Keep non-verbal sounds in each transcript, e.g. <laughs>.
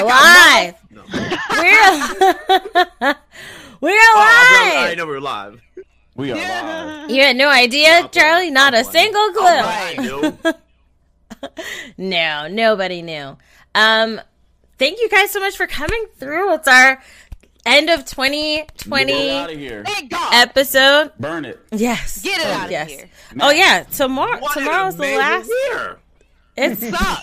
alive. No. We're <laughs> alive. we're Oh, I alive. didn't know we were live. We are Yeah. live. You had no idea, I'll Charlie? Not I'll a play. single clue. I knew. <laughs> No, nobody knew. Um, thank you guys so much for coming through. It's our end of 2020 of here. Thank God. episode. Burn it. Yes. Get it Oh, out of yes. here. Oh yeah, tomorrow. What an Tomorrow's the last. year. It's Stop.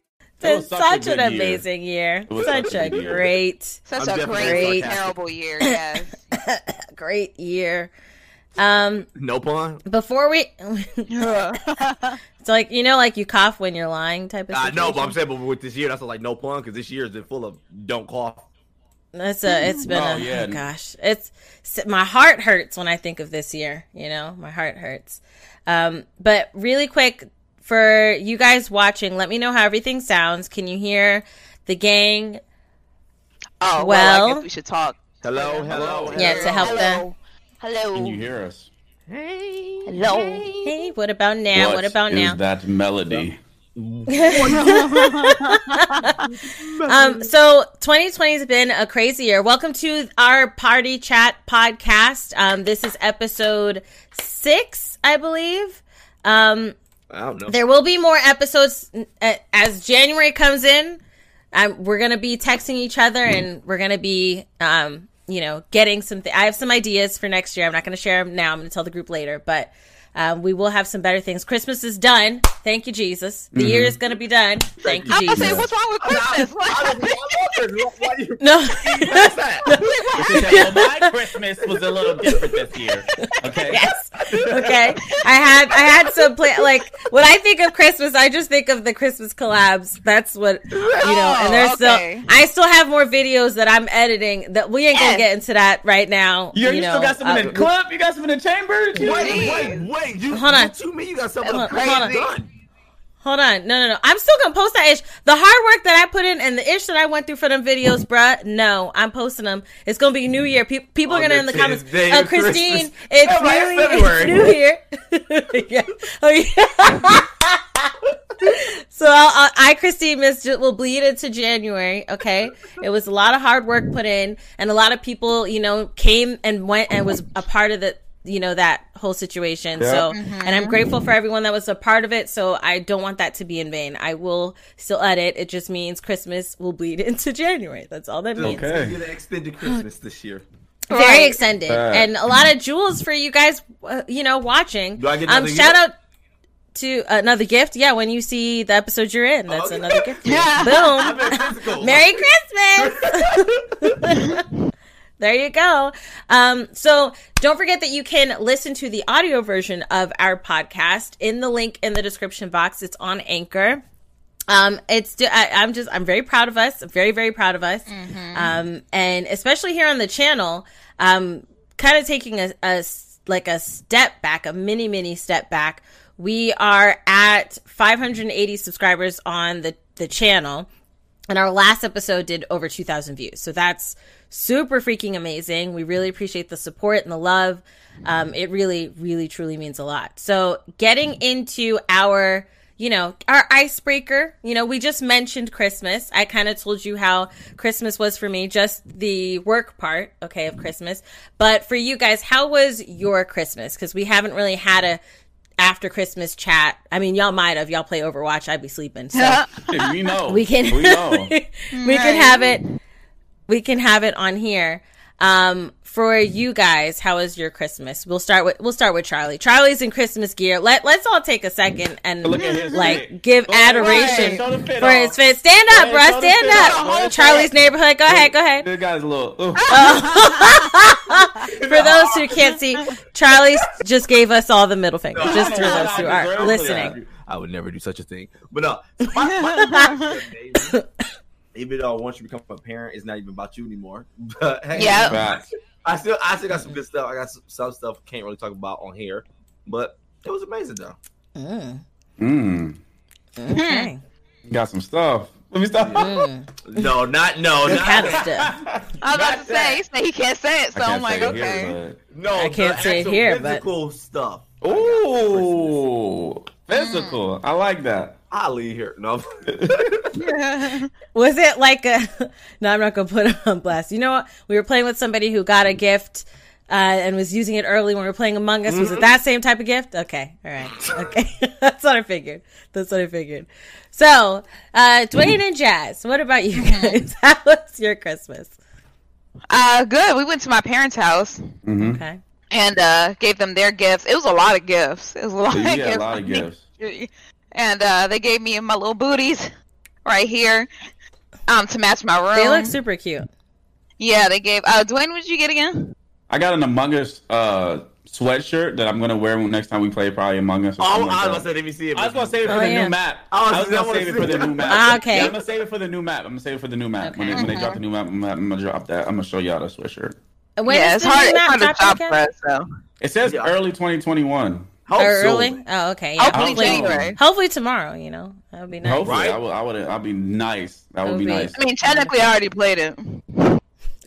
It was been such such an good year. amazing year. Such such a a year. great, Such I'm a great, sarcastic. terrible year. Yes. <laughs> great year. Um, No pun. before we, <laughs> it's like you know, like you cough when you're lying type of. I Situation. know, but I'm saying, but with this year, that's like no pun because this year has been full of don't cough. That's a. It's been Oh, a. yeah. Oh gosh, it's my heart hurts when I think of this year. You know, my heart hurts. Um, but really quick for you guys watching, let me know how everything sounds. Can you hear the gang? Oh well, Well- I guess we should talk. Hello, hello. Yeah, to help Hello. Hello. Can you hear us? Hey. Hello. Hey, what about now? What, about is now? that melody? <laughs> Um, so 2020 has been a crazy year. Welcome to our party chat podcast. Um, this is episode six, I believe. Um, I don't know. there will be more episodes as January comes in. Um, we're gonna be texting each other, and we're gonna be, um, you know, getting some. Th- I have some ideas for next year. I'm not gonna share them now. I'm gonna tell the group later, but. Um, we will have some better things. Christmas is done. Thank you, Jesus. The year is going to be done. Thank you, I'm gonna say, what's wrong with Christmas? I was- I wondered, why you- No, What's that? <laughs> well, my Christmas was a little different this year. Okay. <laughs> yes. Okay. I had I had some play like when I think of Christmas, I just think of the Christmas collabs. That's what you know. And there's okay. still I still have more videos that I'm editing that we ain't gonna Yes. get into that right now. You, you know, still got some in uh, the clip? You got some in the chamber? Wait, wait, You, Hold on. What you mean you got something Hold on, crazy hold on. done? Hold on, no, no, no. I'm still gonna post that ish. The hard work that I put in and the ish that I went through for them videos, bruh. No, I'm posting them. It's gonna be New Year. Pe- people are gonna in the comments. Uh, Christine, Christmas. it's Oh, New, Year. It's New Year. <laughs> yeah. Oh yeah. <laughs> so I'll, I'll, I, Christine, Miss J- will bleed into January. Okay, it was a lot of hard work put in, and a lot of people, you know, came and went and was a part of the, you know, that whole situation. So, and I'm grateful for everyone that was a part of it. So I don't want that to be in vain. I will still edit. It just means Christmas will bleed <laughs> into January. That's all that means. Okay. Get an extended Christmas this year. Very Right. extended, Right. and a lot of jewels for you guys, uh, you know, watching. Do I get um, another shout gift? out to another gift. Yeah, when you see the episode you're in, that's Okay. another gift. Yeah. <laughs> Boom. <laughs> Merry Christmas. There you go. Um, so don't forget that you can listen to the audio version of our podcast in the link in the description box. It's on Anchor. Um, it's I, I'm just I'm very proud of us. I'm very very proud of us. Um, and especially here on the channel, um, kind of taking a, a like a step back, a mini mini step back. We are at 580 subscribers on the the channel. And our last episode did over 2,000 views. So that's super freaking amazing. We really appreciate the support and the love. Um, it really, really, truly means a lot. So getting into our, you know, our icebreaker, you know, we just mentioned Christmas. I kind of told you how Christmas was for me, just the work part, okay, of Christmas. But for you guys, how was your Christmas? Because we haven't really had a after Christmas chat. I mean, y'all might have. Y'all play Overwatch. I'd be sleeping. So <laughs> we know. <laughs> we can We know. <laughs> we can have it we can have it on here um for you guys how was your christmas we'll start with we'll start with charlie charlie's in christmas gear let let's all take a second and Look at his like fit. give Go adoration show for off. his fit stand up ahead, bruh stand fit up off. Go ahead, charlie's neighborhood go ahead go ahead This guy's a little. ooh. <laughs> for those who can't see charlie just gave us all the middle finger just for those who are listening I would never do such a thing. But no, my, my, <laughs> even though once you become a parent, it's not even about you anymore. <laughs> But hey, Yeah. I still I still got some good stuff. I got some, some stuff can't really talk about on here, but it was amazing though. Mm, Mm. okay. Got some stuff. Let me stop. Mm. <laughs> No, not no, What not kind of stuff? <laughs> I was about Not to that. say, he said he can't say it, so I I'm like, okay. here, No, I can't say it actual here, but- physical stuff. but- Ooh, physical. I like that. I'll leave here. No, <laughs> Was it like a? No, I'm not gonna put him on blast. You know what? We were playing with somebody who got a gift. Uh, and was using it early when we were playing Among Us. Was it that same type of gift? Okay, all right, okay. <laughs> That's what I figured. That's what I figured. So, uh, Dwayne and Jazz, what about you guys? <laughs> How was your Christmas? Uh, good. We went to my parents' house Mm-hmm. Okay. and uh gave them their gifts. It was a lot of gifts. It was a lot So you of gifts. a lot of gifts. And uh, they gave me my little booties right here, um, to match my room. They look super cute. yeah, they gave. Uh, Dwayne, what did you get again? I got an Among Us uh, sweatshirt that I'm gonna wear next time we play probably Among Us. Or oh, something like I was that. gonna say, let me see it. I was gonna save it for Oh, the yeah. new map. I was- I was gonna wanna save it for the new map. <laughs> Ah, okay. Yeah, I'm gonna save it for the new map. I'm gonna save it for the new map. When, they, when they drop the new map, I'm, I'm gonna drop that. I'm gonna show y'all the sweatshirt. And When yeah, it's hard. It's map hard to dropping job again? so It says Yeah. early 2021. Hope Or early? Oh, okay. Yeah. hopefully Hopefully. January. Hopefully tomorrow. You know, that would be nice. Hopefully, Right? I would. I would. I'll be nice. That would be Okay. nice. I mean, technically, I already played it.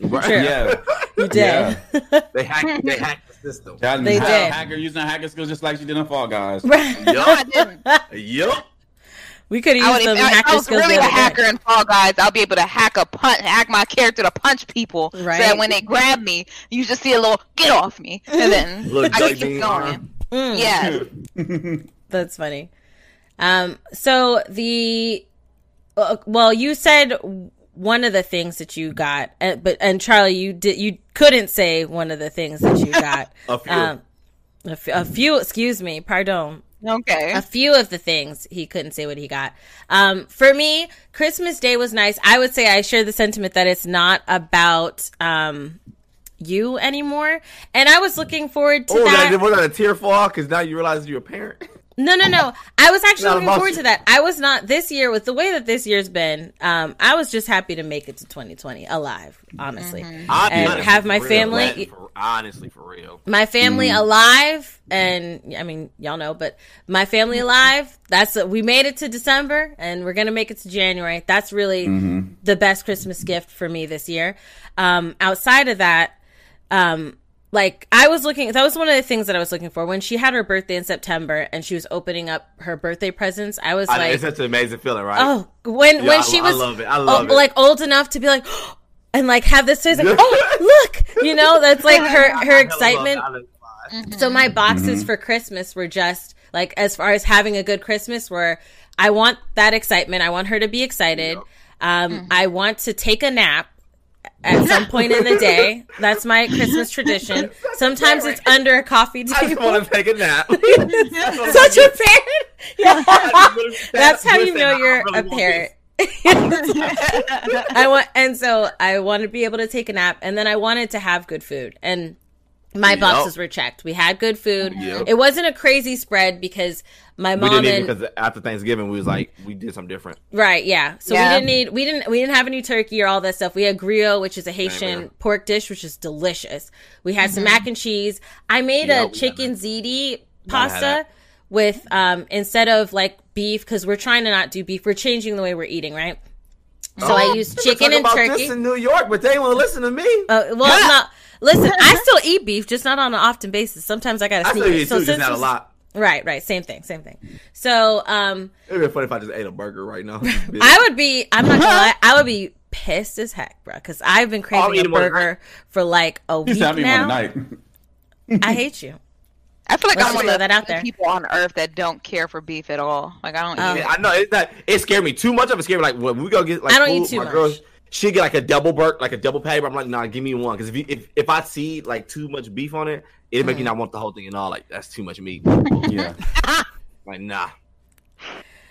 Right. True. Yeah, <laughs> You did. <laughs> They hacked. They hacked the system. Jasmine They ha- did. hacker using hacker skills just like she did in Fall Guys. <laughs> Right. No, I didn't. Yup. We could I have would some hacker I was skills really the a hacker in Fall Guys, I'll be able to hack a punch, hack my character to punch people, so Right. that when they grab me, you just see a little "get off me," and then Little I jelly can keep bean going. Arm. Mm. Yeah, <laughs> That's funny. Um, so the uh, well, you said one of the things that you got, uh, but and Charlie, you did you couldn't say one of the things that you <laughs> got. A few. Um, a, f- a few. Excuse me. Pardon. okay. a few of the things he couldn't say what he got. Um, for me, Christmas Day was nice. I would say I share the sentiment that it's not about um you anymore. And I was looking forward to Oh, that. that was that a tear fall? Because now you realize you're a parent. No, no, no. I was actually looking about forward you. to that. I was not this year with the way that this year's been. Um, I was just happy to make it to 2020 alive, honestly, I'm and honestly have my for real. family, for- honestly, for real. my family Mm-hmm. alive, and I mean, y'all know, but my family alive. That's we made it to December, and we're gonna make it to January. That's really Mm-hmm. the best Christmas gift for me this year. Um, outside of that, um, like I was looking, that was one of the things that I was looking for when she had her birthday in September, and she was opening up her birthday presents. I was I know, like, it's such an amazing feeling, right? oh, when Yeah, when I- she I was, love it. I love oh, it. like old enough to be like. <gasps> And like have this face like, oh <laughs> look, you know that's like <laughs> her her excitement. So my boxes for Christmas were just like as far as having a good Christmas where I want that excitement. I want her to be excited. Um, I want to take a nap at some point in the day. That's my Christmas tradition. <laughs> Sometimes it's under a coffee table. I just want to take a nap. <laughs> Such a parent. <laughs> Yeah. That's how you know you're a parent. I want, and so I want to be able to take a nap, and then I wanted to have good food, and my Yep. boxes were checked. We had good food. Yep. It wasn't a crazy spread because my We mom didn't and because after Thanksgiving we was like we did something different. right, yeah. So Yeah. we didn't need, we didn't, we didn't have any turkey or all that stuff. We had griot, which is a here. Haitian pork dish, which is delicious. We had some mac and cheese. I made Yeah, a chicken ziti pasta with um instead of like beef because we're trying to not do beef. We're changing the way we're eating, right? So I used chicken talk and about turkey. This in New York, but they won't listen to me. Uh, well, no. Listen, I <laughs> still eat beef, just not on an often basis. Sometimes I gotta I sneak still it. eat So too, just not a lot. Right, right, same thing, same thing. So, um, It'd be funny if I just ate a burger right now. <laughs> I would be. I'm not gonna <laughs> lie. I would be pissed as heck, bro, because I've been craving a eating one burger for like a week said I one now. I hate you. I feel like Let's I'm just one throw of that the out there. people on earth that don't care for beef at all. Like I don't Oh. eat it. I know it's not. It scared me too much of it. Scared me. Like when we go get like I don't food, eat too my much. girl, she get like a double burger, like a double patty. But I'm like, nah, give me one. Because if, you, if if I see like too much beef on it, it Mm. make me not want the whole thing and all. Like that's too much meat. <laughs> Yeah. <laughs> like nah,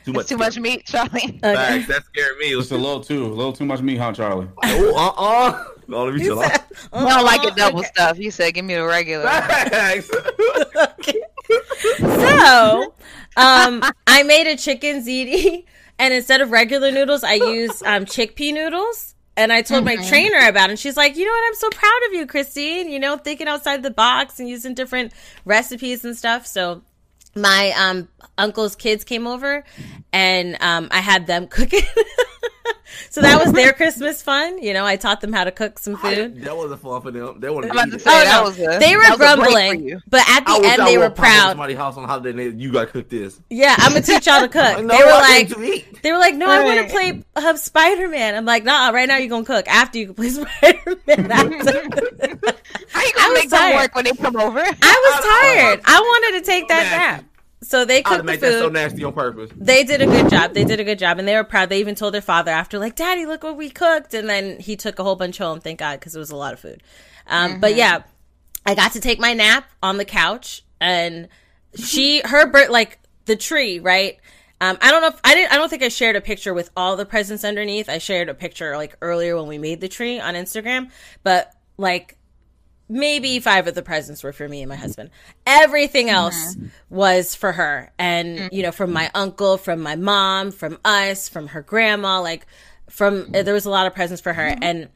too much. Too much meat, Charlie. <laughs> Okay. Facts, that scared me. It was a little too, a little too much meat, huh, Charlie? oh, uh, uh. No, let me chill out. I don't like it double Okay. stuff. You said give me the regular. Facts. So, um, I made a chicken ziti, and instead of regular noodles, I use um, chickpea noodles. And I told my trainer about it. And she's like, you know what? I'm so proud of you, Christine. You know, thinking outside the box and using different recipes and stuff. So my um uncle's kids came over and um I had them <laughs> cook it. So that was their Christmas fun. You know, I taught them how to cook some food. That wasn't fun for them. They wanted to eat it. say, Oh, no. was a, they were that was a break for grumbling, but at the I end they were proud. Somebody's house on holiday. and they- You gotta cook this. Yeah, I'm gonna teach y'all to <laughs> cook. No, they were like, need to eat. they were like, no, I want to play uh, Spider Man. I'm like, nah, right now you're gonna cook. After you can play <laughs> Spider Man. <laughs> How you I gonna was make them tired. work when they come over? I was tired. I wanted to take that nap. So they I'd cooked the make that so food. nasty on purpose. They did a good job. They did a good job, and they were proud. They even told their father after, like, "Daddy, look what we cooked." And then he took a whole bunch home. Thank God, because it was a lot of food. Um, But yeah, I got to take my nap on the couch, and she, her bird, like the tree, right? Um, I don't know if I didn't. I don't think I shared a picture with all the presents underneath. I shared a picture like earlier when we made the tree on Instagram, but like maybe five of the presents were for me and my husband. Everything else was for her. And, mm. you know, from my uncle, from my mom, from us, from her grandma, like from uh, there was a lot of presents for her. Mm-hmm. And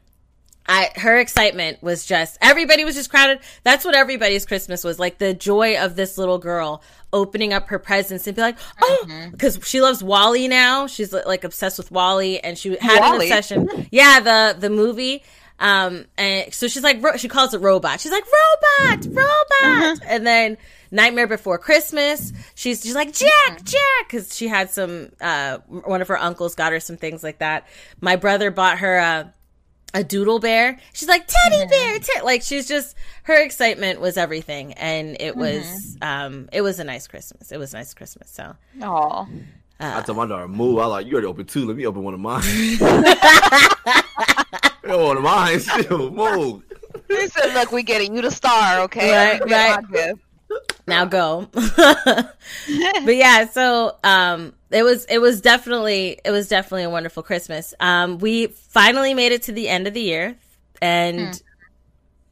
I her excitement was just everybody was just crowded. That's what everybody's Christmas was like the joy of this little girl opening up her presents and be like, mm-hmm. oh, because she loves Wall-E now. She's like obsessed with Wall-E, and she had an Wall-E? obsession. Yeah, the the movie. Um, and so she's like, ro- she calls it robot. She's like, robot, robot. And then Nightmare Before Christmas, she's she's like Jack, Jack, because she had some. Uh, one of her uncles got her some things like that. My brother bought her a a doodle bear. She's like teddy bear, te-. like she's just her excitement was everything, and it was um it was a nice Christmas. It was a nice Christmas. So Oh, I told my daughter, move. I like, you already open two. Let me open one of mine. <laughs> <laughs> one of mine. Still, move. He said, "Look, we getting you the star, okay? Right, right. now go. <laughs> but yeah, so um it was it was definitely it was definitely a wonderful Christmas. Um we finally made it to the end of the year and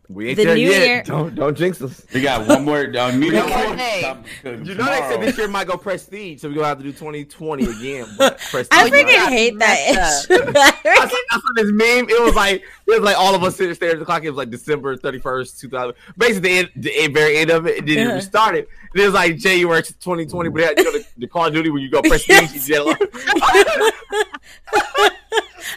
We ain't The there new yet. year- Don't don't jinx us. We got one more. Uh, me got and- one. Hey. You know they said this year might go prestige, so we're gonna have to do 2020 again. But <laughs> prestige. <laughs> I you freaking got hate messed that. I saw, I saw this meme. It was like it was like all of us sitting staring at the clock. It was like December thirty first, two thousand. Basically, the, end, the end- very end of it. And then Yeah. it restarted. And it was like January twenty twenty. But they had, you know, the, the Call of Duty when you go <laughs> prestige, Yes. you yellow.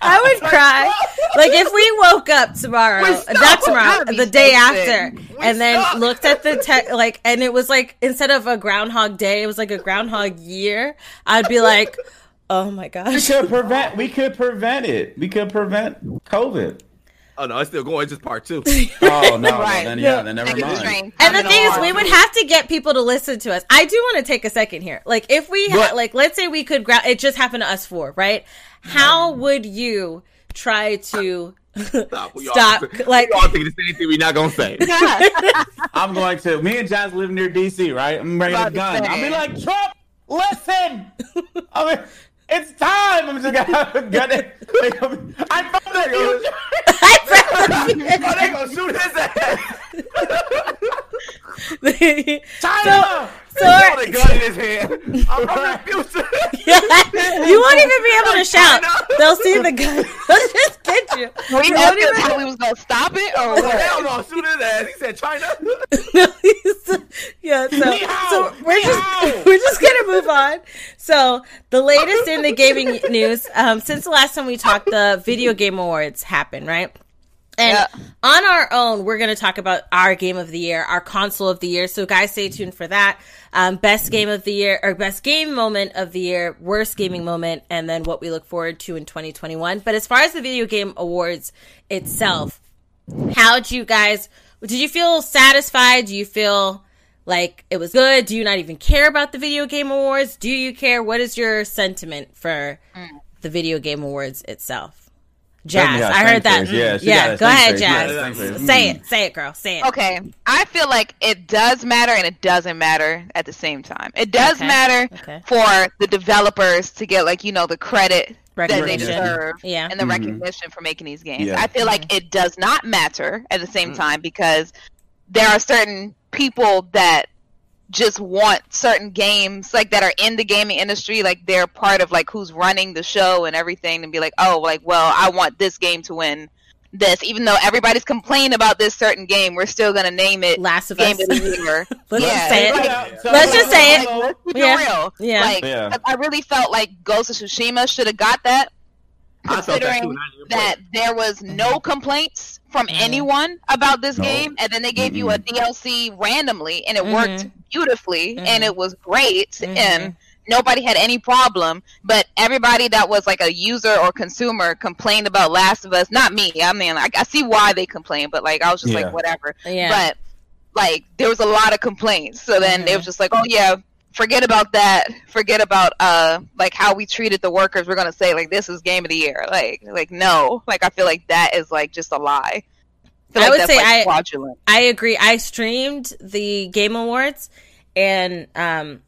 I would <laughs> cry. Like if we woke up tomorrow, not tomorrow, the day so after, sick. and then stopped. looked at the tech, like, and it was like instead of a Groundhog Day, it was like a Groundhog Year. I'd be like, <laughs> oh my gosh, We could prevent. We could prevent it. We could prevent COVID. oh no, it's still going. It's just part two. <laughs> Oh no! Right. Then yeah. Then never mind. And the thing is, we would have to get people to listen to us. I do want to take a second here. Like, if we had, like, let's say we could, gra- it just happened to us four, right? How would you try to Stop. We Stop, All, <laughs> like- we all think the same thing. We're not gonna say. <laughs> <laughs> I'm going to. Me and Jazz live near DC, right? I'm bringing a to gun. I'll be like, Trump, listen. I mean, it's time. I'm just gonna have a gun. Like, I'm I'm from the future. oh, they gonna shoot his ass. China. so, Got a gun in his hand. I'm from the you won't even be able to shout. They'll see the gun. <laughs> They'll just get you. We You asked him even- how we was gonna stop it or Hell what? no, shoot his ass. He said China. <laughs> yeah, so, so we're just <laughs> we're just gonna move on. So the latest in the gaming news, um, since the last time we talked, the video game awards happened, right? And Yeah. on our own, we're going to talk about our game of the year, our console of the year. So, guys, stay tuned for that. Um, best game of the year, or best game moment of the year, worst gaming moment, and then what we look forward to in 2021. But as far as the video game awards itself, how'd you guys? Did you feel satisfied? Do you feel like it was good? Do you not even care about the video game awards? Do you care? What is your sentiment for the video game awards itself? Jazz, got I heard that. think. Yeah, Mm. yeah, go ahead, face. Jazz. Yeah. Say Mm. it, say it, girl, say it. Okay, I feel like it does matter and it doesn't matter at the same time. It does Okay, matter okay. for the developers to get like you know the credit that they deserve Yeah. and the Mhm. recognition for making these games. Yeah. I feel like it does not matter at the same time because there are certain people that just want certain games like that are in the gaming industry, like they're part of like who's running the show and everything, and be like, oh, like well, I want this game to win this, even though everybody's complaining about this certain game, we're still gonna name it Last of Game Us. of the Year. <laughs> Let's Yeah. just say it. Right. So- Let's just say it. so- Let's keep Yeah. real. Yeah. Like Yeah. I I really felt like Ghost of Tsushima should have got that, I felt that considering and I didn't play that there was no complaints from anyone about this No. game, and then they gave you a DLC randomly, and it Mhm. worked beautifully, and it was great, Mhm. and nobody had any problem. But everybody that was like a user or consumer complained about Last of Us. Not me. I mean, I, I see why they complained, but like I was just Yeah. like, whatever. Yeah. But like there was a lot of complaints. So then it Mhm. was just like, oh yeah, forget about that. Forget about uh like how we treated the workers. We're gonna say like this is game of the year. Like like no. Like I feel like that is like just a lie. I like would say like, I- fraudulent. I agree. I streamed the Game Awards, and um,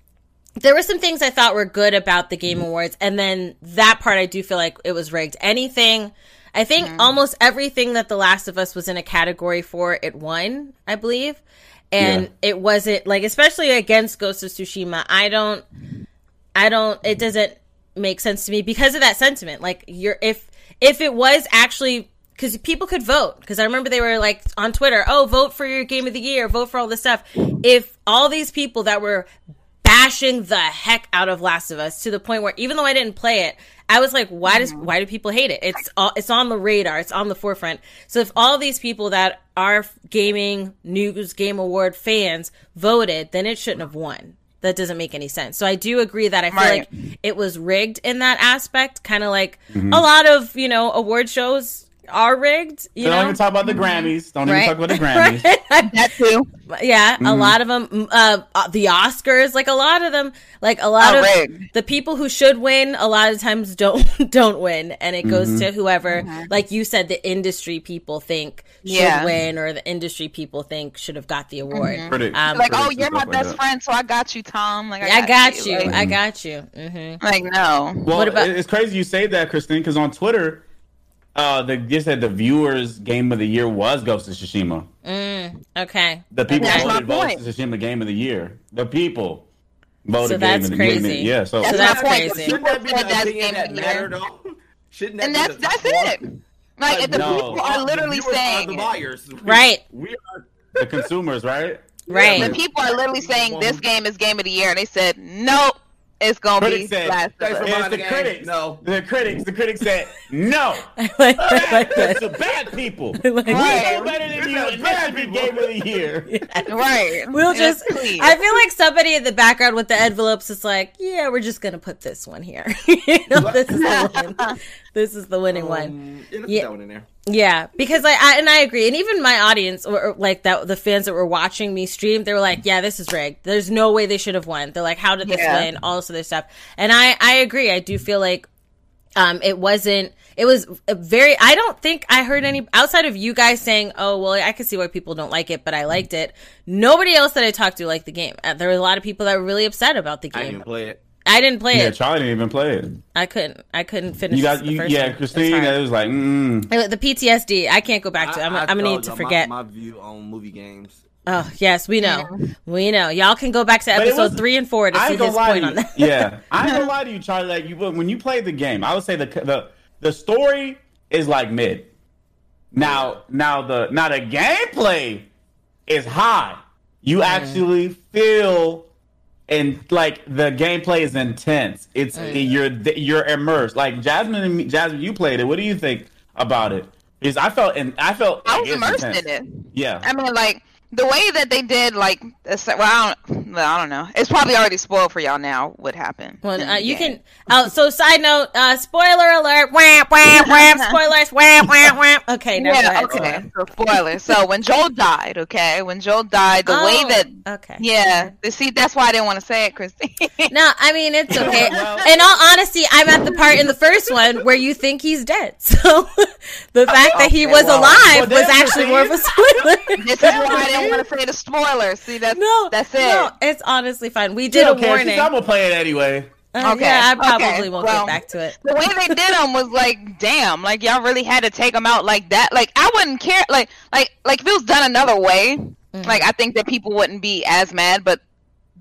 there were some things I thought were good about the Game Awards, and then that part I do feel like it was rigged. Anything, I think almost everything that The Last of Us was in a category for, it won, I believe, and Yeah. it wasn't like especially against Ghost of Tsushima. I don't, I don't. It doesn't make sense to me because of that sentiment. Like you're if if it was actually because people could vote because I remember they were like on Twitter, oh, vote for your game of the year, vote for all this stuff. If all these people that were bashing the heck out of Last of Us to the point where even though I didn't play it, I was like, why does mm-hmm. why do people hate it? It's all, it's on the radar, it's on the forefront. So if all these people that are gaming news game award fans voted, then it shouldn't have won. That doesn't make any sense. So I do agree that I feel Right. like it was rigged in that aspect, kind of like mm-hmm. a lot of you know award shows are rigged. You Don't know, even talk about the Grammys. Don't Right. even talk about the <laughs> Grammys. <laughs> That too. yeah, Mm-hmm. a lot of them, uh, uh, the Oscars, like a lot of them, like a lot Are of rigged. the people who should win, a lot of times <laughs> don't don't win, and it goes Mm-hmm. to whoever, like you said, the industry people think should Yeah. win, or the industry people think should have got the award. Critics. Um, Like, oh, you're my stuff like best that. friend, so I got you, Tom. Like I got you, Like, I got you. hmm like, no. Well, What about- it's crazy you say that, Christine, because on Twitter, uh, the you said the viewers' game of the year was Ghost of Tsushima. Okay, The people That's voted Ghost of Tsushima game of the year. The people voted So game that's of the crazy. the yeah. So, So That's that's my point. crazy. Shouldn't that be the that's opinion game that of the year. Shouldn't that And be that's the that's it. one? Like, the no. people are The literally are saying the it. buyers. right, we are the consumers, right? right. The people are literally saying this game is game of the year, and they said nope, it's gonna Critics be said Last of Us. it's the the game. critics. No. the critics. The critics said no. <laughs> like, like Bad, that. the bad people. <laughs> Like- we Right. know better than you. And bad this is people. game of the year. <laughs> Right. We'll just. please. I feel like somebody in the background with the envelopes is like, yeah, we're just gonna put this one here. you know, this is the one. This is the winning one. Um, yeah, Yeah. put that one in there. Yeah, because I, I and I agree, and even my audience or, or like that, the fans that were watching me stream, they were like, "Yeah, this is rigged. There's no way they should have won." They're like, "How did this Yeah. win?" All this other stuff, and I I agree. I do feel like um it wasn't. It was a very. I don't think I heard any outside of you guys saying, "Oh, well, I can see why people don't like it, but I liked it." Nobody else that I talked to liked the game. Uh, There were a lot of people that were really upset about the I didn't game. play it. I didn't play it. Yeah, it. Charlie didn't even play it. I couldn't. I couldn't finish. You got the you, first yeah, one. It was Christine. It was like, mm, the PTSD. I can't go back to. it. I'm, I- I'm gonna need to forget. my, my view on movie games. Oh yes, we know, we know. Y'all can go back to episode was- three and four to I see ain't gonna his lie point to on you. that. yeah, I ain't gonna <laughs> lie to you, Charlie. Like you, when you play the game, I would say the the the story is like mid. Now, now the now the gameplay is high. You Mm. actually feel and like the gameplay is intense. It's Mm. you're you're immersed. Like Jasmine, and me, Jasmine, you played it. What do you think about it? Because I felt and I felt I was immersed intense. in it. Yeah, I mean, like the way that they did, like, well, I don't, well, I don't know. It's probably already spoiled for y'all now. What happened? Well, uh, you game. can. Oh, so side note. Uh, spoiler alert. Wham, wham, wham. <laughs> Spoilers. Wham, wham, wham. Okay, now go Yeah, ahead. okay. So spoilers. So when Joel died, okay, when Joel died, the Oh, way that, Okay. yeah, see, that's why I didn't want to say it, Christine. <laughs> No, I mean it's <laughs> okay. Well- in all honesty, I'm at the part in the first one where you think he's dead. So the fact that he Okay, was well- alive well, was actually more of a spoiler. this is why I didn't want to say the spoilers. See, that's no, that's it. No, it's honestly fine. We She did a don't care. She's- warning. I'm gonna play it anyway. Uh, Okay, Yeah, I okay, probably won't well- get back to it. the way they did them was like, damn, like y'all really had to take them out like that. Like I wouldn't care. Like, like, like if it was done another way, Mm-hmm. like I think that people wouldn't be as mad. But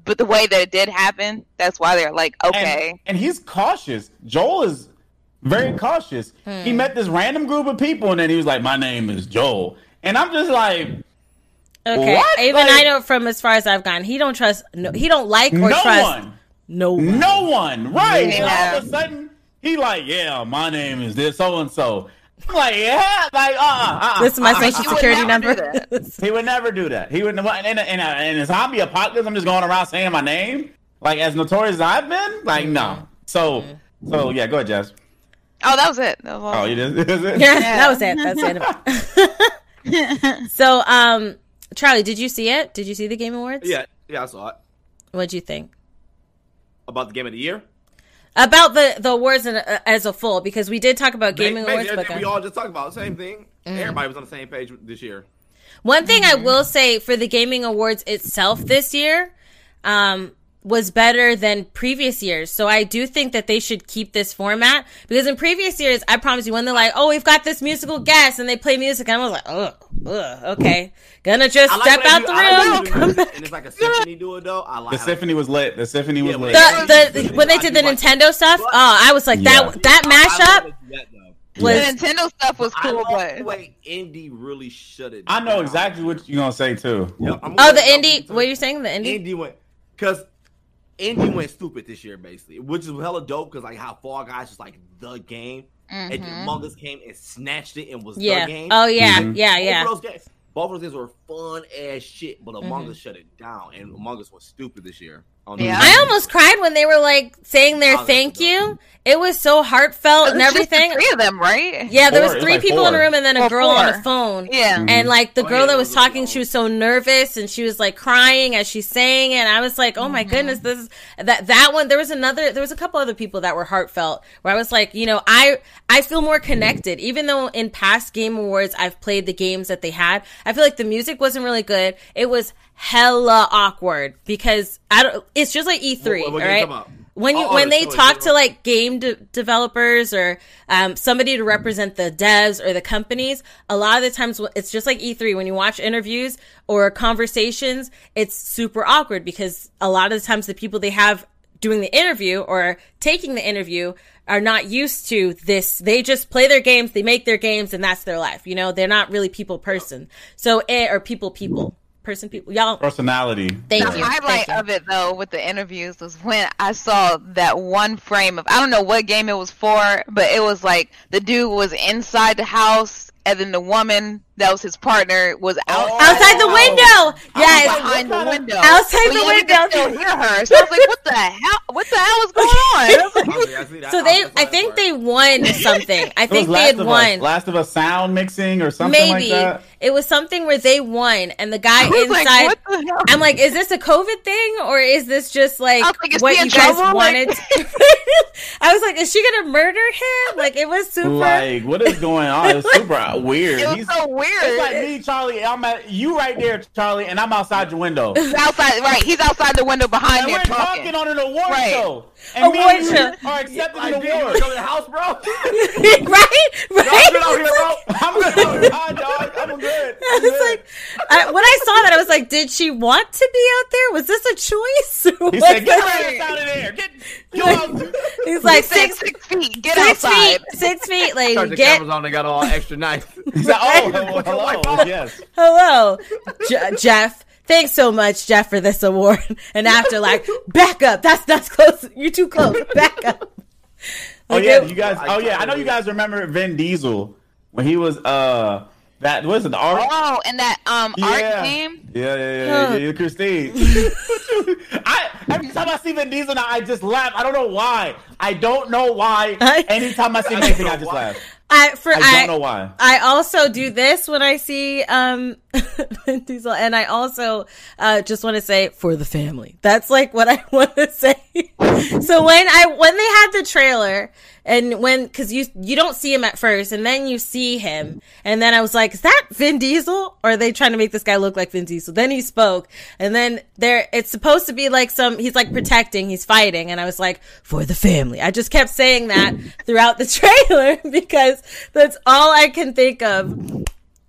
but the way that it did happen, that's why they're like, And, okay. and he's cautious. Joel is very cautious. Hmm. He met this random group of people, and then he was like, "My name is Joel," and I'm just like, Okay, What? even Like- I know from as far as I've gone, he don't trust. No, he don't like or "No trust one, no one. no one." Right? And Yeah. all of a sudden, he like, "Yeah, my name is this so and so." I'm like, "Yeah, like, uh, uh, uh This is my uh, social security number. He would never do that. He would never. And in a, in a, in a zombie apocalypse, I'm just going around saying my name, like as notorious as I've been. Like, no. So, so yeah, go ahead, Jess. Oh, that was it. That was all. Oh, you just. <laughs> is yeah, <laughs> that was it. That's it. <laughs> so, um, Charlie, did you see it? Did you see the Game Awards? Yeah, yeah, I saw it. What'd you think About the game of the year. about the the awards in, uh, as a full? Because we did talk about gaming Basically, awards, but we all just talked about the same thing. Everybody was on the same page this year. One thing I will say for the gaming awards itself this year um, was better than previous years. So I do think that they should keep this format because in previous years, I promise you, when they're like, "Oh, we've got this musical guest," and they play music, and I was like, "Ugh, ugh, okay, gonna just like step out they the do- like room." when come back." and it's like a symphony do it though. I like The symphony was lit. The symphony was Yeah, lit. but- The, the when they did the Nintendo stuff, oh, I was like Yeah. that that I- I love mashup they do that, though. The was Nintendo stuff was cool, love but the way indie really shut it. I know exactly what you're gonna say too. Yeah, I'm oh gonna the tell you indie. What are you saying? The indie? Indie went because Indie went stupid this year, basically, which is hella dope because like how Fall Guys is like the game, and Among Us came and snatched it and was Yeah. the game. Oh yeah. Mhm. Yeah. Both Yeah. of those games, both of those games were fun as shit, but Among Mm-hmm. Us shut it down, and Among Us was stupid this year. On Yeah. I almost cried when they were like saying their Oh, thank you. It was so heartfelt and It's just the everything. three of them, right? Yeah, there Four, was it's three like people in the four. room and then a Or girl on the phone. Yeah. And like the Oh, girl yeah, that was was talking, she was so nervous and she was like crying as she sang. And I was like, oh Mm-hmm. my goodness, this is that that one. There was another. There was a couple other people that were heartfelt. Where I was like, you know, I I feel more connected. Even though in past game awards I've played the games that they had, I feel like the music wasn't really good. It was hella awkward because I don't. It's just like E3, What- what all game you right? when you Oh, oh, when the they story, talk to like game de- developers or um, somebody to represent the devs or the companies a lot of the times it's just like e3 when you watch interviews or conversations it's super awkward because a lot of the times the people they have doing the interview or taking the interview are not used to this. They just play their games they make their games and that's their life you know? They're not really people person. So eh, or people people person people y'all Personality. thank the you highlight Thank you. of it though with the interviews was when I saw that one frame of I don't know what game it was for, but it was like the dude was inside the house and then the woman that was his partner was oh, out outside the window yes behind the window. Outside the yeah, you could window. still hear her. So I was like, "What the hell? What the hell is going on?" Was like, Okay, I see that. So they, I think part. they won <laughs> something. I think they Last had of won. Us. Last of Us sound mixing or something Maybe like that. it was something where they won, and the guy I was like, inside. "What the hell?" I'm like, is this a COVID thing or is this just like, like, what you guys trouble? wanted? Like- <laughs> <laughs> I was like, is she gonna murder him? Like it was super. Like, what is going on? It's super weird. It was He's, so weird. It's like me, Charlie. I'm at you right there, Charlie, and I'm outside your window. He's outside, right? He's outside the window behind And me we're talking. talking on an award Right. show. And Award me and you show. are accepting Like, an dude, you wanna award. go to the house, bro? <laughs> <laughs> right, Y'all good out here, bro? I'm good. <laughs> Hi, dog. I'm good. I was good. like, I, when I saw that, I was like, did she want to be out there? Was this a choice? he said, "Get this- your ass out of there. Get you out." He's like six, six feet. Get six outside. feet, six feet, Turn lady. the Get cameras on. They got all extra nice. He said, "Oh, Put your light hello. Yes." hello, Je- Geoff. Thanks so much, Geoff, for this award. <laughs> And after, like, back up. That's that's close. You're too close. Back up. Oh yeah, it- you guys. Oh yeah, I know you guys remember Vin Diesel when he was uh that was it the art? Oh, and that um yeah. art game. Yeah, yeah, yeah, yeah, yeah, Christine. <laughs> I every time I see Vin Diesel now, I just laugh. I don't know why. I don't know why. Anytime I see anything, <laughs> I just laugh. I for I I, don't know why. I also do this when I see um Vin <laughs> Diesel, and I also uh, just want to say for the family. That's like what I <laughs> want to say. so when I when they had the trailer, and when because you you don't see him at first, and then you see him, and then I was like, is that Vin Diesel? Or are they trying to make this guy look like Vin Diesel? Then he spoke, and then there it's supposed to be like some he's like protecting, he's fighting, and I was like for the family. I just kept saying that throughout the <laughs> trailer because that's all I can think of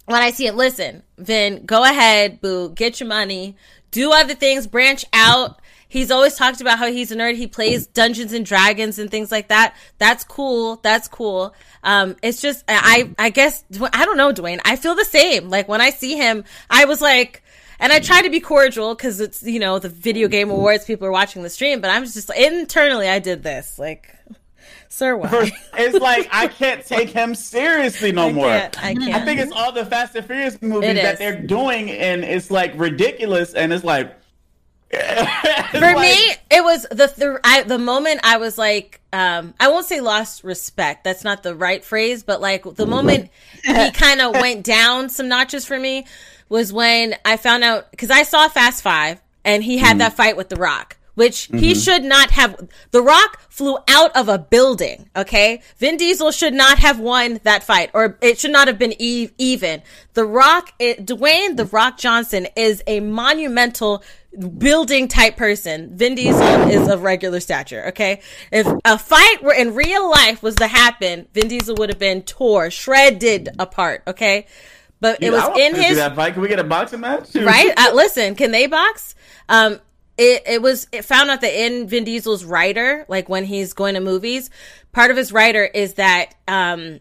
when I see it, listen, Vin, go ahead, boo, get your money, do other things, branch out. He's always talked about how he's a nerd. He plays Dungeons and Dragons and things like that. That's cool. That's cool. Um, it's just, I, I guess, I don't know, Dwayne. I feel the same. Like when I see him, I was like, and I try to be cordial because it's, you know, the video game awards, people are watching the stream, but I'm just, internally, I did this. Like, sir, <laughs> why? it's like I can't take him seriously no I more. can't, I can't. I think it's all the Fast and Furious movies that they're doing, and it's like ridiculous, and it's like. <laughs> For me, it was the the, I, the moment I was like, um, I won't say lost respect. That's not the right phrase, but like the moment he <laughs> kind of went down some notches for me was when I found out because I saw Fast Five and he had that fight with The Rock. Which he should not have. The Rock flew out of a building. Okay, Vin Diesel should not have won that fight, or it should not have been e- even. The Rock, it, Dwayne The Rock Johnson, is a monumental building type person. Vin Diesel is of regular stature. Okay, if a fight were in real life was to happen, Vin Diesel would have been tore, shredded apart. Okay, but it was I in his that fight. Can we get a boxing match? right? Uh, listen, can they box? Um, it, it was it found out that in Vin Diesel's rider, like when he's going to movies, part of his rider is that um,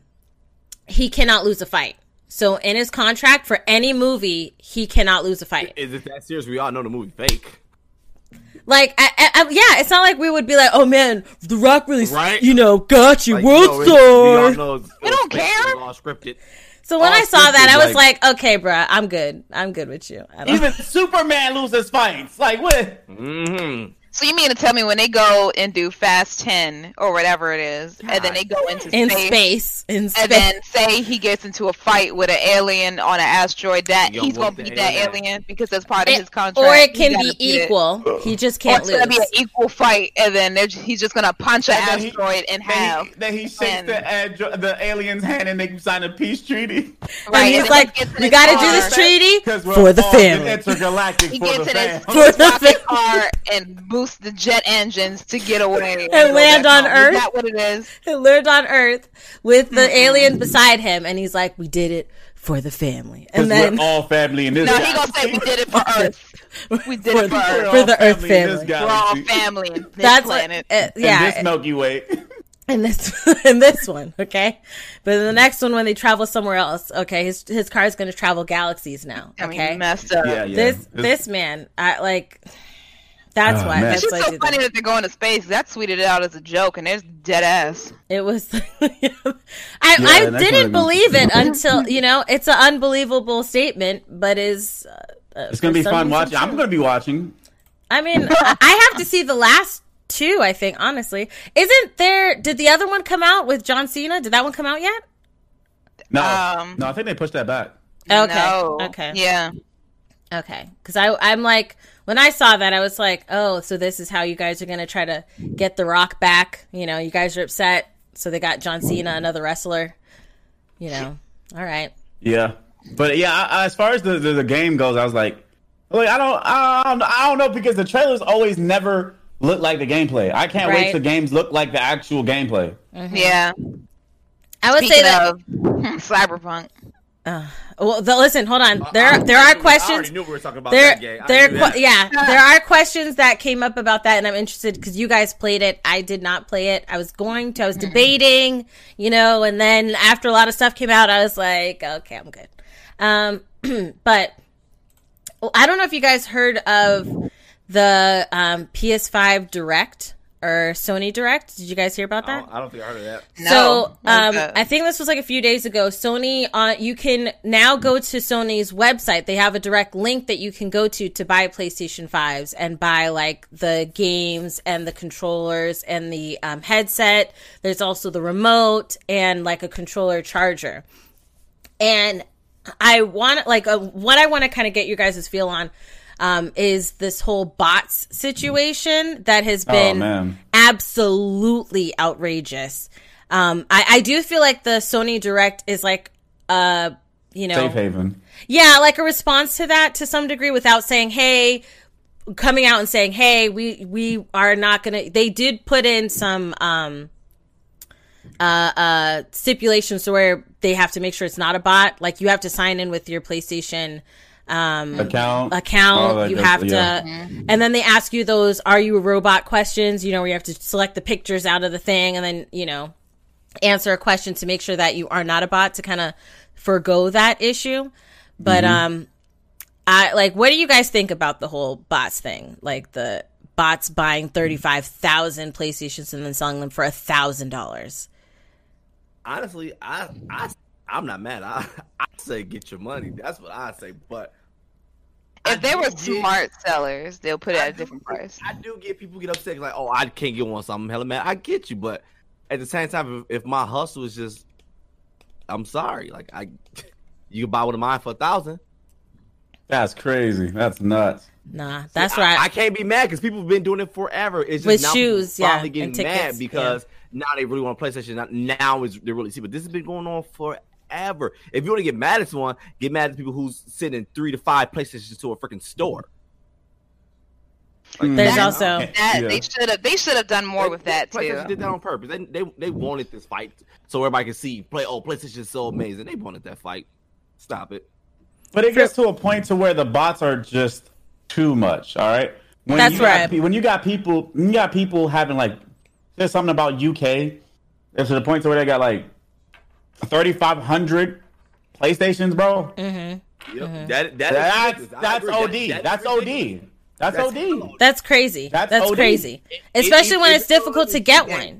he cannot lose a fight. So in his contract for any movie, he cannot lose a fight. Is it that serious? We all know the movie fake. Like, I, I, I- yeah, it's not like we would be like, oh man, The Rock really, Right? you know, got you, Like, world no, it- we all star. know We don't it's fake. care. All scripted. So when I saw that, I was like- like, okay, bruh, I'm good. I'm good with you. I don't, Even <laughs> Superman loses fights. Like what? Mm-hmm. So you mean to tell me when they go and do Fast Ten or whatever it is, and then they go into in space, space, in space. and then say he gets into a fight with an alien on an asteroid, that Yo, he's gonna the beat that alien? alien because that's part of his contract. or it can be beat it. equal. He just can't it's gonna be an equal fight, and then they're- he's just gonna punch an And then he- asteroid in Then half. he, then he shakes And- the, andro- the alien's hand and they can sign a peace treaty. and and he's then like, he "We got to do this treaty for the family." Intergalactic He for gets the in his, <laughs> his rocket car and <laughs> boosts the jet engines to get away <laughs> And go land on home. Earth. Is that what it is? He lived on Earth with the alien beside him, and he's like, "We did it for the family." And Because then we're all family in this No, he gonna say we did it for <laughs> Earth. We did it for Earth. For the Earth family in this family. We're all family in this that's what, planet. uh, In yeah, this Milky Way. in this <laughs> in this one, okay. But in the next one, when they travel somewhere else, okay, his his car is going to travel galaxies now. I mean, Okay, messed up. yeah, yeah. this It's- this man, I like. That's Oh, why. man. It's just so funny that. that they're going to space. That tweeted it out as a joke, and there's dead ass. It was. <laughs> I Yeah, I didn't believe it until you know it's an unbelievable statement, but is. Uh, uh, It's gonna be fun reason watching. I'm gonna be watching. I mean, I I have to see the last two. I think honestly, isn't there? Did the other one come out with John Cena? Did that one come out yet? No, Um, no, I think they pushed that back. Okay. No. Okay. Yeah. Okay, because I I'm like when I saw that I was like, oh, so this is how you guys are gonna try to get The Rock back. You know, you guys are upset, so they got John Cena, another wrestler. You know, all right. Yeah, but yeah, I, I- as far as the, the the game goes, I was like, like I don't, I don't, I don't know because the trailers always never look like the gameplay. I can't Right. wait till games look like the actual gameplay. Mm-hmm. Yeah. I would say Speaking that. of <laughs> Cyberpunk. Well, the, listen, hold on. There there I are already questions. knew we were talking about there, that game. I there, yeah, there are questions that came up about that, and I'm interested because you guys played it. I did not play it. I was going to. I was debating, you know, and then after a lot of stuff came out, I was like, okay, I'm good. Um, <clears throat> but well, I don't know if you guys heard of the um, PS5 Direct or Sony Direct. Did you guys hear about I that? don't, I don't think I heard of that. No. So, um, that? I think this was like a few days ago. Sony, uh, you can now go to Sony's website. They have a direct link that you can go to to buy PlayStation 5s and buy like the games and the controllers and the um, headset. There's also the remote and like a controller charger. And I want like uh what I want to kind of get you guys' feel on um, is this whole bots situation that has Oh been man, absolutely outrageous. Um, I, I do feel like the Sony Direct is like, uh, you know, safe haven. yeah, like a response to that to some degree without saying, hey, coming out and saying, hey, we, we are not going to, they did put in some, um, uh, uh, stipulations to where they have to make sure it's not a bot. Like you have to sign in with your PlayStation, um, Account. account. Oh, you does- have yeah. to, and then they ask you those "Are you a robot?" questions. You know, where you have to select the pictures out of the thing, and then you know answer a question to make sure that you are not a bot to kind of forego that issue. But Mm-hmm. um, I like. What do you guys think about the whole bots thing? Like the bots buying thirty five thousand PlayStations and then selling them for a thousand dollars. Honestly, I I I'm not mad. I <laughs> I say get your money. That's what I say. But I If they were get- smart sellers, they'll put it I at a different get- price. I do get people get upset like, oh, I can't get one, so I'm hella mad. I get you, but at the same time, if, if my hustle is just, I'm sorry, like I, <laughs> you can buy one of mine for a thousand. That's crazy. That's nuts. Nah, that's I, right. I can't be mad because people have been doing it forever. It's just With now shoes, yeah, finally and getting tickets, mad because now they really want a PlayStation. Now, now is they really see, but this has been going on forever. If you want to get mad at someone, get mad at people who's sending three to five PlayStations to a freaking store. Like, There's that- also- That Yeah. they should have they should have done more They- with that PlayStation too. did that on purpose. They, they they wanted this fight so everybody can see play. Oh, PlayStation is so amazing. They wanted that fight. Stop it. But it gets to a point to where the bots are just too much. All right. When That's you got right. pe- when you got people, you got people having like, there's something about UK. It's to the point to where they got like 3,500 PlayStations, bro. Yep. Mm-hmm. That, that That's is that's. OD. That- That's ridiculous. OD. That's That's OD. That's crazy. That's That's, OD. crazy. It- Especially it- when it's it's difficult to get one.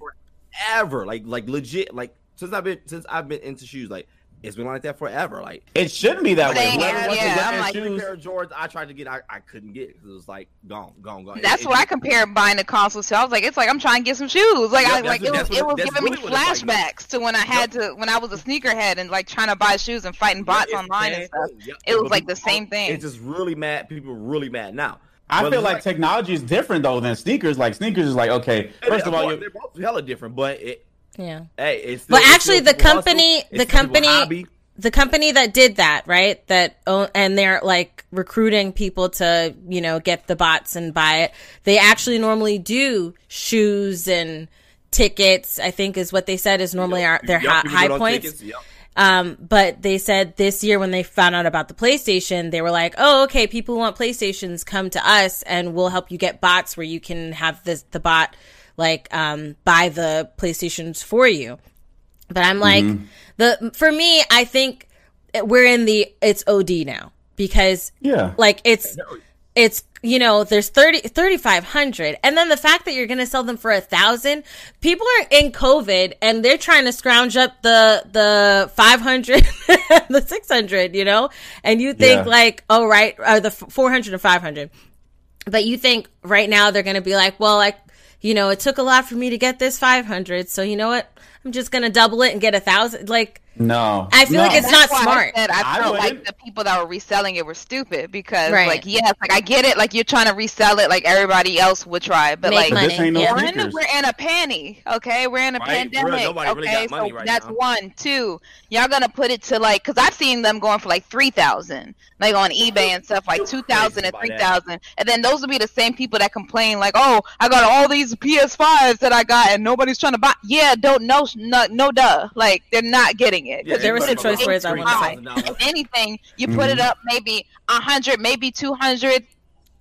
Forever, like like legit, like since I've been since I've been into shoes, like it's been like that forever. Like It shouldn't be that way. Same, Whoever yeah, I'm like- every shoes- pair of Jordans I tried to get, I, I couldn't get because it was like gone, gone, gone. That's It- what it- I compare buying a console to. I was like, it's like I'm trying to get some shoes. Like Yeah, I like what- it was that's it was giving me really what it's like. flashbacks to when I had to when I was a sneakerhead and like trying to buy shoes and fighting bots it's online and stuff. Yep. It was But like the same thing. It's just really mad. People are really mad now. I But feel it's like technology is different though than sneakers. Like sneakers is like okay, first of all, they're both hella different, but it, Yeah. hey, it's still- it's actually, the company, the company, the company that did that, right? That and they're like recruiting people to, you know, get the bots and buy it. They actually normally do shoes and tickets. I think is what they said is normally our their Yep, hi- people high points. yep. Um, but they said this year when they found out about the PlayStation, they were like, "Oh, okay, people who want PlayStations come to us, and we'll help you get bots where you can have this the bot like um buy the PlayStations for you." But I'm like, the for me, I think we're in the it's OD now because yeah, like it's it's you know there's 30 3500 and then the fact that you're going to sell them for a thousand people are in covid and they're trying to scrounge up the the 500 <laughs> the 600 you know? And you think Yeah. like oh right or the 400 and 500 but you think right now they're going to be like well like you know it took a lot for me to get this 500 so you know what i'm just going to double it and get a thousand like no. I feel No. like it's That's not smart. I, said I I felt wouldn't. like the people that were reselling it were stupid because, Right. like, yes, like I get it, like you're trying to resell it like everybody else would try, but Make like, But money. this ain't no yeah. one, sneakers. we're in a panty, okay? We're in a Right, for real, pandemic, really okay? got so right that's now. one. Two, y'all gonna put it to like, cause I've seen them going for like three thousand, like on eBay and stuff, like You're two thousand and crazy three about thousand, and then those will be the same people that complain like, oh, I got all these PS5s that I got and nobody's trying to buy. Yeah, don't no, no, no, duh, like they're not getting it. 'cause There were some it's choice words I $8,000. to say. If anything, you put it mm-hmm. up maybe a hundred, maybe two hundred,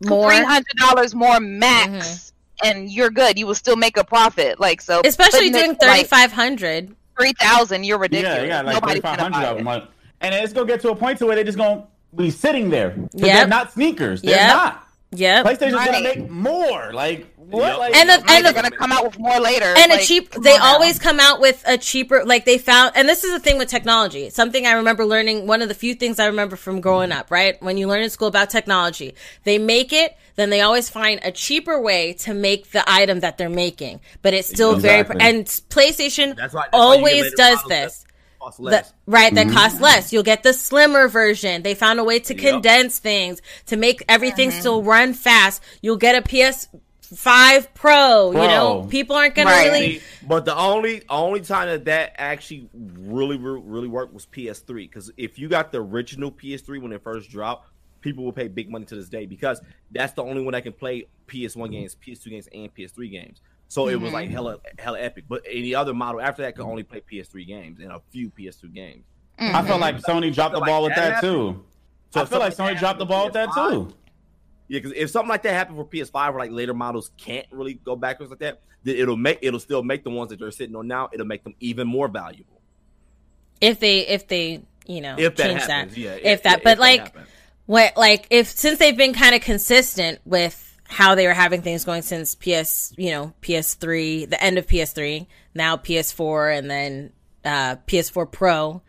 More. three hundred dollars more max, mm-hmm. and you're good. You will still make a profit. Like so, especially putting doing to, like, 3500 three thousand. You're ridiculous. Yeah, yeah, like Nobody's thirty five gonna of them. Like, and it's gonna get to a point to where they're just gonna be sitting there. Yep. They're not sneakers. They're Yep. not. yep PlayStation's gonna make more. Like what? Yep. Like, And the- and they're the- gonna come out with more later. and like, a cheap they on now. always come out with a cheaper like they found and this is the thing with technology something i remember learning one of the few things i remember from growing up right when you learn in school about technology they make it then they always find a cheaper way to make the item that they're making but it's still Exactly. very and playstation That's why- that's why you get always later does this that cost the, less. right Mm-hmm. that costs less you'll get the slimmer version they found a way to Yep. condense things to make everything Mm-hmm. still run fast you'll get a ps5 pro, you know people aren't gonna Right. really but the only only time that that actually really really worked was PS3 because if you got the original PS3 when it first dropped, people will pay big money to this day because that's the only one that can play PS1 mm-hmm. games, PS2 games, and PS3 games. So it was like mm-hmm. hella hella epic. But any other model after that could only play PS3 games and a few PS2 games. I feel mm-hmm. like Sony dropped the Like ball with that that too. So I feel like Sony dropped the ball with that too. Yeah, because if something like that happened for PS5, where like later models can't really go backwards like that, then it'll make it'll still make the ones that they're sitting on now. It'll make them even more valuable. if they if they you know If that change happens, that yeah. if that but like happens. what like if since they've been kind of consistent with how they were having things going since PS you know PS3 the end of PS3 now PS4 and then uh PS4 Pro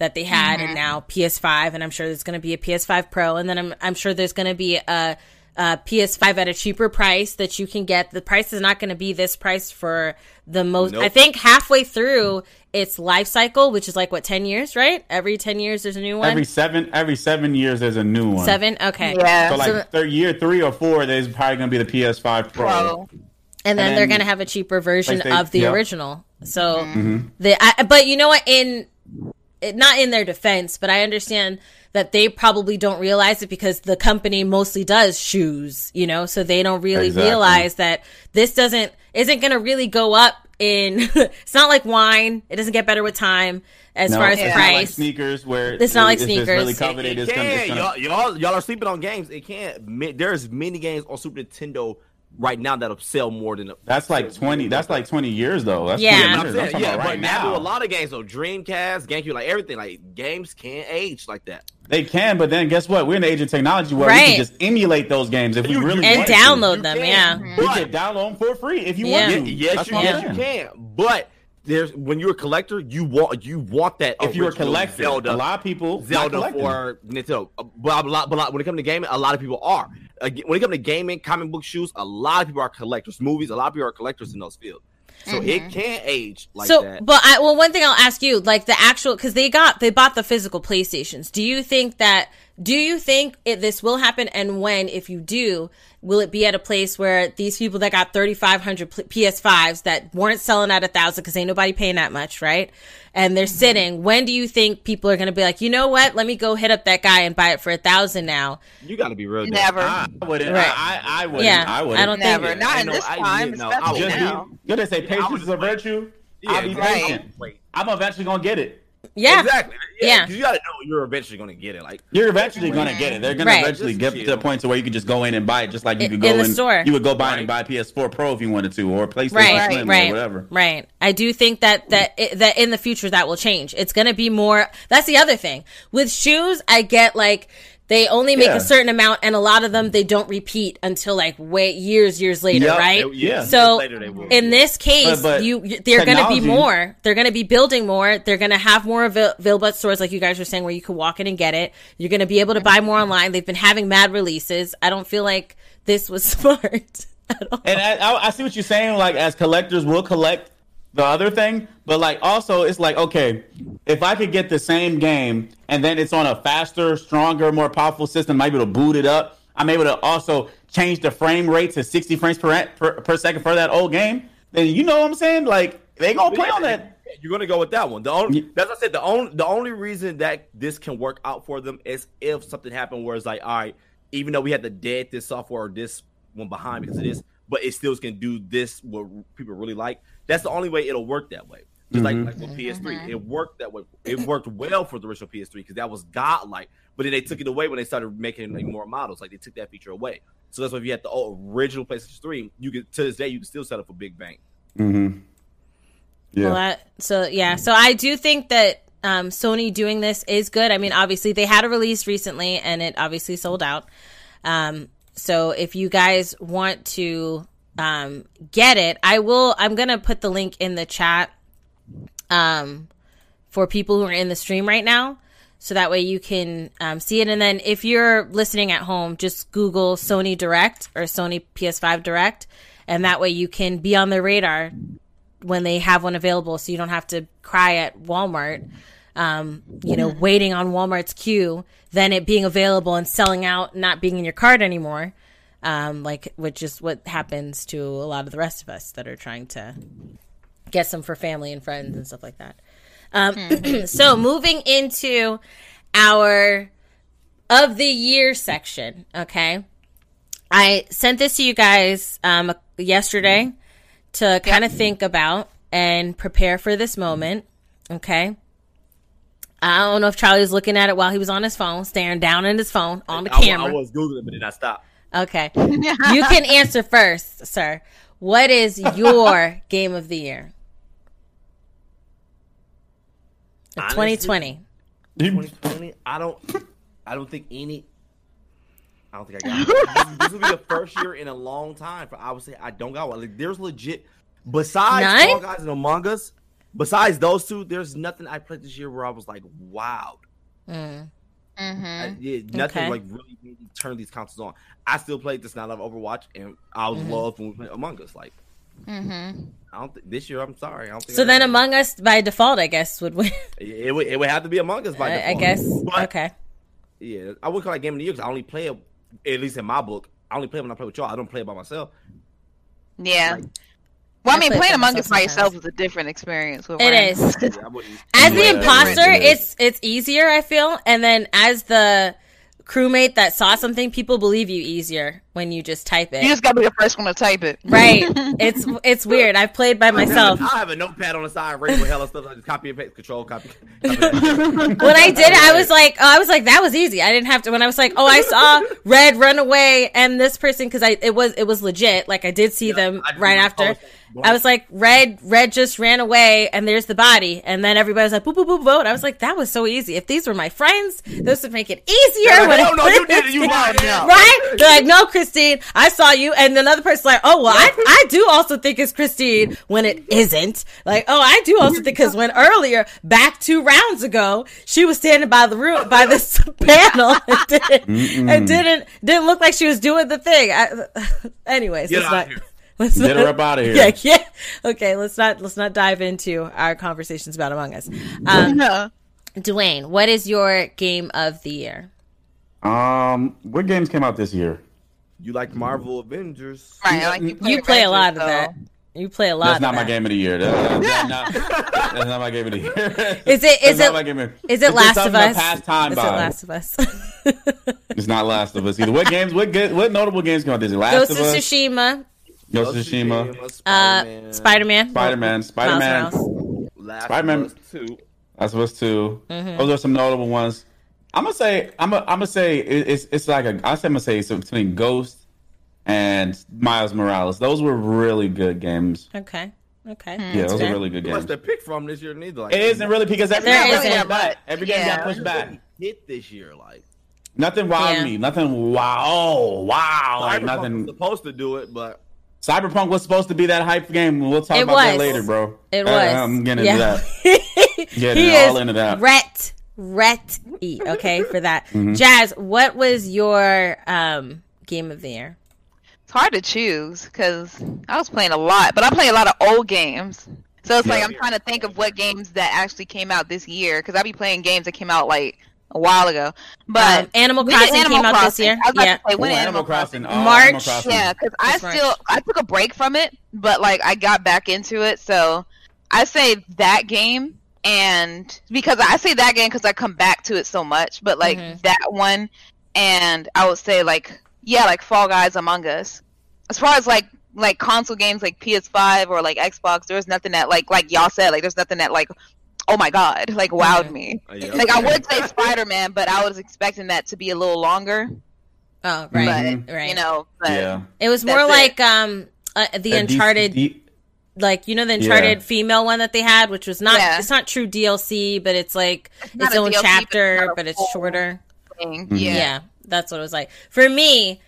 that they had and now PS5 and I'm sure there's going to be a PS5 Pro and then I'm I'm sure there's going to be a, a PS5 at a cheaper price that you can get the price is not going to be this price for the most I think halfway through its life cycle which is like what 10 years right every 10 years there's a new one Every seven every seven years there's a new one. 7 okay Yeah. So like So- third year three or four, there's probably gonna be the PS5 Pro. Pro. and then And they're going to have a cheaper version Like they- of the yeah. original. So Mm-hmm. the I, but you know what in it, not in their defense, but I understand that they probably don't realize it because the company mostly does shoes, you know, so they don't really Exactly. realize that this doesn't isn't going to really go up in <laughs> it's not like wine. It doesn't get better with time as No, far as it's the not like price. sneakers where It's not like if It's really sneakers. coveted. It It's gonna, it's can. gonna, Y'all, y'all, y'all are sleeping on games. It can't. There's many games on Super Nintendo right now that'll sell more than. a, that's like twenty. That's like twenty years though. That's Yeah. 20 I'm saying, I'm yeah, about but right now now. a lot of games, though, Dreamcast, GameCube, like everything, like games can't age like that. They can, but then guess what? We're in the age of technology where we can just emulate those games if we really and want to. And download You them, can. yeah. We can download them for free if you Yeah. want Yeah, to. yes, That's you, yes, you can. But there's when you're a collector, you want you want that. If you're a collector, Zelda, a lot of people Zelda not collecting. for Nintendo. But a lot, but a lot, when it comes to gaming, a lot of people are. When it comes to gaming, comic book shoes, a lot of people are collectors. Movies, a lot of people are collectors in those fields. So it mm-hmm. can't age like so, that. but I well, one thing I'll ask you, like the actual, because they got they bought the physical PlayStations. Do you think that? Do you think it, this will happen? And when, if you do, will it be at a place where these people that got thirty five hundred PS5s that weren't selling at a thousand because ain't nobody paying that much, right? And they're mm-hmm. sitting. When do you think people are going to be like, you know what? Let me go hit up that guy and buy it for a thousand now. you got to be real. Never. I wouldn't. Right. I, I, I wouldn't. Yeah, I wouldn't. I don't think- Never. Not I in know, this I- time, yeah, no, I especially would- Just now. be, good. They say patience is a virtue. I'll be Yeah, Right. patient. I'm eventually gonna get it. Yeah, Exactly. Yeah. Yeah. 'cause You got to know you're eventually going to get it. Like You're eventually gonna get it. They're gonna Right. eventually Just get to chill. the point to where you can just go in and buy it, just like you In- could go in the store. You would go buy it and buy a PS4 Pro if you wanted to, or PlayStation right, Slim right, or whatever. right. I do think that that it, that in the future that will change. It's going to be more. That's the other thing with shoes. I get like they only make Yeah. a certain amount, and a lot of them they don't repeat until like wait years, years later, Yep. right? They- yeah. So Later they will. in this case, But- but you you- they're going to be more. They're going to be building more. They're going to have more avail- available at stores, like you guys were saying, where you could walk in and get it. You're going to be able to buy more online. They've been having mad releases. I don't feel like this was <laughs> smart at all. And I, I, I see what you're saying. Like as collectors, we'll collect the other thing, but like also it's like okay, if I could get the same game and then it's on a faster, stronger, more powerful system, I'm able to boot it up. I'm able to also change the frame rate to 60 frames per, per, per second for that old game. Then you know what I'm saying? Like they gonna play on that. You're gonna go with that one. The only, as I said, the only the only reason that this can work out for them is if something happened where it's like, all right, even though we had to dead this software or this one behind because of this, but it still can do this what people really like. That's the only way it'll work that way. Just Mm-hmm. like, like with PS3, it worked that way. It worked well for the original PS3 because that was godlike. But then they took it away when they started making like more models. Like they took that feature away. So that's why if you had the old original PlayStation 3, you could to this day you can still sell it for big bang. Mm-hmm. Yeah. Well, that, so yeah, so I do think that um, Sony doing this is good. I mean, obviously they had a release recently, and it obviously sold out. Um, so if you guys want to um, get it, I will. I'm gonna put the link in the chat um, for people who are in the stream right now. So that way you can um, see it. And then if you're listening at home, just Google Sony Direct or Sony PS5 Direct. And that way you can be on their radar when they have one available so you don't have to cry at Walmart, um, you know, waiting on Walmart's queue, then it being available and selling out, not being in your cart anymore. Um, like, which is what happens to a lot of the rest of us that are trying to get some for family and friends and stuff like that. Um, <clears throat> so moving into our of the year section, okay. I sent this to you guys um, yesterday to kind of think about and prepare for this moment, okay. I don't know if Charlie was looking at it while he was on his phone, staring down at his phone on the I, camera. I was googling, but then I stopped. Okay. <laughs> you can answer first, sir. What is your <laughs> game of the year? Honestly, 2020. 2020. <laughs> I don't. I don't think any. I don't think I got. It. this, this will be the first year in a long time for I would say I don't got one. Like there's legit. Besides None? Fall Guys and Among Us, besides those two, there's nothing I played this year where I was like, wow. Mm. Mm-hmm. I, yeah, nothing Okay. like really made me turn these consoles on. I still played this. Not love Overwatch, and I was Mm-hmm. love when we played Among Us. Like Mm-hmm. I don't think this year. I'm sorry. I don't think. So I then got. Among Us by default, I guess, would win. <laughs> it, it would it would have to be Among Us by default. I guess. But, Okay. Yeah, I would call it game of the year because I only play it. At least in my book, I only play when I play with y'all. I don't play it by myself. Yeah. Like- well, I I mean, playing Among Us by yourself is a different experience. With It friends. is. Yeah, I wouldn't. As the imposter, it's it's easier, I feel. And then as the crewmate that saw something, people believe you easier when you just type it. You just gotta be the first one to type it. right. <laughs> It's it's weird. I've played by oh, myself. I have a notepad on the side, ready with hella stuff. I just copy and paste, control, copy. copy <laughs> when I did it, I was like, oh, I was like, that was easy. I didn't have to. When I was like, oh, I saw Red run away and this person because I it was it was legit. Like I did see them I right after. I was like, Red Red just ran away and there's the body, and then everybody was like, boop boop boop vote. I was like, that was so easy. If these were my friends, this would make it easier. when no, I no, you did it. You lied now. Right? They're like, no, Christine, I saw you. And another person's like, oh, well, I, I do also think it's Christine when it isn't. Like, oh, I do also think, because when earlier, back two rounds ago, she was standing by the room, by this <laughs> panel and didn't, and didn't, didn't look like she was doing the thing. I, <laughs> anyways, Get let's out not, here. <laughs> let's Get not- her up out of here. Yeah, yeah. Okay, let's not, let's not dive into our conversations about Among Us. Um, No. Dwayne, what is your game of the year? Um, what games came out this year? You like Marvel Avengers? Right, like you play, You play a lot of Avengers, that. You play a lot That's of not that. my game of the year. That- that's, not, that's not my game of the year. <laughs> Is it- is That's not it- game of- Is it It's Last of Us? Pass time is it. Last of Us? It's not Last of Us either. What games? What good? What notable games came out this year? Last Ghost of of Us, Tsushima, Ghost of Tsushima, uh, Spider Man, Spider Man, Spider Man, Spider-Man. of Us Two. Last of Us 2 Mm-hmm. Those are some notable ones. I'm gonna say I'm gonna, I'm gonna say it's it's like a I say I'm gonna say it's between Ghost and Miles Morales. Those were really good games. Okay, okay, Yeah, that's those fair. are really good What's games. the pick from this year? Neither. Like, It isn't really because every There game got pushed back. Every game got pushed back. hit this year. Like Nothing wowed Yeah. me. Nothing wow. Oh, wow. Like Cyberpunk was nothing. supposed to do it, but Cyberpunk was supposed to be that hype game. We'll talk It about that later, bro. It Uh, was. I'm getting Yeah. into that. <laughs> Getting he all is into that. ret ret e. Okay, for that. Mm-hmm. Jazz, what was your um game of the year? It's hard to choose because I was playing a lot, but I play a lot of old games. So it's like I'm trying to think of what games that actually came out this year because I be playing games that came out like a while ago. But Um, Animal Crossing Animal came out this year. I was about Yeah. to say, when Ooh, Animal Crossing. Oh, March. Animal Crossing. Yeah, because I That's right. still I took a break from it, but like I got back into it. So I say that game, and because I say that game because I come back to it so much. But like Mhm. that one, and I would say like yeah, like Fall Guys, Among Us. As far as like like console games like PS5 or like Xbox, there's nothing that like like y'all said like there's nothing that like oh my god <laughs> like wowed Mhm. me. uh, yeah. Like I would say Spider Man, but I was expecting that to be a little longer. Oh, right, But right. you know, but Yeah. it was That's more it. like um uh, the A dec- Uncharted, de- like you know the Uncharted Yeah. female one that they had, which was not Yeah. it's not true DLC, but it's like not its own DLC, but it's chapter, but it's shorter. Mm-hmm. Yeah. Yeah. that's what it was like. For me,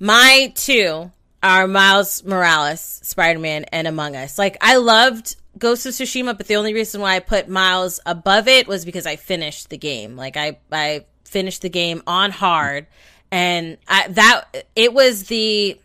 my two are Miles Morales, Spider Man, and Among Us. Like, I loved Ghost of Tsushima, but the only reason why I put Miles above it was because I finished the game. Like, I, I finished the game on hard, and I, that, it was the,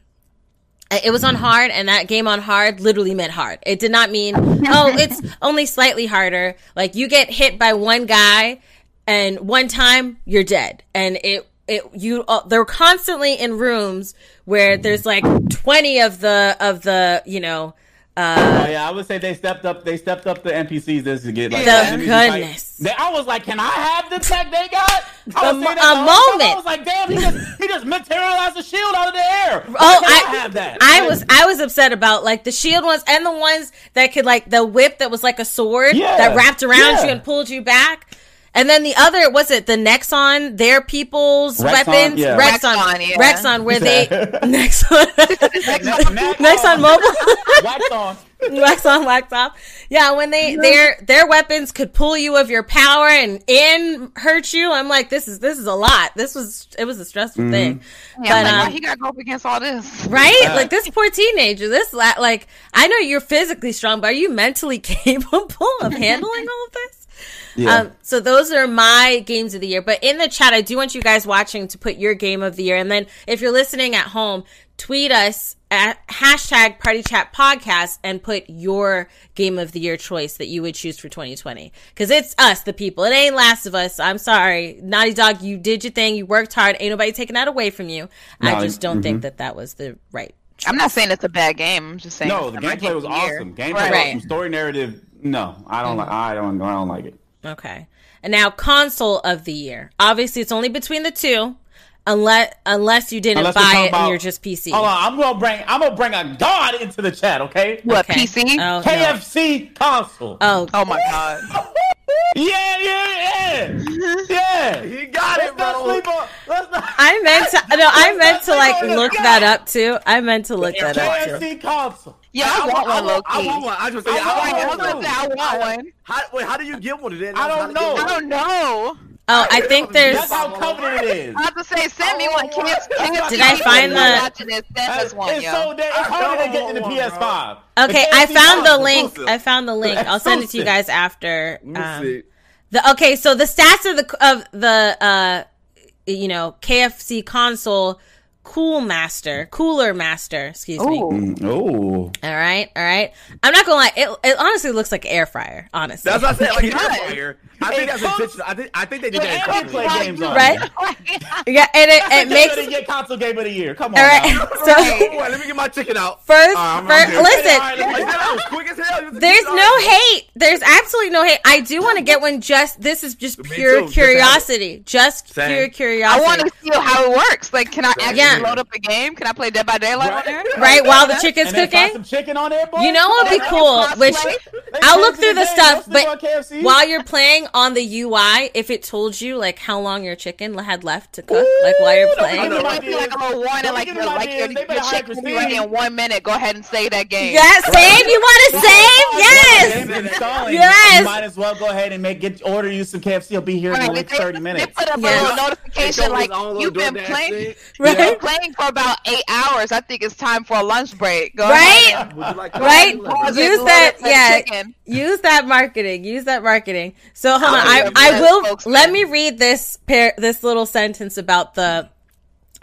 it was on hard, and that game on hard literally meant hard. It did not mean, <laughs> oh, it's only slightly harder. Like, you get hit by one guy, and one time you're dead. And it, it, you, uh, they're constantly in rooms where there's like 20 of the, of the, you know, Oh uh, yeah, I would say they stepped up. They stepped up the NPCs just to get like The enemies to fight. goodness. They, I was like, can I have the tech they got? I A was mo- a the moment. I was like, damn, he just he just materialized a shield out of the air. Oh, can't I, have that. I Like, was I was upset about like the shield ones and the ones that could like the whip that was like a sword Yeah, that wrapped around yeah. you and pulled you back. And then the other was it the Nexon, their people's Rexon, weapons, yeah. Rexon, Rexon, yeah. Rexon, where they <laughs> Nexon, Nexon <laughs> Nexon Mobile. Wax on. wax on, wax off. Yeah, when they their their weapons could pull you of your power and and hurt you. I'm like, this is this is a lot. This was it was a stressful thing. Yeah, But, like, um, he got to go up against all this? Right? Like this poor teenager. This like I know you're physically strong, but are you mentally <laughs> capable of handling all of this? Yeah. Um, so those are my games of the year. But in the chat, I do want you guys watching to put your game of the year. And then if you're listening at home, tweet us at hashtag party chat podcast and put your game of the year choice that you would choose for 2020. Cause it's us, the people. It ain't Last of Us. I'm sorry. Naughty Dog, you did your thing. You worked hard. Ain't nobody taking that away from you. I just don't mhm. think that that was the right. I'm not saying it's a bad game. I'm just saying. No, the gameplay was of the year. awesome. Gameplay, Right. Right. awesome. story narrative. No, I don't like. I don't. I don't like it. Okay. And now console of the year. Obviously, it's only between the two, unless unless you didn't Unless buy it about- and you're just PC. Hold on, I'm gonna bring. I'm gonna bring a god into the chat. Okay. What Okay. PC? Oh, no. KFC console. Oh, Oh my god. <laughs> Yeah, yeah, yeah, <laughs> yeah. He got Let's it, not bro. sleep on. Let's not. <laughs> I meant to. No, I meant to like look that up too. I meant to look that up too. KFC console. Yeah, I, want one low I want one. I just say, I I, want want was one. I want one. How, wait, how do you get one? Then I don't know. I don't know. Oh, I think there's. That's how coveted it is. I have to say, send me one. Kids, kids, Did I find the- Watching this, send us one, it's yo. so da- it's harder to get to the PS5. Okay, I found the link. I found the link. I'll send it to you guys after. Um, the okay, so the stats of the of the uh, you know KFC console Cool Master, Cooler Master, excuse me. Oh, All right, all right. I'm not gonna lie. It, it honestly looks like air fryer. Honestly, That's what I said. Like, It it's does. I think that's intentional. I think I think they did that Andy intentionally. play games on right? yeah, and it, it makes to get console game of the year. Come on, all right. now. So Wait, let me get my chicken out. <laughs> first, Uh, I'm- I'm first listen. All right, Like, let's- that was quick as hell. There's no hate. There's absolutely no hate. I do want to get one. Just this is just pure curiosity. Just Same. pure curiosity. I want to see how it works. Like, can I Yeah. Load up a game? Can I play Dead by Daylight on there? right while the chicken's and cooking. some chicken on there, boy. You know what would be cool? Which I'll look through the game. stuff, but it on KFC. while you're playing on the UI, if it told you like how long your chicken had left to cook, like while you're playing. don't You give want them to see like a little warning, like your like your, ideas. Your chicken will be ready in one minute. Go ahead and save that game. Yes, save. You want to save? Yes. Yes. You might as well go ahead and make get order you some KFC. It'll be here in Right, the next thirty minutes. They put up a little notification like you've been playing. Right. You've been playing for about eight hours. I think it's time for a lunch break. Go Right? ahead. Would you like Right? Pause Use that. Yeah. chicken. Use that marketing. Use that marketing. So hold on. I'll I use I that will. Let me read this pair. This little sentence about the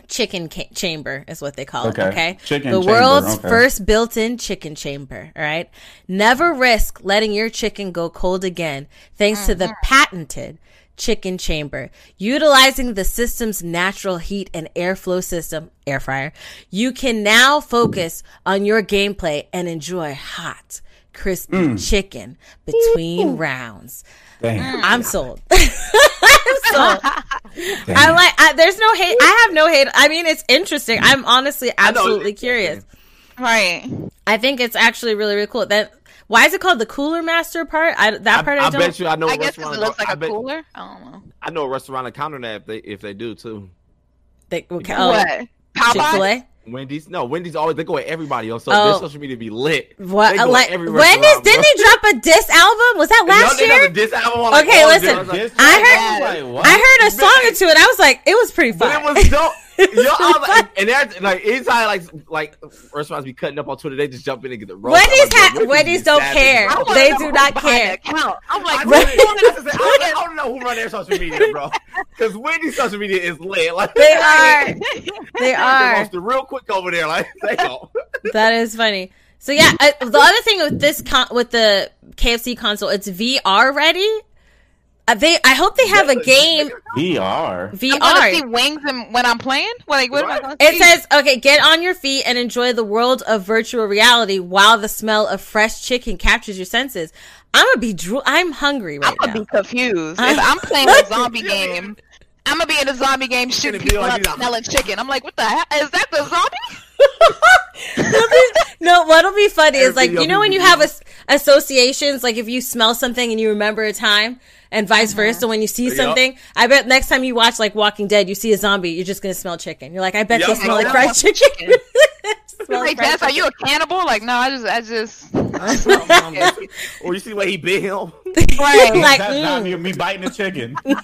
chicken ca- chamber is what they call it. Okay. Okay. Chicken the chamber, world's okay. first built-in chicken chamber. All right. Never risk letting your chicken go cold again, thanks to the mm-hmm. patented chicken chamber. Utilizing the system's natural heat and airflow system, air fryer, you can now focus on your gameplay and enjoy hot, crispy Mm. chicken between rounds. Damn. I'm sold. <laughs> I'm sold. I like. I, there's no hate. I have no hate. I mean, it's interesting. I'm honestly absolutely curious. Right. I think it's actually really really cool. That why is it called the Cooler Master part? I, that I, part I, I don't. bet you I know I a guess because restaurant. it looks like I a bet- cooler. I don't know. I know a restaurant counter that if they if they do too. They, okay, oh, what? How Chick Fil? A. Wendy's no Wendy's always they go at everybody on so Oh. their social media to be lit. What? They go Like every Wendy's? Didn't bro. they drop a diss album? Was that last didn't year? have album like, Okay, listen. day. like, I heard- I heard a song or two, and I was like, it was pretty But fun. it was dope. Yo, I was like, and that's like anytime like like restaurants be cutting up on Twitter, they just jump in and get the roast. Wendy's I'm like, ha- bro, Wendy's don't savage, care. They do not care. account. I'm like, I don't- I don't know who run their social media, bro. <laughs> Because Wendy's social media is lit. Like They <laughs> are. They <laughs> are. roasted real quick over there. Like they go. That is funny. So yeah, uh, the other thing with this con- with the KFC console, it's VR ready. Uh, they, I hope they have a game VR. I'm gonna see VR. wings and when I'm playing. What, like, what am I Right. gonna It says, okay, get on your feet and enjoy the world of virtual reality while the smell of fresh chicken captures your senses. I'm gonna be drool. I'm hungry right now. I'm gonna be confused. If I'm playing a zombie game, I'm gonna be in a zombie game shooting people like up, smelling chicken. I'm like, what the hell? Is that the zombie? <laughs> no, what'll be funny is like you know when you have a. associations. Like if you smell something and you remember a time, and vice Uh-huh. versa. When you see Yup. something, I bet next time you watch like Walking Dead, you see a zombie, you're just gonna smell chicken. You're like, I bet Yup. they smell like I fried <laughs> want chicken. <laughs> chicken. Smell Hey like fried Jess, are you a cannibal? Like, no, I just, I just. <laughs> or you see the way he bit him. Right, like, That's not mm. me, me biting the chicken. Dang,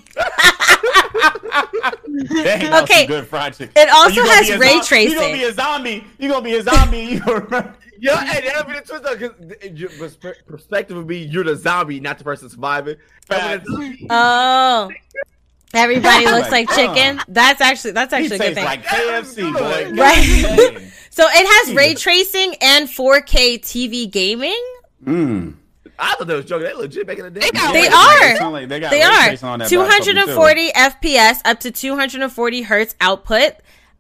that was Okay. good fried chicken. It also has be ray zo- You tracing. gonna be a zombie. You gonna be a zombie. You gonna remember. Yeah, hey, that'll be the twist though, because your perspective would be you're the zombie, not the person surviving. Oh. Everybody looks like Like, chicken. That's actually that's He actually a good thing. like KFC, boy. Right. God <laughs> dang. so it has ray tracing and 4K TV gaming. Mm. I thought they was joking. They legit back in the day. They got They ray are. sound like they got They are on that 240 FPS up to 240 hertz output.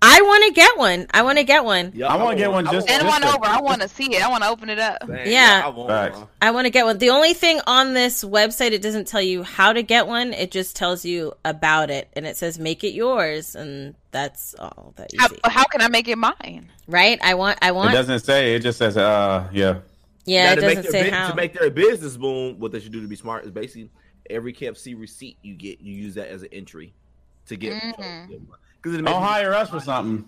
I want to get one. I want to get one. Yeah, I wanna get one just- I Send want one over. I want to see it. I want to open it up. one. Yeah. I want I want to get one. The only thing on this website, it doesn't tell you how to get one. It just tells you about it, and it says make it yours, and that's all that you How, see. how can I make it mine? Right? I want. I want. It doesn't say. It just says, uh, yeah. Yeah, Now, it to make doesn't their say bus- how. To make their business boom, what they should do to be smart is basically every KFC receipt you get, you use that as an entry to get. Mhm. Because it Don't hire us for something.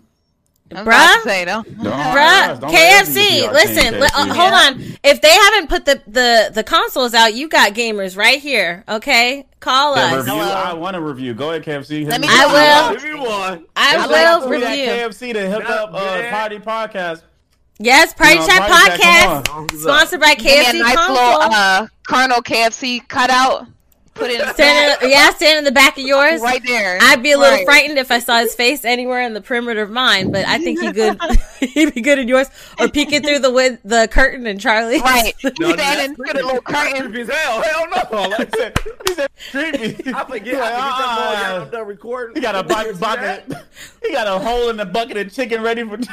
I was Bruh. say. Don't hire. Bruh, Don't let KFC. Listen, team, uh, hold on. If they haven't put the, the the consoles out, you got gamers right here. Okay, call The us. review. Hello. I want a review. Go ahead, KFC. Let me me I will. If you want. I Shout will to that review. KFC to hook Shout up out, uh. Party Podcast. Yes, Party You know, Chat Party Chat, Podcast, sponsored by Give me KFC a nice console. little uh, Colonel KFC cutout. Put it in <laughs> Stand in, yeah, stand in the back of yours. right there. I'd be a little Right. frightened if I saw his face anywhere in the perimeter of mine, but I think he good. <laughs> <laughs> He'd be good in yours, or peeking through the wid- the curtain in Charlie. Right. No, Standing through the little curtain. Creepy as hell. Hell no. Like I said, He said, creepy. I forget. I forget Like, uh-uh. Ah. I'm done recording. He got a bucket, bucket. He got a hole in the bucket of chicken ready for. The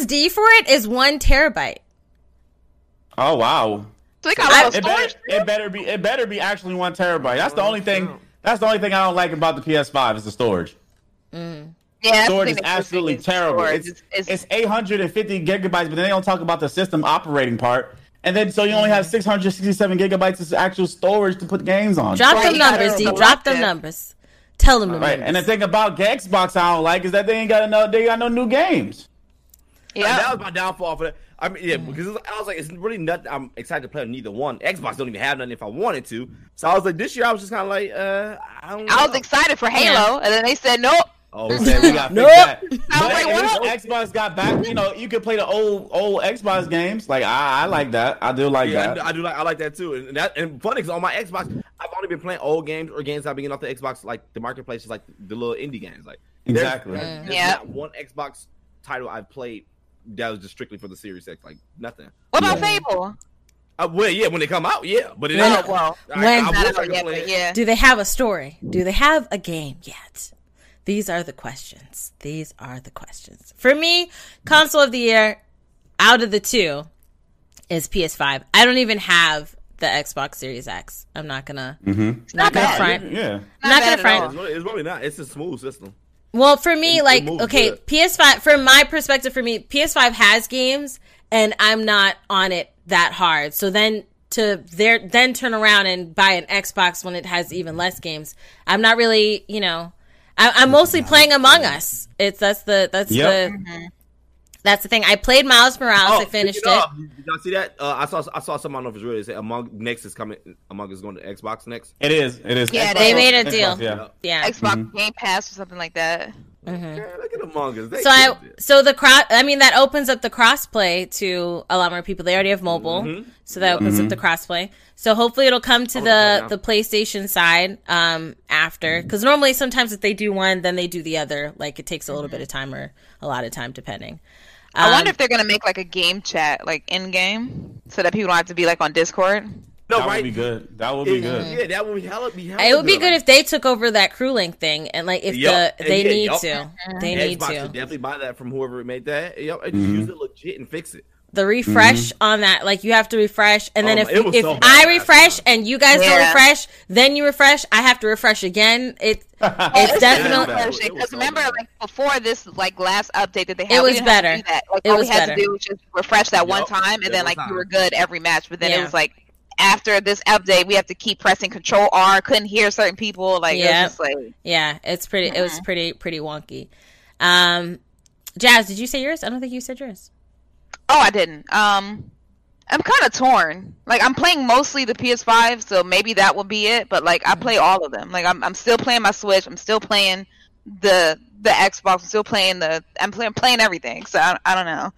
SSD for it is one terabyte. Oh wow! So they got I- a little It better, it better be. It better be actually one terabyte. That's the only thing. That's the only thing I don't like about the PS5 is the storage. Mm. Yeah, the Storage is absolutely terrible. storage. It's, It's- it's 850 gigabytes, but then they don't talk about the system operating part. And then so you only have 667 gigabytes of actual storage to put games on. Drop Right, them numbers, D. Drop the numbers. Tell them the Right. numbers. And the thing about Xbox I don't like is that they ain't got no they got no new games. yeah. That was my downfall for that. I mean, yeah, because it's- I was like, it's really nothing. I'm excited to play on neither one. Xbox don't even have nothing if I wanted to. So I was like, this year I was just kind of like, uh, I don't. I was excited for Halo, and then they said nope. Oh, They said we got <laughs> Nope. that. I was like, what? Xbox got back. You know, you could play the old old Xbox games. Like I, I like that. I do like Yeah, that. I do like I like that too, and that and funny because on my Xbox, I've only been playing old games or games I've been getting off the Xbox, like the marketplace is like the little indie games, like Exactly. There's, there's Yeah. not one Xbox title I've played that was just strictly for the Series X, like nothing. What about Yeah. Fable? Uh, well, yeah, when they come out, yeah, but it When- ain't- Oh, well, I, when- I, not I yet, but yeah. Do they have a story? Do they have a game yet? These are the questions. These are the questions. For me, console of the year out of the two is PS5. I don't even have the Xbox Series X. I'm not gonna Mm-hmm. Not, not gonna bad. front. Yeah. Not, bad gonna at front. all. It's really, it's really not. It's a smooth system. Well, for me, It- it like, moves okay, good. PS5, from my perspective, for me, PS5 has games and I'm not on it that hard. So then to there, then turn around and buy an Xbox when it has even less games. I'm not really, you know, I, I'm mostly playing Among Us. It's, that's the, that's Yep. the, mm-hmm. That's the thing. I played Miles Morales. I finished it. of, Did y'all see that? Uh, I saw. I saw something. I don't know if it's real. Among next is coming. Among is going to Xbox next. It is. It is. Yeah, Xbox- they made a Xbox, deal. Yeah. Yeah. Xbox Game Pass or something like that. Mm-hmm. Yeah, look at Among Us. They So I it. so the cross I mean that opens up the crossplay to a lot more people. They already have mobile, Mm-hmm. so that opens up the crossplay. So hopefully it'll come to Oh, the yeah. the PlayStation side um after because normally sometimes if they do one then they do the other. Like it takes a little bit of time or a lot of time depending. I Um, wonder if they're gonna make like a game chat, like in game, so that people don't have to be like on Discord. no, That right? would be good. That would be It- good. Yeah, that would be hella. Be hella It would be good Like, if they took over that CrewLink thing and like if Yup. the they Yeah, need yup. to they need Xbox should to definitely buy that from whoever made that. Yep, and Mm-hmm. just use it legit and fix it. The refresh on that, like you have to refresh, and then Oh, if if so I refresh time. and you guys don't refresh, then you refresh. I have to refresh again. It <laughs> it's definitely bad. It because so remember, like before this, like last update that they had, It was to better. do that. Like It all was we had better. to do was just refresh that one time, and That then like we time. were good every match. But then Yeah. it was like after this update, we have to keep pressing Control R. Couldn't hear certain people. Like it Yeah. was just like yeah, it's pretty. It Mm-hmm. was pretty pretty wonky. Um, Jazz, did you say yours? I don't think you said yours. Oh, I didn't. Um, I'm kind of torn. Like I'm playing mostly the PS5, so maybe that will be it. But like I play all of them. Like I'm, I'm still playing my Switch. I'm still playing the the Xbox. I'm still playing the. I'm playing playing everything. So I, I don't know.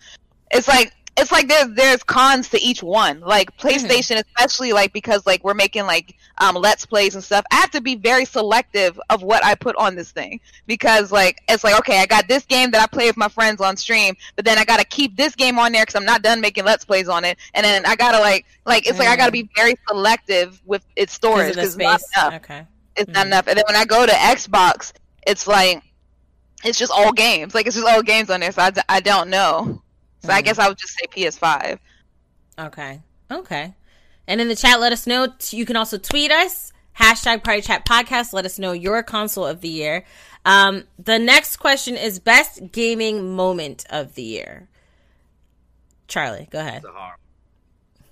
It's like it's like there's there's cons to each one. Like mm-hmm. PlayStation, especially like because like we're making like um let's plays and stuff. I have to be very selective of what I put on this thing because like it's like okay, I got this game that I play with my friends on stream, but then I gotta keep this game on there because I'm not done making let's plays on it, and then I gotta like like it's like I gotta mm. be very selective with its storage Because of the because it's not enough. Okay. It's not mm-hmm. enough. And then when I go to Xbox, it's like it's just all games. Like it's just all games on there. So I, d- I don't know. So I guess I would just say PS5. Okay. Okay. And in the chat, let us know. T- You can also tweet us. Hashtag Party Chat Podcast. Let us know your console of the year. Um, the next question is best gaming moment of the year. Charlie, go ahead. That's a hard.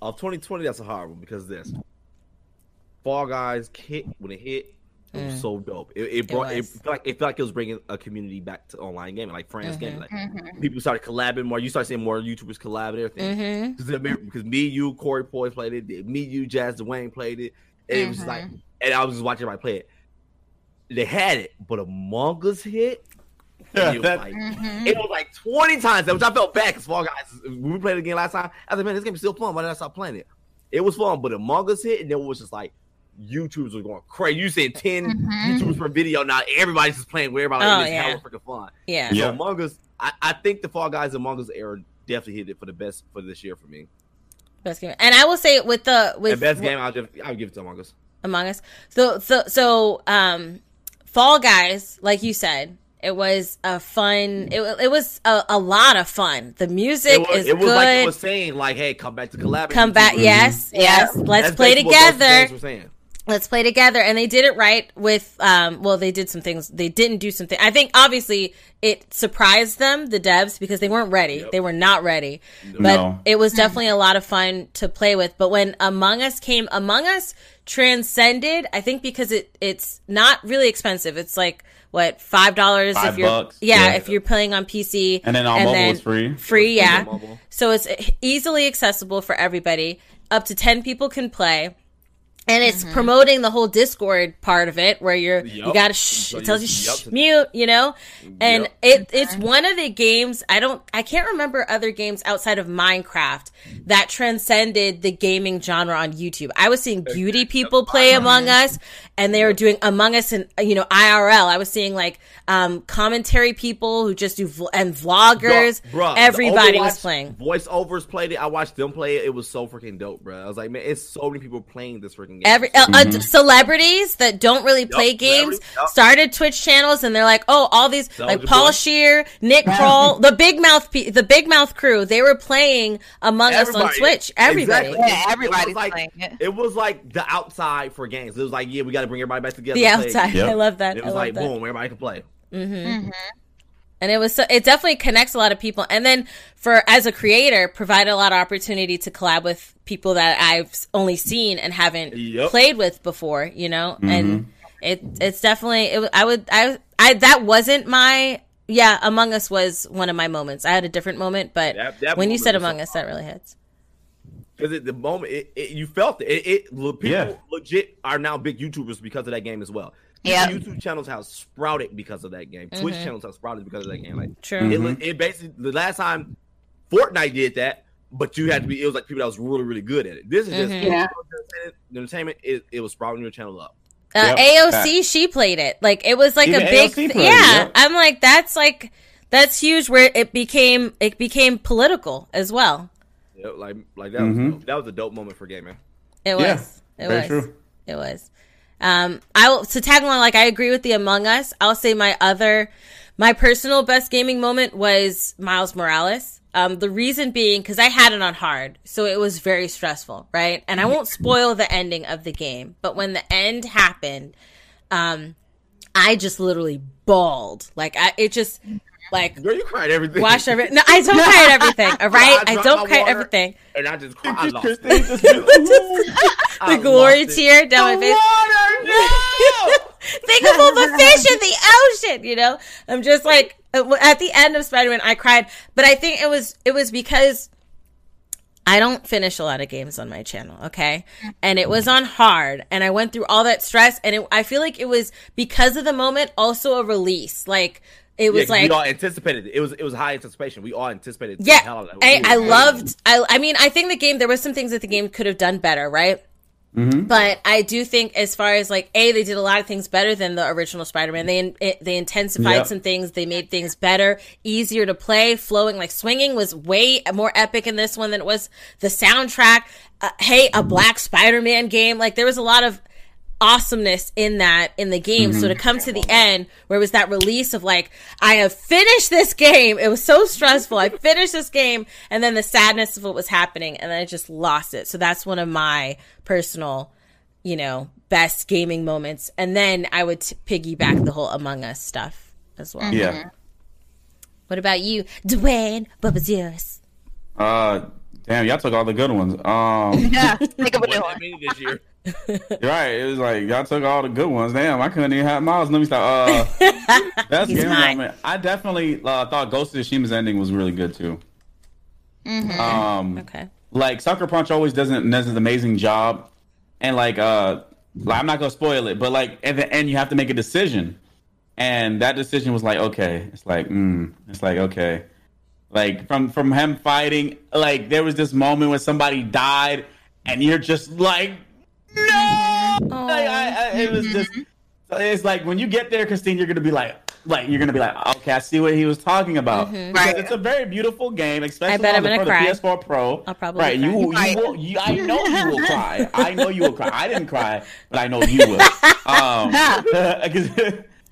Of 2020, that's a hard one because this Fall Guys hit when it hit, it was so dope. It, it brought it, was. felt like it felt like it was bringing a community back to online gaming, like friends gaming. Like Mm-hmm. people started collabing more. You start seeing more YouTubers collab and everything. Mm-hmm. Because me, you, Corey Poise played it. Me, you, Jazz Dwayne played it. And it was like, and I was just watching everybody play it. They had it, but Among Us hit. and it, was That- <laughs> like, Mm-hmm. it was like 20 times, that, which I felt bad because Fall Guys, when we played it again last time, I was like, man, this game is still fun. Why did I stop playing it? It was fun, but Among Us hit, and then it was just like, YouTubers were going crazy. You said 10 YouTubers per video. Now everybody's just playing with everybody. Oh, it's yeah. hella freaking fun. Yeah. So Yeah. Among Us, I, I think the Fall Guys Among Us era definitely hit it for the best for this year for me. Best game. And I will say with the with And best game, I'll just I'll give it to Among Us. Among Us. So so so um Fall Guys, like you said, it was a fun it, it was a, a lot of fun. The music It was, is it was good. like it was saying, like, hey, come back to collaborate. Come back, YouTubers. yes, yes. Let's That's play basically what those together. Games were saying. let's play together and they did it right with um well they did some things they didn't do something i think obviously it surprised them the devs because they weren't ready they were not ready but No. it was definitely a lot of fun to play with but when among us came among us transcended i think because it it's not really expensive it's like what five dollars if Five you're bucks, yeah, yeah. if you're playing on pc And then on mobile it's free. free yeah so it's easily accessible for everybody. Up to 10 people can play. And it's promoting the whole Discord part of it where you're you got to shh, So it tells you you- shh, yup. mute, you know? And Yup. it it's one of the games I don't I can't remember other games outside of Minecraft that transcended the gaming genre on YouTube. I was seeing beauty people play Among Us and they were doing Among Us and you know IRL. I was seeing like um commentary people who just do vl- and vloggers. Bruh, bruh, Everybody was playing. Voiceovers played it. I watched them play it. It was so freaking dope, bro. I was like, man, it's so many people playing this freaking game. Every uh, uh, celebrities that don't really play games celebrities, yup. started Twitch channels, and they're like, "Oh, all these like Paul Boy. Shear, Nick <laughs> Kroll, the Big Mouth, pe- the Big Mouth crew. They were playing Among Us on Twitch. Everybody, Exactly. Yeah, It- it everybody's was like, playing it. It was like the outside for games. It was like, yeah, we got to bring everybody back together. the outside. Yep. I love that. It I was love like, that. boom, everybody can play. And it was so it definitely connects a lot of people and then for as a creator provide a lot of opportunity to collab with people that i've only seen and haven't Yep. played with before you know mm-hmm. and it it's definitely it, i would i i that wasn't my yeah among us was one of my moments i had a different moment but That- that when you said was so among us that really hits Because at the moment, it, it, you felt it. It, it people Yeah. legit are now big YouTubers because of that game as well. Yeah. YouTube channels have sprouted because of that game. Twitch channels have sprouted because of that game. Like, True. It, Mm-hmm. it basically the last time Fortnite did that, but you had to be. It was like people that was really really good at it. This is just Yeah. entertainment. It, it was sprouting your channel up. uh, Yep. aoc she played it like it was like Even a big AOC th- played it, yeah yep. i'm like that's like that's huge where it became it became political as well Yeah, like like that was dope. that was a dope moment for gaming. It was. Yeah, it very was. true. It was. Um, I will to tag along. Like I agree with the Among Us. I'll say my other, my personal best gaming moment was Miles Morales. Um, the reason being because I had it on hard, so it was very stressful, right? And I won't spoil the ending of the game, but when the end happened, um, I just literally bawled. Like I, it just like Girl, you cried everything. wash every. No, I don't cry at everything. <laughs> All right, I dropped don't cry at everything. And I just cried. <laughs> <laughs> I lost it. just went, I The glory lost it. tear down my face. Water, no! Think of all the fish in the ocean, you know? I'm just like uh, at the end of Spider-Man I cried, but I think it was it was because I don't finish a lot of games on my channel, okay? And it was on hard and I went through all that stress and it, I feel like it was because of the moment also a release. Like it was Yeah, like we all anticipated it. It was it was high anticipation. We all anticipated. the yeah, hell out of I. I loved. I, I mean, I think the game. There was some things that the game could have done better, right? But I do think, as far as like, a, they did a lot of things better than the original Spider-Man. They it, they intensified Yeah. some things. They made things better, easier to play, flowing. Like swinging was way more epic in this one than it was the soundtrack. Uh, hey, a Black Spider-Man game. Like there was a lot of awesomeness in that in the game. So to come to the end where it was that release of like, I have finished this game. It was so stressful. I finished this game and then the sadness of what was happening and then I just lost it. So that's one of my personal, you know, best gaming moments. And then I would t- piggyback the whole Among Us stuff as well. Yeah. What about you, Dwayne? What was yours? Uh, damn, y'all took all the good ones. Um, <laughs> Yeah, <laughs> think of a new one. this year. Right. It was like y'all took all the good ones. Damn, I couldn't even have Miles. Let me stop. Uh, <laughs> that's game moment. I definitely uh, thought Ghost of Tsushima's ending was really good too. Um, Okay. like Sucker Punch always doesn't does an amazing job, and like uh, like, I'm not gonna spoil it, but like at the end you have to make a decision, and that decision was like okay, it's like mm, it's like okay, like from from him fighting, like there was this moment when somebody died, and you're just like no, like, I, I, it was just. It's like when you get there, Christine, you're gonna be like, like you're gonna be like, okay, I see what he was talking about. Because Right. It's a very beautiful game, especially I bet on I'm the, for cry. the PS4 Pro. I'll probably right. cry. You, you Right. will. You, I know you will cry. <laughs> I know you will cry. I didn't cry, but I know you will. <laughs> Um, <laughs> 'cause-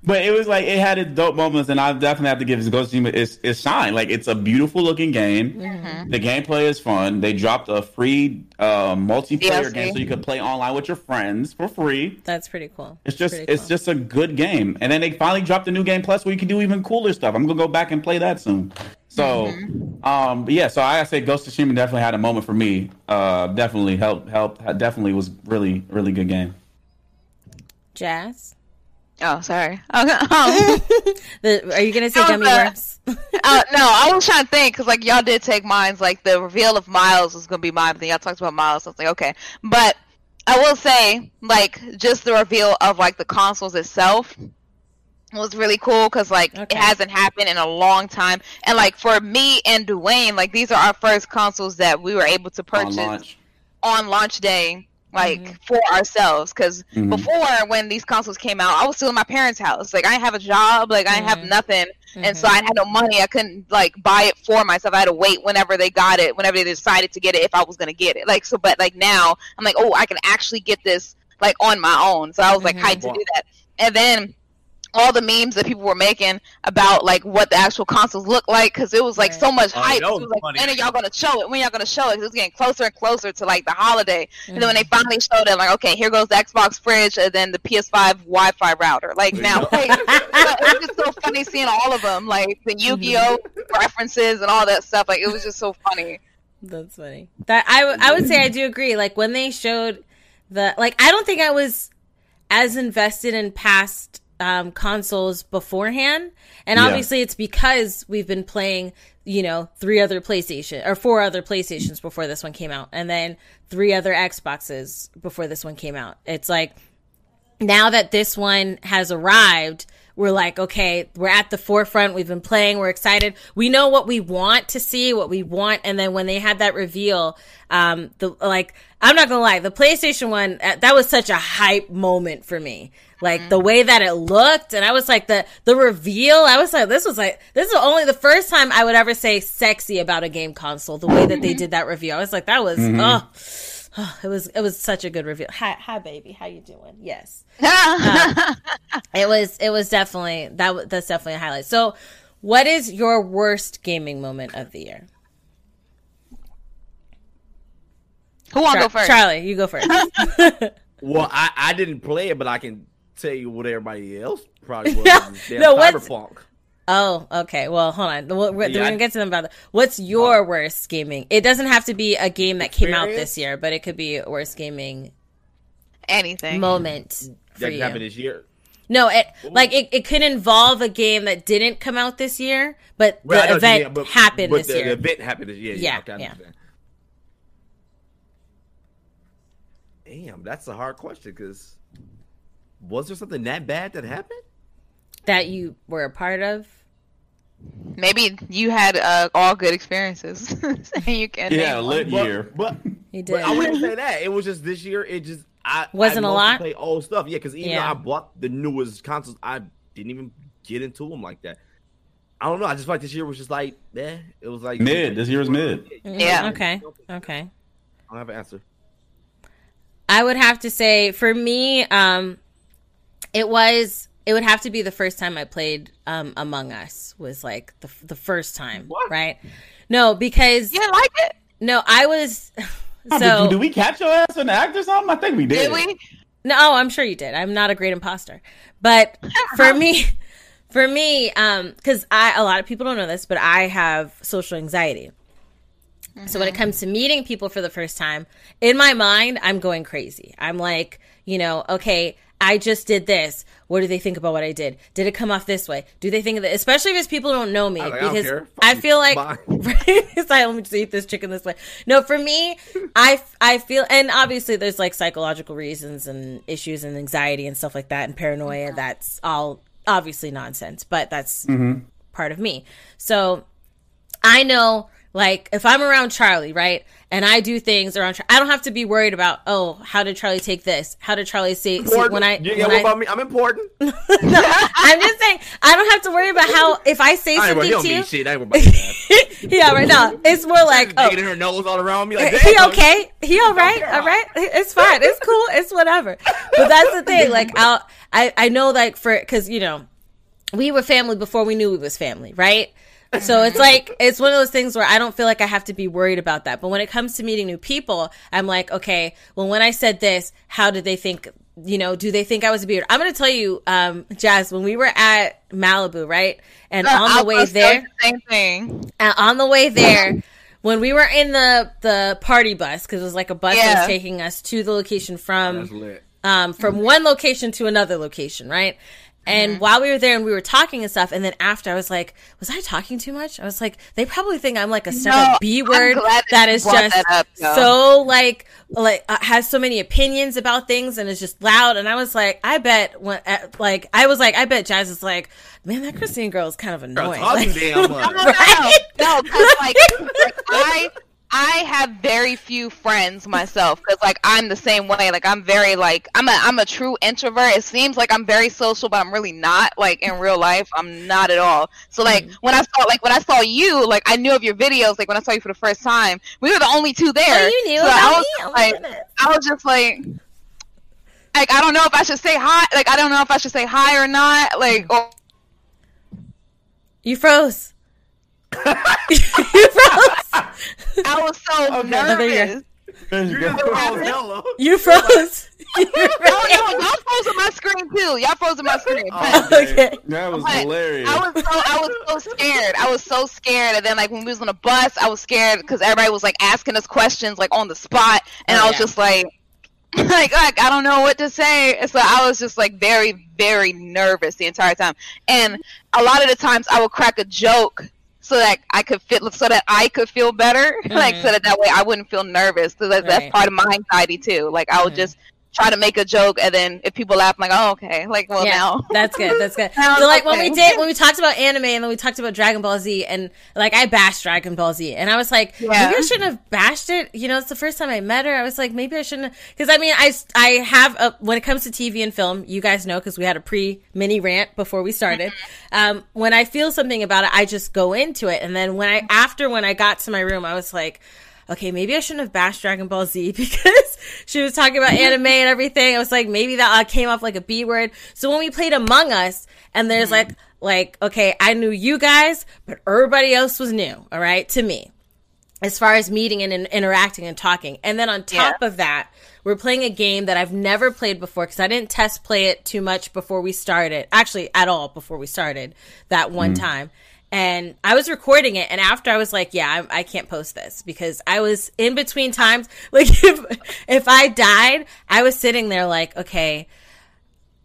but it was like it had its dope moments, and I definitely have to give Ghost of Tsushima its, its shine. Like it's a beautiful looking game. Mm-hmm. The gameplay is fun. They dropped a free uh, multiplayer DLC. game so you could play online with your friends for free. That's pretty cool. It's just Pretty it's cool. just a good game. And then they finally dropped a new game plus where you can do even cooler stuff. I'm gonna go back and play that soon. So um yeah, so I say Ghost of Tsushima definitely had a moment for me. Uh definitely helped helped definitely was really, really good game. Jazz. Oh, sorry. Okay. Um, <laughs> The, are you gonna say That was gummy a- worms? <laughs> uh, no, I was trying to think because like y'all did take mines. Like the reveal of Miles was gonna be mine, but then y'all talked about Miles. So I was like, okay. But I will say, like, just the reveal of like the consoles itself was really cool because like Okay. it hasn't happened in a long time. And like for me and Dwayne, like these are our first consoles that we were able to On purchase launch. on launch day like mm-hmm. for ourselves because Mhm. before when these consoles came out i was still in my parents house. Like i didn't have a job like i didn't have mm-hmm. nothing and so i mm-hmm. had no money. I couldn't like buy it for myself. I had to wait whenever they got it whenever they decided to get it if i was going to get it. Like so but like now i'm like oh i can actually get this like on my own. So i was like hyped to do that. And then all the memes that people were making about like what the actual consoles look like because it was like so much Oh, hype. that It was was like, funny. when are y'all gonna show it? When y'all gonna show it? Cause it was getting closer and closer to like the holiday. And then when they mm. finally showed it, like, okay, here goes the Xbox fridge and then the PS5 Wi-Fi router. Like now, like, but it was just so funny seeing all of them, like the mm-hmm. Yu-Gi-Oh references and all that stuff. Like it was just so funny. That's funny. That I, w- I would say I do agree. Like when they showed the like, I don't think I was as invested in past um, consoles beforehand, and Yeah. obviously it's because we've been playing, you know, three other PlayStation or four other PlayStations before this one came out, and then three other Xboxes before this one came out. It's like now that this one has arrived, we're like, okay, we're at the forefront. We've been playing. We're excited. We know what we want to see, what we want. And then when they had that reveal, um, the, like, I'm not gonna lie, the PlayStation one, uh, that was such a hype moment for me. Like the way that it looked. And I was like, the, the reveal, I was like, this was like, this is only the first time I would ever say sexy about a game console, the way that they did that reveal. I was like, that was, oh, <sighs> it was it was such a good reveal. Hi, hi, baby, how you doing? Yes, uh, <laughs> it was it was definitely that that's definitely a highlight. So, what is your worst gaming moment of the year? Who want to Char- go first? Charlie, you go first. <laughs> <laughs> Well, I, I didn't play it, but I can tell you what everybody else probably was. No, Damn no, what's- Cyberpunk. Oh, okay. Well, hold on. We're, we're, Yeah, gonna get to them about that. What's your uh-huh. worst gaming? It doesn't have to be a game that came out this year, but it could be a worst gaming Anything. moment That you. happened this year. No, it like it, it could involve a game that didn't come out this year, but the Right, I know what you event mean, but- happened but this the, year. The event happened this year. Yeah, Yeah, okay, yeah. Damn, that's a hard question because was there something that bad that happened? that you were a part of. Maybe you had uh, all good experiences. <laughs> you can Yeah, name lit But, year. but, You but did. I wouldn't say that. It was just this year. It just I Wasn't I a lot? Play old stuff, yeah. Because even Yeah. though I bought the newest consoles, I didn't even get into them like that. I don't know. I just feel like this year was just like, eh. It was like Mid. This year was mid. Yeah. Okay. Okay. I don't have an answer. I would have to say for me, um, it was it would have to be the first time I played um, Among Us was like the the first time, What? right? No, because You didn't like it? no, I was <laughs> Oh, so did, did we catch your ass in the act or something? I think we did. Did we? No, oh, I'm sure you did. I'm not a great imposter. But <laughs> for me, for me, um, because I a lot of people don't know this, but I have social anxiety. So when it comes to meeting people for the first time, in my mind, I'm going crazy. I'm like, you know, okay, I just did this. What do they think about what I did? Did it come off this way? Do they think of it? Especially if it's people who don't know me, I was like, I don't because care. I you. feel like <laughs> right? It's like, let me just eat this chicken this way. No, for me, I, I feel, and obviously there's like psychological reasons and issues and anxiety and stuff like that and paranoia. That's all obviously nonsense, but that's mm-hmm. part of me. So I know, like, if I'm around Charlie, right, and I do things around, Char- I don't have to be worried about, oh, how did Charlie take this? How did Charlie say, see, when I, you when know I about me? I'm important. <laughs> no, I'm just saying, I don't have to worry about how, if I say I something to you, shit. I ain't worried <laughs> about that. yeah, right now, it's more like, oh, Digging her nose all around me. Like, he okay? He all right? All right? It's fine. It's cool. It's whatever. But that's the thing. Like, I'll, I I know like for because you know we were family before we knew we was family, right? So it's like it's one of those things where I don't feel like I have to be worried about that. But when it comes to meeting new people, I'm like, okay, well, when I said this, how did they think? You know, do they think I was a beard? I'm going to tell you, um, Jazz, when we were at Malibu, right, and on I the way there, the Same thing. uh, on the way there when we were in the the party bus because it was like a bus that was taking us to the location from um from one location to another location right and Mm-hmm. while we were there and we were talking and stuff and then after i was like was i talking too much i was like they probably think i'm like a set No, of b I'm word glad that that you is brought just that up, so like like uh, has so many opinions about things and is just loud and i was like i bet when uh, like i was like i bet jazz is like man that christine girl is kind of annoying talk too Like- damn <laughs> much. No, no, Right? no, because like, like <laughs> I, I have very few friends myself because like I'm the same way. Like I'm very like I'm a I'm a true introvert. It seems like I'm very social, but I'm really not. Like in real life, I'm not at all. So like mm-hmm. when I saw like when I saw you, like I knew of your videos. Like when I saw you for the first time, we were the only two there. Oh, you knew so I was me? just Oh like, goodness. I was just like. Like I don't know if I should say hi. Like I don't know if I should say hi or not. Like or You froze. You <laughs> froze. I was so Okay. nervous. There you You go. just froze. You froze. <laughs> You Oh no, y'all froze on my screen too. Y'all froze on my screen. Oh, But okay. That was But hilarious. I was so I was so scared. I was so scared. And then like when we was on a bus, I was scared because everybody was like asking us questions like on the spot, and Oh, I was yeah. just like. <laughs> Like, like I don't know what to say, so I was just like very, very nervous the entire time. And a lot of the times, I would crack a joke so that I could feel, so that I could feel better, <laughs> like so that that way I wouldn't feel nervous. So that, Mm-hmm. Right. that's part of my anxiety too. Like I would Mhm. just try to make a joke, and then if people laugh, I'm like, oh okay, <laughs> like well yeah, now. <laughs> that's good. That's good. <laughs> Now So like it's when we did when we talked about anime and then we talked about Dragon Ball Z and like I bashed Dragon Ball Z and I was like Yeah. maybe I shouldn't have bashed it. You know, it's the first time I met her. I was like maybe I shouldn't because I mean I I have a, when it comes to TV and film, you guys know because we had a pre mini rant before we started. Mm-hmm. Um, when I feel something about it, I just go into it and then when I after when I got to my room, I was like. Okay, maybe I shouldn't have bashed Dragon Ball Z because she was talking about anime and everything. I was like, maybe that uh, came off like a B word. So when we played Among Us, and there's like, like, okay, I knew you guys, but everybody else was new. All right, to me, as far as meeting and, and interacting and talking. And then on top of that, we're playing a game that I've never played before because I didn't test play it too much before we started. Actually, at all before we started that one time. And I was recording it, and after I was like, "Yeah, I, I can't post this because I was in between times. <laughs> Like, if if I died, I was sitting there like, okay,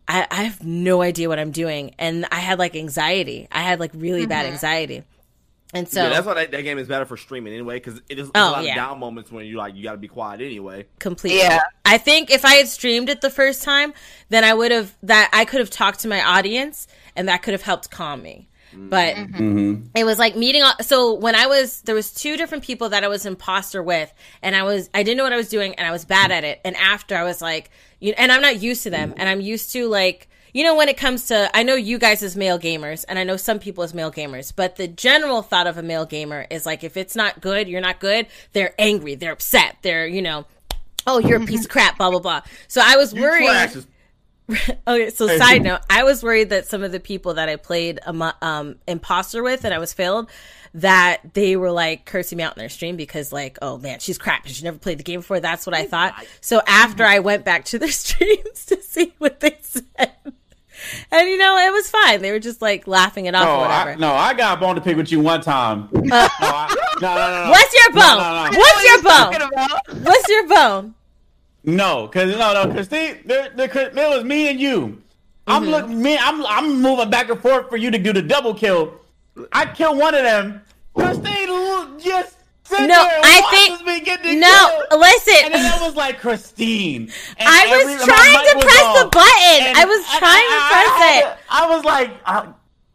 I, I have no idea what I'm doing, and I had like anxiety. I had like really bad mm-hmm. anxiety, and so yeah, that's why that, that game is better for streaming anyway, because it is Oh, a lot yeah. of down moments when you like you got to be quiet anyway. completely. Yeah. I think if I had streamed it the first time, then I would have that I could have talked to my audience and that could have helped calm me. But mm-hmm. Mm-hmm. it was like meeting all, so when I was there was two different people that I was imposter with and I was I didn't know what I was doing and I was bad at it. And after I was like you and I'm not used to them and I'm used to like you know when it comes to I know you guys as male gamers and I know some people as male gamers but the general thought of a male gamer is like if it's not good you're not good they're angry they're upset they're you know oh you're a piece of <laughs> crap blah blah blah. So I was worried trash is- <laughs> Okay, so side note, I was worried that some of the people that I played um, um imposter with and I was failed that they were like cursing me out in their stream because like, oh man, she's crap and she never played the game before. That's what I thought. So after I went back to their <laughs> streams to see what they said. And you know, it was fine. They were just like laughing it off No, or whatever. I, no, I got a bone to pick with you one time. no, I, no, no, no, no. What's your bone? No, no, no. What's your Talking bone? What's your bone? No, because no, no, Christine, there, there, it was me and you. I'm Mm-hmm. looking, me, I'm, I'm moving back and forth for you to do the double kill. I kill one of them. Christine just sit No, there I think- me get the No, kill. listen. And then I was like, Christine. And I was every- trying to was press the button. I was trying to press I, it. I, I was like, uh,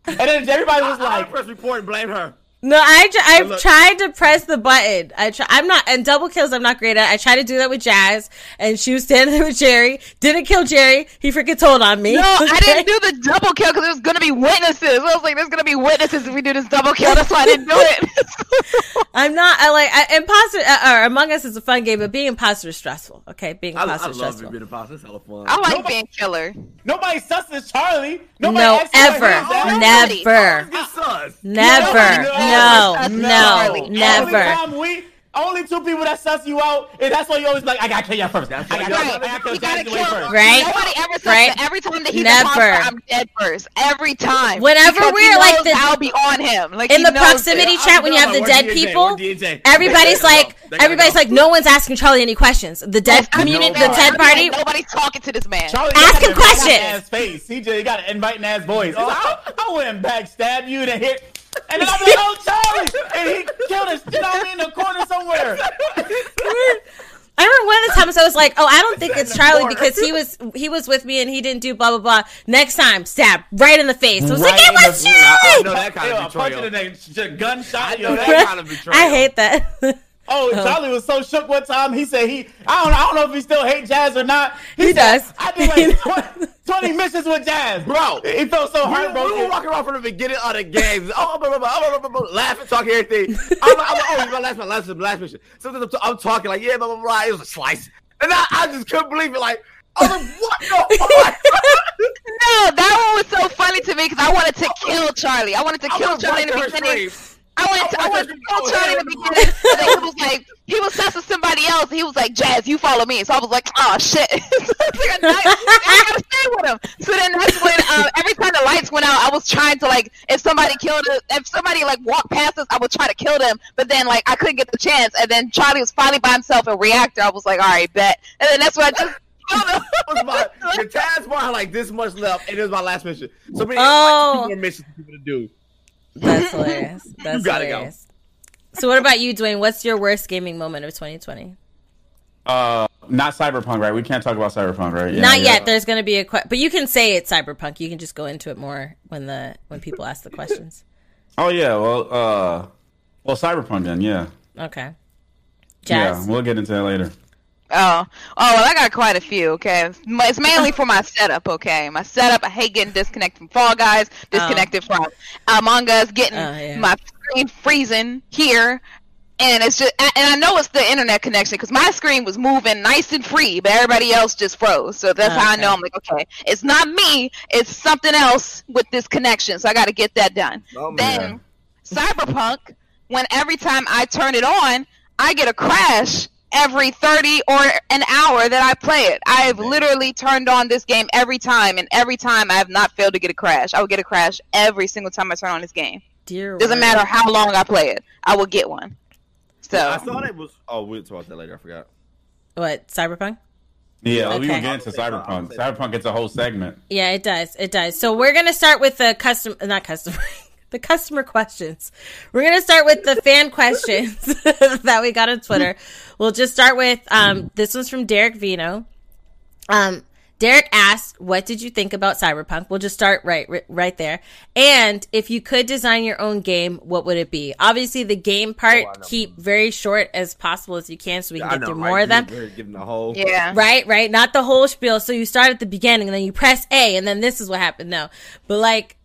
and then everybody <laughs> was I like, press report and blame her. No, I tr- I've look- tried to press the button. I try. I'm not and double kills. I'm not great at. I tried to do that with Jazz, and she was standing there <laughs> with Jerry. Didn't kill Jerry. He freaking told on me. No, I <laughs> didn't do the double kill because there's gonna be witnesses. I was like, there's gonna be witnesses if we do this double kill. That's why I didn't do it. <laughs> I'm not. I like I, imposter. Uh, or Among Us is a fun game, but being imposter is stressful. Okay, being imposter I, I imposter is love stressful. being imposter. It's hella fun. I like Nobody- being killer. nobody susses Charlie. Nobody No, asked you what ever, his ass- Nobody. never, never, no, No, no, never. Only time we, only two people that suss you out, and that's why you always like, I gotta kill you first. I gotta, why kill you you- I gotta kill You gotta Jazzy Wade first. Right? Nobody ever says Right? that. Every time that he's Never. imposter, I'm dead first. Every time. Whenever Because we're, like, knows the- I'll be on him. Like in the proximity it. chat when you have the dead DJ, people, everybody's like, go. They gotta everybody's like, no one's asking Charlie any questions. The dead I'm community, the dead party. like, Nobody's talking to this man. Charlie Ask got him an questions. inviting Ass face. CJ you got an inviting ass voice. I, I wouldn't backstab you to hit. And then I'm like, oh, Charlie! And he killed us, you know what I mean, in the corner somewhere. I remember one of the times I was like, "Oh, I don't think it's Charlie because he was he was with me and he didn't do blah blah blah." Next time, stab right in the face. I was like, Right "It in was the- I know Charlie." that kind Yo, of a punch in the betrayal. neck, gunshot. I Yo, know that- that kind of <laughs> betrayal. I hate that. <laughs> Oh, oh, Charlie was so shook one time. He said he, I don't, I don't know if he still hate Jazz or not. He said, does. I did like <laughs> 20, 20 missions with Jazz, Bro. He felt so We, we were heartbroken. walking around from the beginning of the game, oh, blah, blah, blah, blah, blah, blah, blah, laughing, talking everything. I'm, like- I'm like, oh, you my last, my last, my last mission. Sometimes I'm, t- I'm talking like, yeah, blah, blah, blah. It was a slice, and I, I just couldn't believe it. Like, I was like, what the <laughs> fuck? No, that one was so funny to me because I wanted to kill Charlie. I wanted to I kill Charlie in the watched her beginning. Stream. I went, to, I I wanted to watched kill her Charlie in the beginning. And then he was like, he was testing somebody else. He was like, Jazz, you follow me. So I was like, oh shit. <laughs> so I, was like, I gotta stay with him. So then that's when uh, every time the lights went out, I was trying to like, if somebody killed us, if somebody like walked past us, I would try to kill them. But then like I couldn't get the chance. And then Charlie was finally by himself in reactor. I was like, all right, bet. And then that's when I just <laughs> killed him. was my the task bar had like this much left, and it was my last mission. So many Oh. like, more missions for people to do. That's <laughs> hilarious. That's gotta go. hilarious. So, what about you, Dwayne? What's your worst gaming moment of 2020? Uh, not Cyberpunk, right? We can't talk about Cyberpunk, right? Yeah, Not yeah. yet. There's going to be a que- but you can say it's cyberpunk. You can just go into it more when the when people ask the questions. Oh yeah, well, uh, well, Cyberpunk then, yeah, Okay. yeah. We'll get into that later. Oh, oh, well, I got quite a few. Okay, it's mainly for my setup. Okay, my setup. I hate getting disconnected from Fall Guys, disconnected oh. from Among Us, getting Oh, yeah. my screen freezing here. and it's just and I know it's the internet connection because my screen was moving nice and free, but everybody else just froze. So that's how I know I'm like, okay, it's not me, it's something else with this connection. So I got to get that done. Oh, man. then Cyberpunk, when every time I turn it on, I get a crash every 30 or an hour that I play it. I have literally turned on this game every time, and every time I have not failed to get a crash. I will get a crash every single time I turn on this game. Dear Doesn't word. matter how long I play it, I will get one. So I thought it was. Oh, we'll talk about that later. I forgot. What Cyberpunk? Yeah, we Okay. can get into Cyberpunk. Cyberpunk gets a whole segment. Yeah, it does. It does. So we're gonna start with the custom, not customer, <laughs> the customer questions. We're gonna start with the fan questions <laughs> that we got on Twitter. We'll just start with um, this one's from Derek Vino. Um, Derek asked, "What did you think about Cyberpunk?" We'll just start right, right, right there. And if you could design your own game, what would it be? Obviously, the game part Oh, keep very short as possible as you can, so we can I get know, through right? more of them. We're- We're giving the whole. yeah, Right, right. Not the whole spiel. So you start at the beginning and then you press A and then this is what happened. No. But like,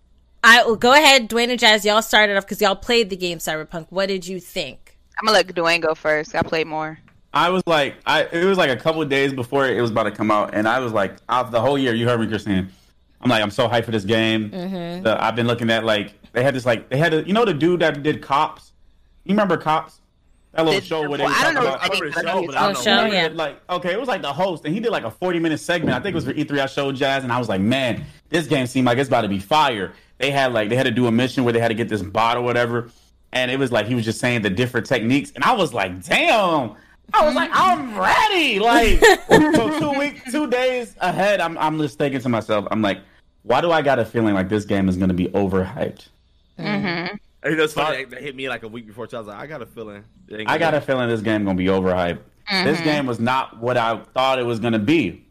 I will go ahead, Dwayne and Jazz, y'all started off because y'all played the game Cyberpunk. What did you think? I'm gonna let Dwayne go first. I played more. I was like, I it was like a couple of days before it was about to come out, and I was like, off the whole year. You heard me, Christine. I'm like, I'm so hyped for this game. Mm-hmm. The- I've been looking at like they had this like they had a, you know the dude that did Cops. You remember Cops? That little Did- show where they well, I don't talk know about- if I remember the show, but I don't Oh, know. show, yeah. that, Like, okay, it was like the host, and he did like a 40 minute segment. I think it was for E3. I showed Jazz, and I was like, man, this game seemed like it's about to be fire. They had like, they had to do a mission where they had to get this bot or whatever. And it was like, he was just saying the different techniques. And I was like, damn. I was like, I'm ready. Like, <laughs> so two weeks, two days ahead, I'm, I'm just thinking to myself, I'm like, why do I got a feeling like this game is going to be overhyped? Mm-hmm. And that's funny. That hit me like a week before. So I was like, I got a feeling. I got a feeling this game gonna be overhyped. This game was not what I thought it was gonna be.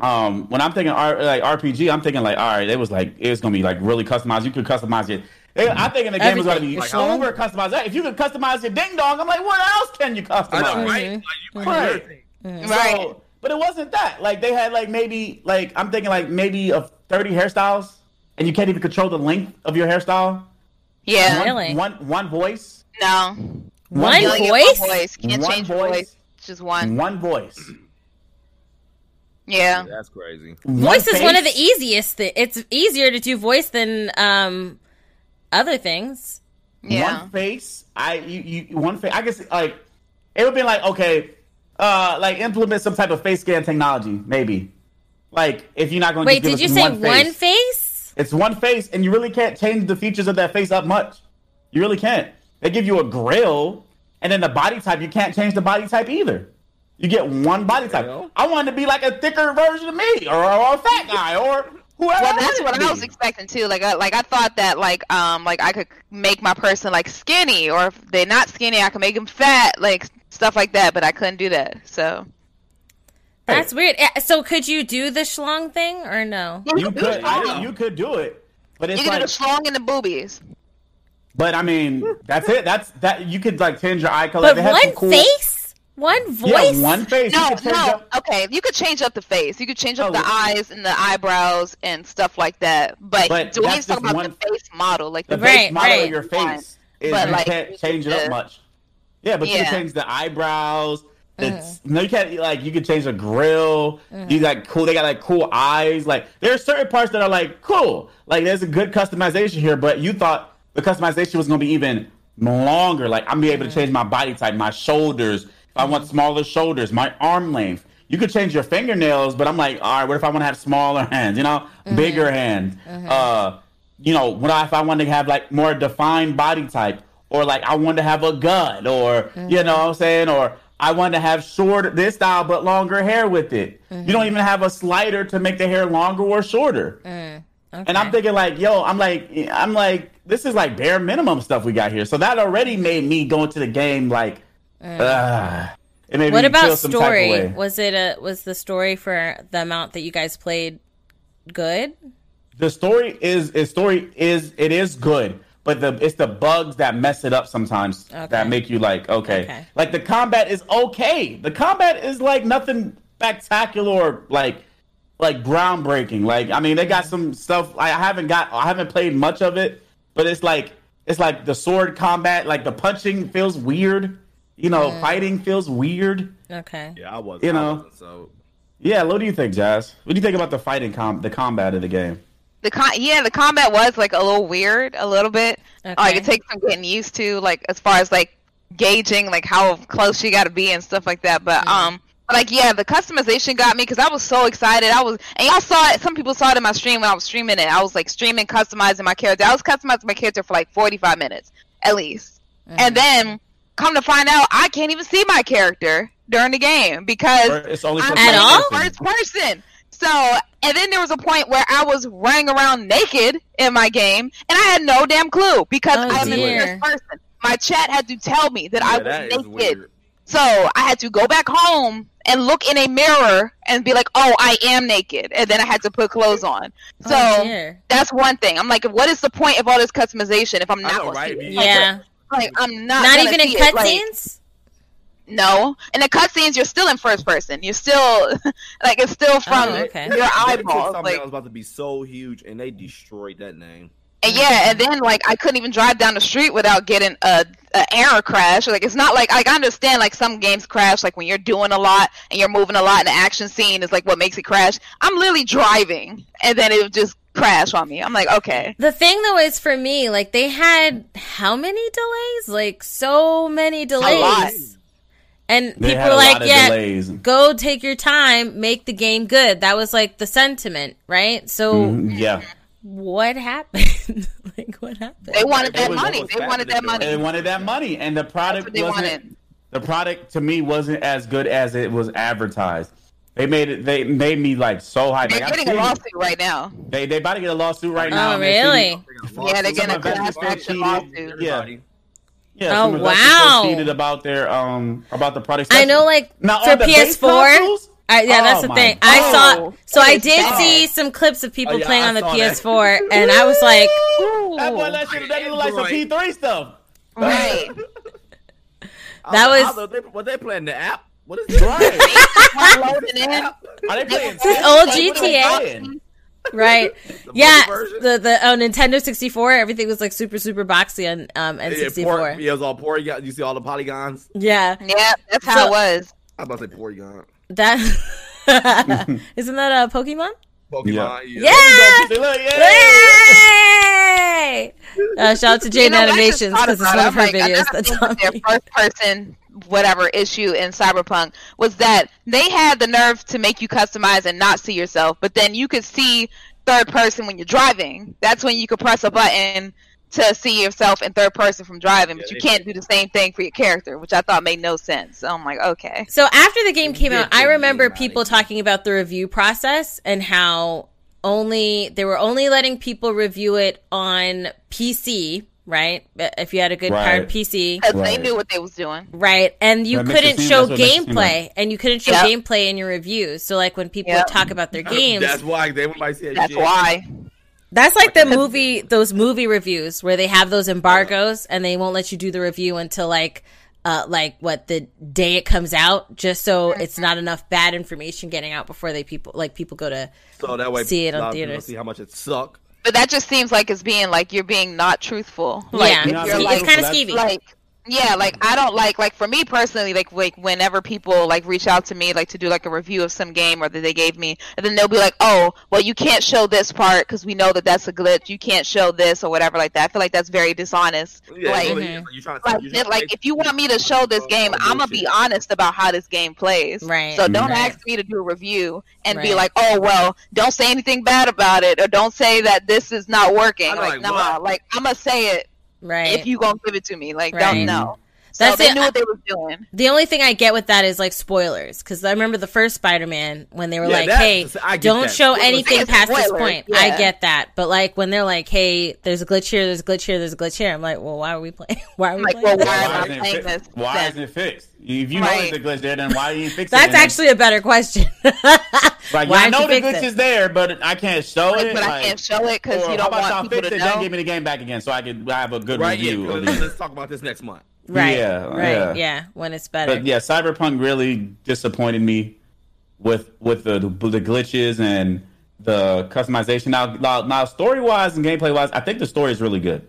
Um, when I'm thinking R- like RPG, I'm thinking like, all right, it was like it was gonna be like really customized. You could customize it. I'm thinking the game was gonna be Everything. Like, super customized. If you could customize your ding dong, I'm like, what else can you I customize? know, right? Mhm. Like, you Right. could. Right. So, but it wasn't that. Like they had like maybe like I'm thinking like maybe of 30 hairstyles, and you can't even control the length of your hairstyle. Yeah. One, Really? one one voice. No. One You only get voice? One voice. Can't One change voice. voice. It's Just one. One voice. Yeah. That's crazy. Voice is one of the easiest. Thi- it's easier to do voice than um other things. Yeah. one face. I you, you one face. I guess like it would be like okay, uh, like implement some type of face scan technology, maybe. Like if you're not going to Wait, give did you us say one one face. face? It's one face, and you really can't change the features of that face up much. You really can't. They give you a grill, and then the body type. You can't change the body type either. You get one body type. Grill? I wanted to be like a thicker version of me, or, or a fat guy, or whoever. Well, that's what to I was expecting too. Like, I, like I thought that like um like I could make my person like skinny, or if they're not skinny, I could make them fat, like stuff like that. But I couldn't do that. So That's weird. Eh, So could you do the schlong thing or no? You could, I, You you could do it, but it's can like do the schlong and the boobies. But I mean, that's it. That's that. You could like change your eye color. But They have some one cool- face? One voice? Yeah, one face. No, you could change no. up- Okay, you could change up the face. You could change up Oh, the yeah. eyes and the eyebrows and stuff like that. But, But Dwayne's that's talking just about one- the face model, like the the Right, face model right. of your face. Is But, you like, can't change it up the- much. Yeah, but you can change the eyebrows. It's Mm-hmm. no, you can't like you can change the grill. You got cool. They got like cool eyes. Like there are certain parts that are like cool. Like there's a good customization here, but you thought the customization was gonna be even longer. Like I'm gonna be able Mm-hmm. to change my body type, my shoulders. I want smaller shoulders, my arm length. You could change your fingernails, but I'm like, all right, what if I want to have smaller <laughs> hands? You know, Mm-hmm. bigger hands. Uh, you know, what if I want to have like more defined body type, or like I want to have a gut, or you know what I'm saying, or I want to have short this style but longer hair with it. You don't even have a slider to make the hair longer or shorter. And I'm thinking like, yo, I'm like, I'm like, this is like bare minimum stuff we got here. So that already made me go into the game like, uh, What about some type of story? Was it a was the story for the amount that you guys played good? the story is is story is it is good but the it's the bugs that mess it up sometimes Okay. that make you like okay. Okay. like the combat is okay the combat is like nothing spectacular or like like groundbreaking like i mean they got some stuff i haven't got i haven't played much of it but it's like it's like the sword combat like the punching feels weird You know, Mm. fighting feels weird. Okay. Yeah, I was. You know. so Yeah, what do you think, Jazz? What do you think about the fighting com the combat of the game? The con- yeah, the combat was like a little weird, a little bit. Okay. Like it takes some getting used to, like as far as like gauging like how close you got to be and stuff like that. But um, but, like yeah, the customization got me because I was so excited. I was, and y'all saw it. Some people saw it in my stream when I was streaming it. I was like streaming, customizing my character. I was customizing my character for like forty five minutes at least, and then come to find out, I can't even see my character during the game because It's only I'm At first all? person? first person. So, and then there was a point where I was running around naked in my game, and I had no damn clue because Oh, I'm dear. a first person. My chat had to tell me that I was that is naked. weird. So I had to go back home and look in a mirror and be like, "Oh, I am naked," and then I had to put clothes on. Oh, so Oh, that's one thing. I'm like, what is the point of all this customization if I'm not know, gonna right? see it? Yeah. Like mm. I'm not. Not even in see it, like- cutscenes. no, in the cutscenes, you're still in first person. You're still <laughs> like it's still from Oh, okay. your They eyeballs. something Like that was about to be so huge, and they destroyed that name. And yeah, and then like I couldn't even drive down the street without getting a, a error crash. Like it's not like like I understand like some games crash like when you're doing a lot and you're moving a lot and the action scene is like what makes it crash. I'm literally driving and then it just crash on me. I'm like, okay. The thing though is for me, like they had how many delays? Like so many delays. lot. And They people had were like, yeah, delays. go take your time, make the game good. That was like the sentiment, right? So Mhm, Yeah, what happened? <laughs> like what happened? They wanted that money. They wanted that money. they wanted that money, and the product they wasn't. wanted. The product to me wasn't as good as it was advertised. They made it. They made me like so hyped. They're Like, I'm getting a lawsuit right now. They they about to get a lawsuit right Oh, now. and they're really? Yeah, they're Some getting a class action cheated. lawsuit. Yeah. Yeah, Oh, wow. cheated about their um about the product. I know, like Now, for on the base PS4. I, yeah, that's Oh the my thing. I saw. So I did bad. see some clips of people Oh, yeah, playing I on the. PS4, <laughs> and I was like, That boy, that shit, that look like some P3 stuff. Right. <laughs> That was- How they, what they playing the app? What is this? Right. Are they playing? This is old Like, what are they GTA. right, <laughs> The yeah. mobile? The the oh, Nintendo 64, everything was like super super boxy on um N64. por- yeah, it was all polygon. You see all the polygons. Yeah, Yeah, that's how So- it was. I was about to say polygon. that <laughs> <laughs> isn't that a Pokemon? Pokemon. Yeah. Say, look, yeah. Yay! Uh, shout out to Jade You know, Animations because it's one of her like, videos another that's thing on with their first person whatever issue in Cyberpunk was that they had the nerve to make you customize and not see yourself, but then you could see third person when you're driving. That's when you could press a button to see yourself in third person from driving, but Yeah, you can't do the same thing for your character, which I thought made no sense. So I'm like, okay. So after the game came out, I remember people talking about the review process and how only they were only letting people review it on PC, right? If you had a good Right. powered PC, Because they knew what they was doing. right? And you That couldn't show that's makes it seem gameplay, like- and you couldn't show Yep. gameplay in your reviews. So like when people Yep. talk about their <laughs> games, That's why they might say That's shit. why. That's like the movie, those movie reviews where they have those embargoes and they won't let you do the review until like, uh, like what the day it comes out, just so it's not enough bad information getting out before they people like people go to. So that way, See it on a lot of people theaters. See how much it suck. But that just seems like it's being like you're being not truthful. Like yeah, if not you're it's, truthful, like kind of skeevy. like yeah like i don't like like for me personally like like whenever people like reach out to me like to do like a review of some game or that they gave me and then they'll be like oh well you can't show this part because we know that that's a glitch you can't show this or whatever like that i feel like that's very dishonest Yeah, like really, Mhm. you trying to, like, it- like if you want me to show this game, I'm gonna be honest about how this game plays. Right. So don't Right. ask me to do a review and be like, "Oh well, don't say anything bad about it, or don't say that this is not working." I'm Like, like, nah, what? like I'm gonna say it right. if you gonna give it to me. Like, Right. don't know. So That's they it. knew what they was doing. The only thing I get with that is like spoilers because I remember the first Spider-Man when they were Yeah, like, that- "Hey, don't that. show Spoilers. anything It's past this spoilers, point." I get that, but like when they're like, "Hey, there's a glitch here, there's a glitch here, there's a glitch here," I'm like, "Well, why are we playing? <laughs> Why are we Like, playing?" well, this?" why am I isn't it playing this Why then? isn't it fixed? If you know Right. there's a glitch there, then why are you fixing it? That's actually a better question. <laughs> like why I know the glitch it? is there, but I can't show it. but I can't show it because you don't about y'all want people fix to it, know. then give me the game back again so I can have a good review. of let's, it. let's talk about this next month. Right? Yeah, right? yeah. Yeah. when it's better. But yeah, Cyberpunk really disappointed me with with the the glitches and the customization. Now, now, now story wise and gameplay wise, I think the story is really good.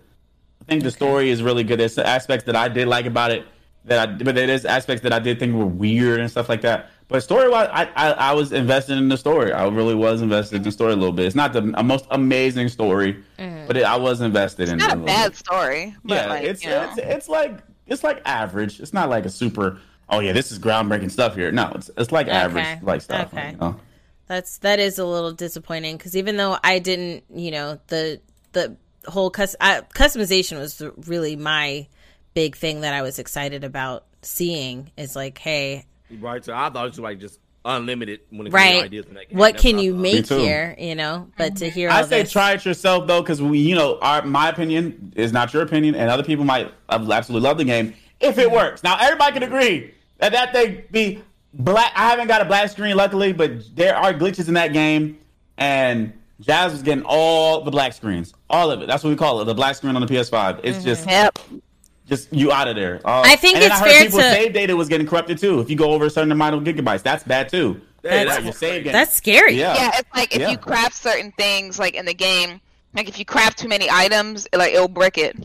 I think the story is really good. There's aspects that I did like about it. that I, but there is aspects that I did think were weird and stuff like that. But story wise, I, I I was invested in the story. I really was invested in the story a little bit. It's not the most amazing story, mm-hmm. but it, I was invested in not it a little bad bit. story. But Yeah, like, it's, you know. it's it's like it's like average. It's not like a super. Oh yeah, this is groundbreaking stuff here. No, it's it's like average like stuff. Okay. you know? That's that is a little disappointing because even though I didn't, you know, the the whole cus- I, customization was really my big thing that I was excited about seeing. Is like, hey, Right. So I thought it was like just unlimited when it comes to right, ideas in that game. what That's can you make here? You know, but to hear all I say this, try it yourself though, because we, you know, our my opinion is not your opinion, and other people might absolutely love the game if it works. Now everybody can agree that that thing be black. I haven't got a black screen, luckily, but there are glitches in that game, and Jazz was getting all the black screens, all of it. That's what we call it, the black screen on the PS5. It's mm-hmm. just, Yep. Just you out of there. Uh, I think and then it's I heard fair people to- save data was getting corrupted too. If you go over a certain amount of gigabytes, that's bad too. Yeah, That's- that Your save game. that's scary. yeah. Yeah, it's like if Yeah. you craft certain things like in the game, like if you craft too many items, like it'll brick it.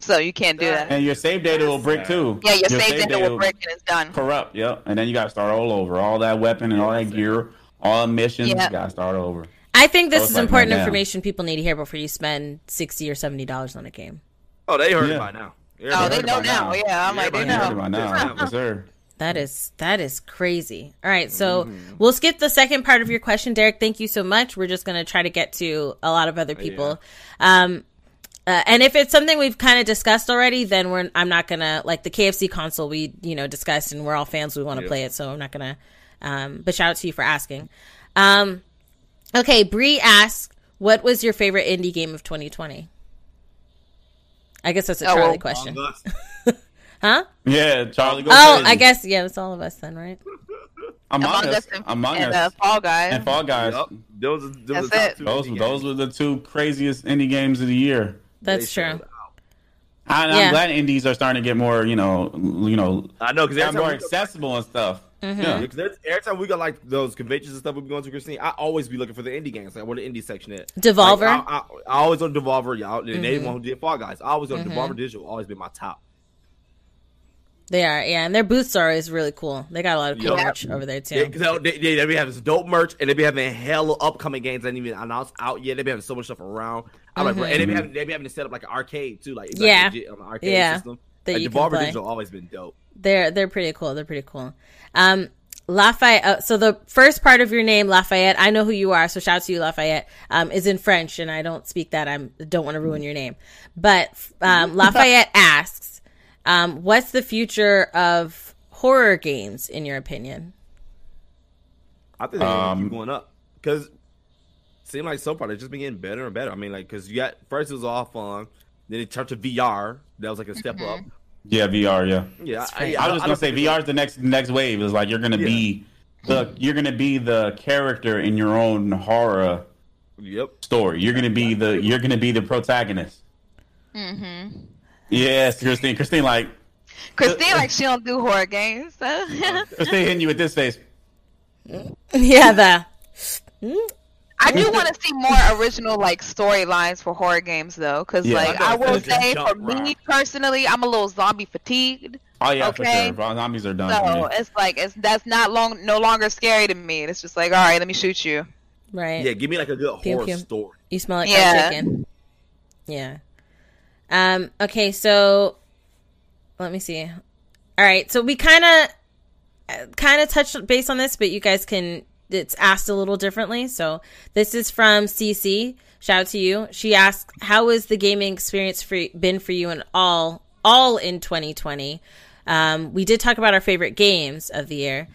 So you can't do that. And your save data will break too. Yeah, your, save data will brick and it's done. corrupt. Yep. And then you got to start all over. All that weapon and all that gear, all the missions, Yeah. you got to start over. I think this So is like, important man, information people need to hear before you spend sixty or seventy dollars on a game. Oh, they heard Yeah. it by now. Oh, they heard it know by now. Yeah, I'm like, they Everybody Heard know. now. Yes, sir. That is that is crazy. All right, so Mm-hmm. we'll skip the second part of your question, Derek. Thank you so much. We're just going to try to get to a lot of other people. Um, uh, and if it's something we've kind of discussed already, then we're I'm not gonna like the KFC console we you know discussed, and we're all fans. We want to play it, so I'm not gonna. Um, but shout out to you for asking. Um, okay, Bree asks, "What was your favorite indie game of 2020?" I guess that's a Oh, Charlie well, question. <laughs> Huh? Yeah, Charlie. Go Oh, crazy. I guess yeah, it's all of us then, right? <laughs> Among, Among Us, Us and, Among and Us, uh, Fall Guys. and Fall Guys. Yup. Those, are- those That's the it. Those, those were the two craziest indie games of the year. That's They true. showed out. And Yeah. I'm glad indies are starting to get more, you know, you know, I know because they're more accessible and stuff. Mm-hmm. Yeah. Yeah, 'cause there's- every time we got like those conventions and stuff we be going to, Christine, I always be looking for the indie games. Like where the indie section at. Devolver? Like, I, I, I always on Devolver, y'all. And they Mm-hmm. the one who did Fall Guys. I always on Devolver Digital. Always been my top. They are, yeah, and their booths are always really cool. They got a lot of cool Yep. merch over there too. Yeah, they, they, they be having this dope merch and they be having hella upcoming games that ain't even announced out yet. They be having so much stuff around. I'm like, bro, and they be having they be having to set up like an arcade too, like, like Mm-hmm. Yeah. legit on the arcade Yeah. system. That Like, you can Devolver play. Digital always been dope. They're they're pretty cool. They're pretty cool. Um, Lafayette. Uh, so the first part of your name, Lafayette. I know who you are, so shout out to you, Lafayette. Um, is in French, and I don't speak that. I'm don't want to ruin your name, but um, <laughs> Lafayette asks, um, "What's the future of horror games in your opinion?" I think they're gonna Um, keep going up because seem like so far they've just been getting better and better. I mean, like because you got first it was all fun, then it turned to VR. That was like a step Mm-hmm. up. Yeah, VR. Yeah. Yeah, That's I, I was just I gonna don't say VR is the next next wave. Is like you're gonna be the you're gonna be the character in your own horror Yep. story. You're gonna be the you're gonna be the protagonist. Mm-hmm. Yes, Christine. Christine, like Christine, like she don't do horror games. So. <laughs> Christine hitting you with this face. yeah, the I do want to see more original like storylines for horror games though, because Yeah. like I I will it was just say jump for me personally, I'm a little zombie fatigued. Oh yeah, Okay. for sure. Zombies are done. So for me. it's like it's that's not long no longer scary to me. It's just like all right, let me shoot you. right. Yeah, give me like a good Pew, horror pew. story. You smell like Yeah. fried chicken. Yeah. Um. Okay. So, let me see. All right. So we kind of, kind of touched base on this, but you guys can. It's asked a little differently. So this is from CC. Shout out to you. She asks, "How has the gaming experience for, been for you in all all in 2020?" Um, we did talk about our favorite games of the year.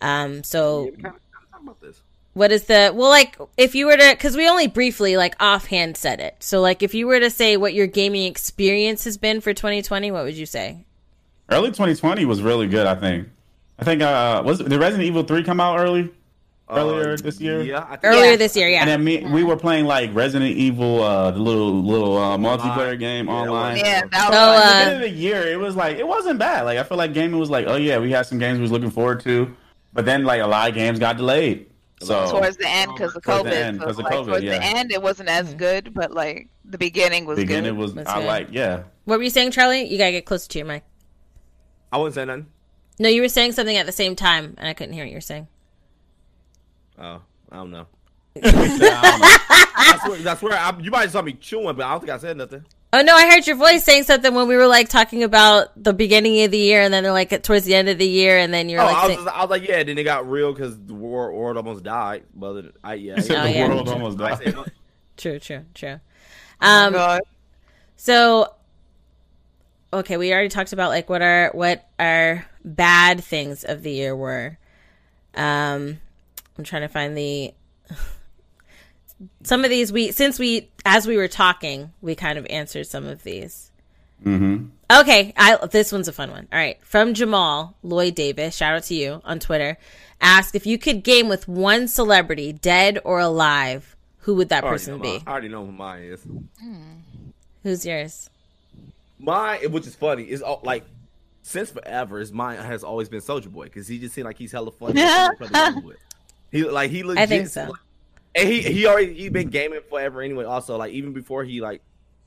Um. So Kind of, kind of talk about this. what is the well like if you were to because we only briefly like offhand said it so like if you were to say what your gaming experience has been for 2020 what would you say Early 2020 was really good. I think. I think uh was did Resident Evil 3 come out early? Earlier Uh, this year? Yeah, I think earlier Yeah. this year yeah And then me, we were playing like Resident Evil, uh, the little little uh, multiplayer game Yeah, online. Yeah, that was So, fun. uh, At the end of the year, it was like it wasn't bad. Like I feel like gaming was like, oh yeah, we had some games we was looking forward to, but then like a lot of games got delayed. So towards the end because of Towards the COVID. end, so, 'cause of like, COVID, towards yeah. the end, it wasn't as good, but like the beginning was beginning good. was That's I good. like yeah. what were you saying charlie you gotta get closer to your mic I wouldn't say nothing. No, you were saying something at the same time, and I couldn't hear what you were saying. Oh, I don't know. <laughs> I don't know. That's where, that's where I, you might have saw me chewing, but I don't think I said nothing. Oh no, I heard your voice saying something when we were like talking about the beginning of the year, and then they're like towards the end of the year, and then you're Oh, like, I was, saying- just, I was like, yeah. Then it got real because the world, world almost died. But I yeah, He said Oh, the yeah. world almost died. <laughs> true, true, true. Oh Um, God. so okay, we already talked about like what our what our bad things of the year were. Um, I'm trying to find the <sighs> some of these we since we as we were talking we kind of answered some of these. Mm-hmm. Okay, I this one's a fun one. All right, from Jamal Lloyd Davis, shout out to you on Twitter. Ask if you could game with one celebrity, dead or alive, who would that person be? mine. I already know who mine is. Who's yours? Mine, which is funny, is all, like since forever, is mine has always been Soulja Boy because he just seemed like he's hella funny. <laughs> to play the game with. he like he legit. I think so. And he he already he been gaming forever anyway. Also, like even before he like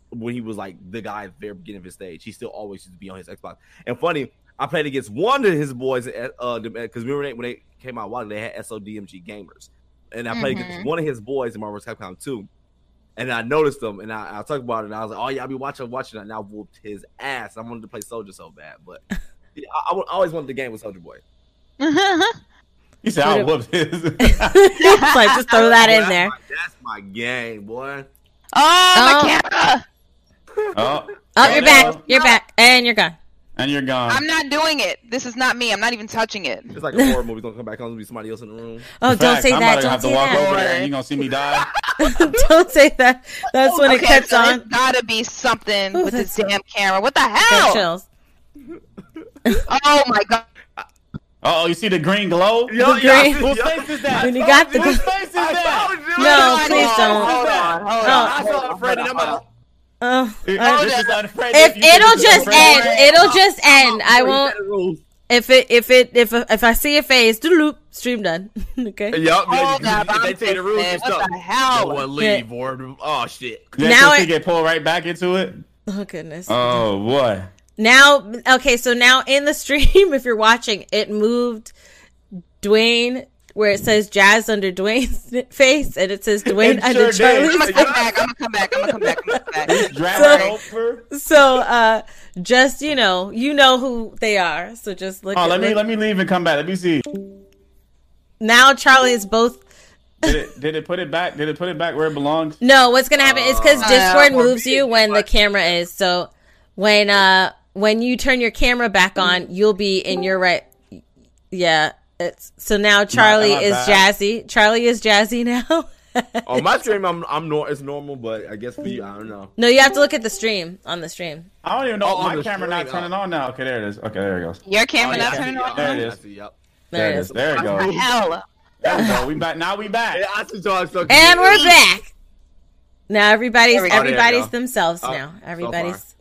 when he was like the guy at the very beginning of his stage, he still always used to be on his Xbox. And funny, I played against one of his boys at uh because remember they, when they came out, while they had SODMG gamers, and I played against one of his boys in Marvel. Capcom 2. And I noticed him, and I, I talked about it, and I was like, "Oh yeah, I be watching, watching it." And I whooped his ass. I wanted to play Soulja so bad, but <laughs> yeah, I, I always wanted the game with Soulja Boy. <laughs> He said, "I whooped his." <laughs> It's like just throw that Boy, in that's there. My, that's my game, boy. Oh, Oh. my camera! oh, Oh, you're no. back. You're back, and you're gone. and you're gone. I'm not doing it. This is not me. I'm not even touching it. It's like a horror movie. Gonna come back on. There'll be somebody else in the room. Oh, In don't fact, say I'm that. about to Don't have to say walk over there, that. and you're gonna see me die. <laughs> don't say that. That's when it Okay, cuts so on. It's gotta be something Ooh, with this that's- damn camera. What the hell? chills. Oh my god! Oh, you see the green glow? Yo, green- Whose face is that? When you got the- Whose face is that? No, please don't. Hold on, hold Oh. on. I saw Freddy. I'm like, Oh, uh, uh, This I- is unfriendly. if You it'll just unfriendly? end, it'll just end. I "Oh, won't. you said the. If it, if it, if if I see a face, doop, stream done. <laughs> okay. Yup, Hold yeah, they I'm tell the rules, pissed, just. What the hell? No one leave, or oh shit. Now it- get pulled right back into it. Oh goodness. Oh boy. Now, okay, so now in the stream, <laughs> if you're watching, it moved Dwayne where it says Jazz under Dwayne's <laughs> face, and it says Dwayne It under sure did. I'm Charlie's. gonna come back. I'm gonna come back. I'm gonna come back. I'm gonna come back. So- So, uh, just you know, you know who they are. So just look. Oh, at let me look- let me leave and come back. Let me see. Now Charlie is both. Did it did it put it back? Did it put it back where it belongs? No, what's gonna happen is because Uh, Discord moves you when the camera is. So when uh when you turn your camera back on, mm. you'll be in your right. Yeah. It's, so now Charlie am I is bad? jazzy. Charlie is jazzy now. <laughs> On my stream, I'm I'm nor- it's normal, but I guess for you, I don't know. no, you have to look at the stream on the stream. I don't even know. Oh, my the camera not turning oh. on now. Okay, there it is. Okay, there it goes. Your camera Oh, not yeah, I turning on. There it I is. see, yep. There There it it is. is. There it What the goes. hell? There we go. We back now. We back. Yeah, I see Charlie so And we're back. Now everybody's There. Oh, everybody's themselves Oh, now. Everybody's So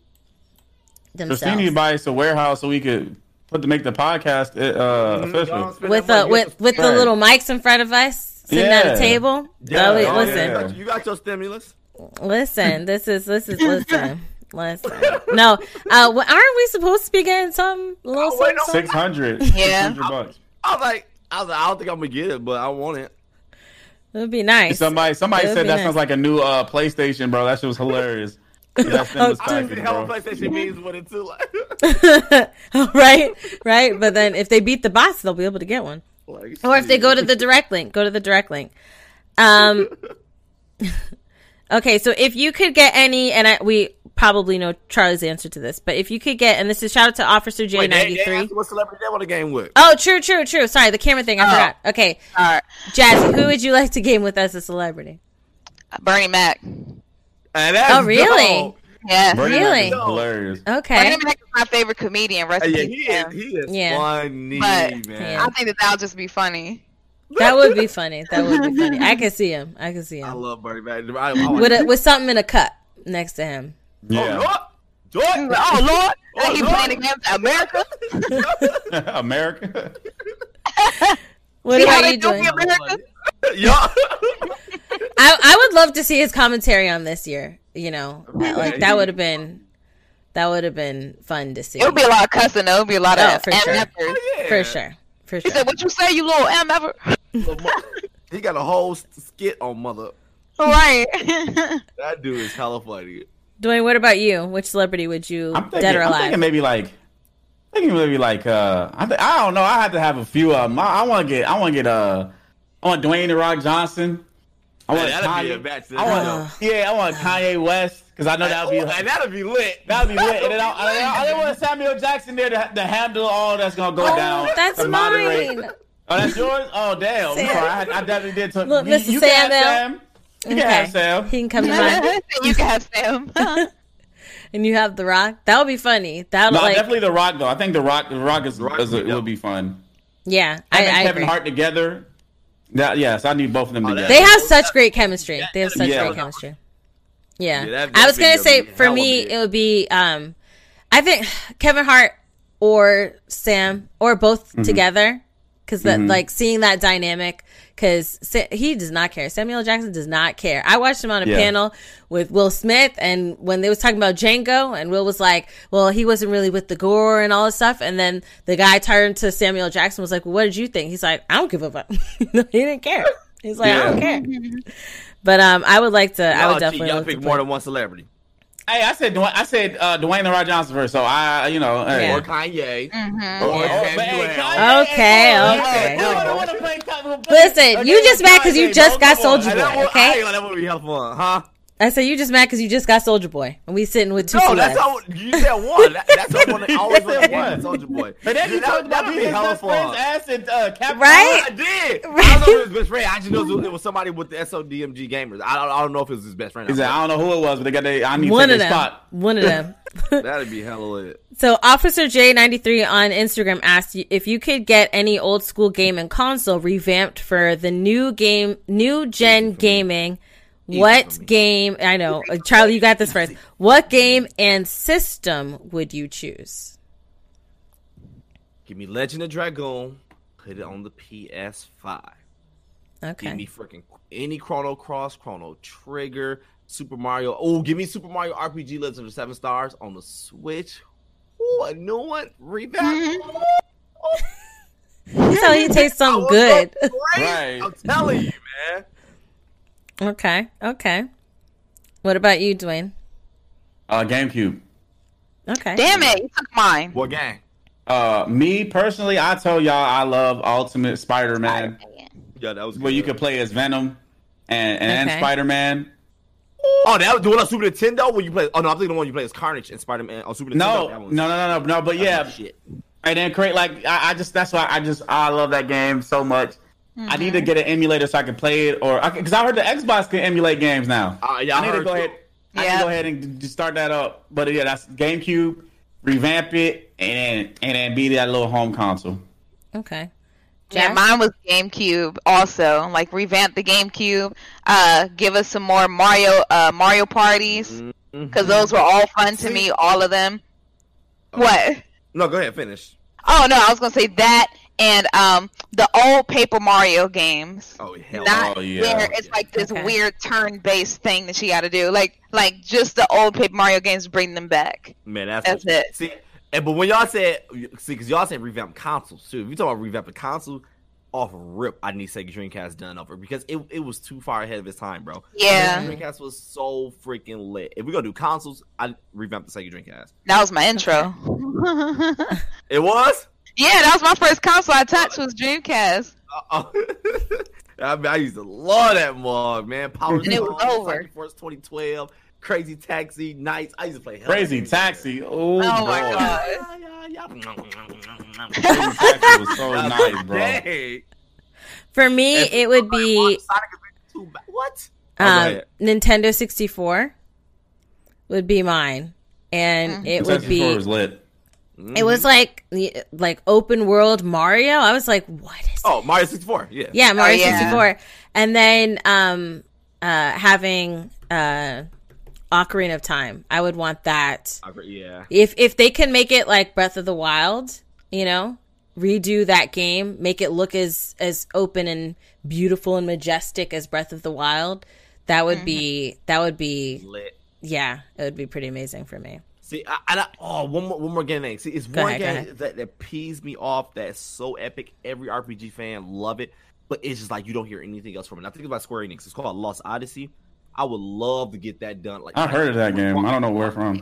themselves. Steve need to buy us a warehouse so we could put to make the podcast uh, Mm-hmm. official. with the with with the little mics in front of us, sitting at a table. Yeah, Oh, wait, oh, listen, yeah. You got your stimulus. listen. This is this is <laughs> listen. Listen. No, uh, wh- aren't we supposed to be getting some little Oh, wait, no. Six hundred. <laughs> Yeah. bucks. I was like, I was like, I don't think I'm gonna get it, but I want it. It would be nice. Somebody somebody It would said that nice. sounds like a new uh, PlayStation, bro. That shit was hilarious. That's them was Oh, I don't packing, even know bro. what PlayStation means with it too. Like, <laughs> right, right. But then if they beat the boss, they'll be able to get one. like, Or if they go to the direct link, go to the direct link. Um. <laughs> okay, so if you could get any, and I, we probably know Charlie's answer to this, but if you could get, and this is shout out to Officer J Wait, they, ninety they three. asked what celebrity they want to game with. Oh, true, true, true. Sorry, the camera thing. I forgot. Okay, All right, Jazzy, who would you like to game with as a celebrity? Bernie Mac. And that's Oh, really? dope. Yeah, Bernie Really? is hilarious. Okay. Bernie Mac is my favorite comedian. Rest Uh, in Yeah, he is. He is Yeah. funny, But- man. I think that that'll just be funny. That would be funny. That would be funny. I could see him. I could see him. I love Bernie Mac. I, I like with a, with something in a cup next to him. Yeah. Oh, Lord. Jordan. Oh Lord, Oh, he Lord. playing against America. America. <laughs> <laughs> What See how are they you doing? me, America? <laughs> yeah. I I would love to see his commentary on this year. You know, like that would have been That would have been fun to see. It would be a lot of cussing. though. It would be a lot Oh, of for sure. Oh, yeah. For sure. For He sure. said, "What you say, you little M ever?" he got a whole skit on mother. right. <laughs> That dude is hella funny. Dwayne, what about you? Which celebrity would you I'm thinking, dead or I'm alive? thinking maybe like, thinking maybe like, uh, I, th- I don't know. I have to have a few of them. I, I want to get, I want to get, uh, I want Dwayne the Rock Johnson. I want Man, that'd be Kanye. a match. I want, yeah, I want Kanye West because I know that would be, oh, and that'd be lit. that'd be lit. And then I, I, I, I want Samuel Jackson there to, to handle all that's gonna go oh, down. Oh, that's to moderate. mine. <laughs> Oh, that's yours. Oh, damn. Sam. sorry. I, I definitely did. Talk. Look, you, Mr. you Sam can have Sam. You can have Sam. He can come to mine. <laughs> you can have Sam. <laughs> and you have The Rock. That would be funny. That would No, like, definitely The Rock though. I think The Rock, The Rock is, Rock is would a, be would be fun. yeah, I, Having I Kevin agree. Hart together. That, yes, I need both of them Oh, together. They have such great chemistry. They have such Yeah. great chemistry. Yeah, Yeah, that- I was gonna say for me it would be um, I think Kevin Hart or Sam or both Mm-hmm. together because that like seeing that dynamic because he does not care. Samuel Jackson does not care. I watched him on a Yeah. panel with Will Smith and when they was talking about Django and Will was like, well, he wasn't really with the gore and all this stuff. And then the guy turned to Samuel Jackson was like, well, what did you think? He's like, I don't give a fuck. <laughs> he didn't care. He's like, I don't care. But um, I would like to. I Y'all, would definitely y'all like to pick play- more than one celebrity. Hey, I said Dwayne, I said uh, Dwayne the Rock Johnson first, so I, you know, hey. Yeah. Or Kanye. Mm-hmm. Or Yeah. Samuel. Hey, Kanye, Okay, hey, okay. you wanna- wanna play Kanye- Listen, okay, you just mad because you just got come on. Soulja Boy, okay? I ain't gonna- That would be helpful, huh? I said you just mad because you just got Soulja Boy, and we sitting with two. No, celebs. that's how you said one. That, that's what I always want to One. Soulja Boy. But then you That- talked about being his hella best friend's ass and uh, Captain Right? I did. I don't know if it was his best friend. I just know it was somebody with the SODMG gamers. I don't, I don't know if it was his best friend. He said, I don't know who it was, but they got their, I need one to of take them. their spot. One of them. <laughs> <laughs> That'd be hella lit. so Officer J93 on Instagram asked you if you could get any old school game and console revamped for the new game, new gen gaming. What game? I know, Uh, Charlie, you got this first. What game and system would you choose? Give me Legend of Dragoon. Put it on the PS5. Okay. Give me freaking any Chrono Cross, Chrono Trigger, Super Mario. Oh, give me Super Mario RPG Legends of the Seven Stars on the Switch. Ooh, a new one. Revamp. <laughs> <laughs> So he tastes some good. Right. I'm telling you, man. Okay. Okay. What about you, Dwayne? Uh, GameCube. Okay. Damn it, you took mine. What game? Uh, me personally, I told y'all I love Ultimate Spider-Man, Yeah, that was where you could play as Venom and and Okay. Spider-Man. Oh, that was the one on Super Nintendo when you play. Oh no, I'm thinking the one you play as Carnage and Spider Man on Super Nintendo. No, no, no, no, no, no. But yeah, was shit. and then create like I, I just that's why I just I love that game so much. I need to get an emulator so I can play it, or because I, heard the Xbox can emulate games now. Uh, yeah, I need to go too. ahead. I need to go ahead and start that up. But yeah, that's GameCube. Revamp it and then and then be that little home console. Okay. Yeah, mine was GameCube also. Like revamp the GameCube. Uh, give us some more Mario uh Mario parties Mm-hmm. because those were all fun to me. All of them. What? No, go ahead, finish. Oh no, I was gonna say that and um the old Paper Mario games. Oh hell, Not Oh, yeah. where it's like this Okay. weird turn-based thing that you got to do. Like like just the old Paper Mario games. Bring them back. man, that's, That's it. See, and, but when y'all said, see, because y'all said revamp consoles too. If you talk about revamp the console, off rip, I need Sega Dreamcast done over because it, it was too far ahead of its time, bro. Yeah. Sega Dreamcast was so freaking lit. If we gonna do consoles, I revamp the Sega Dreamcast. That was my intro. It was. Yeah, that was my first console I touched was Dreamcast. Uh, <laughs> I, mean, I used to love that mug, man. Power And it was Stone, over. Psychic Force 2012, Crazy Taxi, Nights. I used to play hella Crazy games. Taxi. Oh, Oh my god. Crazy Taxi was so <laughs> nice, bro. Dang. For me, If- it would be Sonic is too bad. What? Oh, um, ahead. Nintendo 64 would be mine. And it would be was lit. It was like like open world Mario. I was like, what is Oh, Mario 64. Yeah. Yeah, Mario yeah. 64. And then um uh having uh Ocarina of Time. I would want that. I Yeah. If if they can make it like Breath of the Wild, you know, redo that game, make it look as as open and beautiful and majestic as Breath of the Wild, that would be that would be Lit. yeah, it would be pretty amazing for me. See, I, I, oh, one more, one more game name. See, it's Go one ahead, game that, that pees me off. That's so epic. Every RPG fan love it, but it's just like you don't hear anything else from it. I think about Square Enix. It's called Lost Odyssey. I would love to get that done. Like I heard of that game. I don't know where from.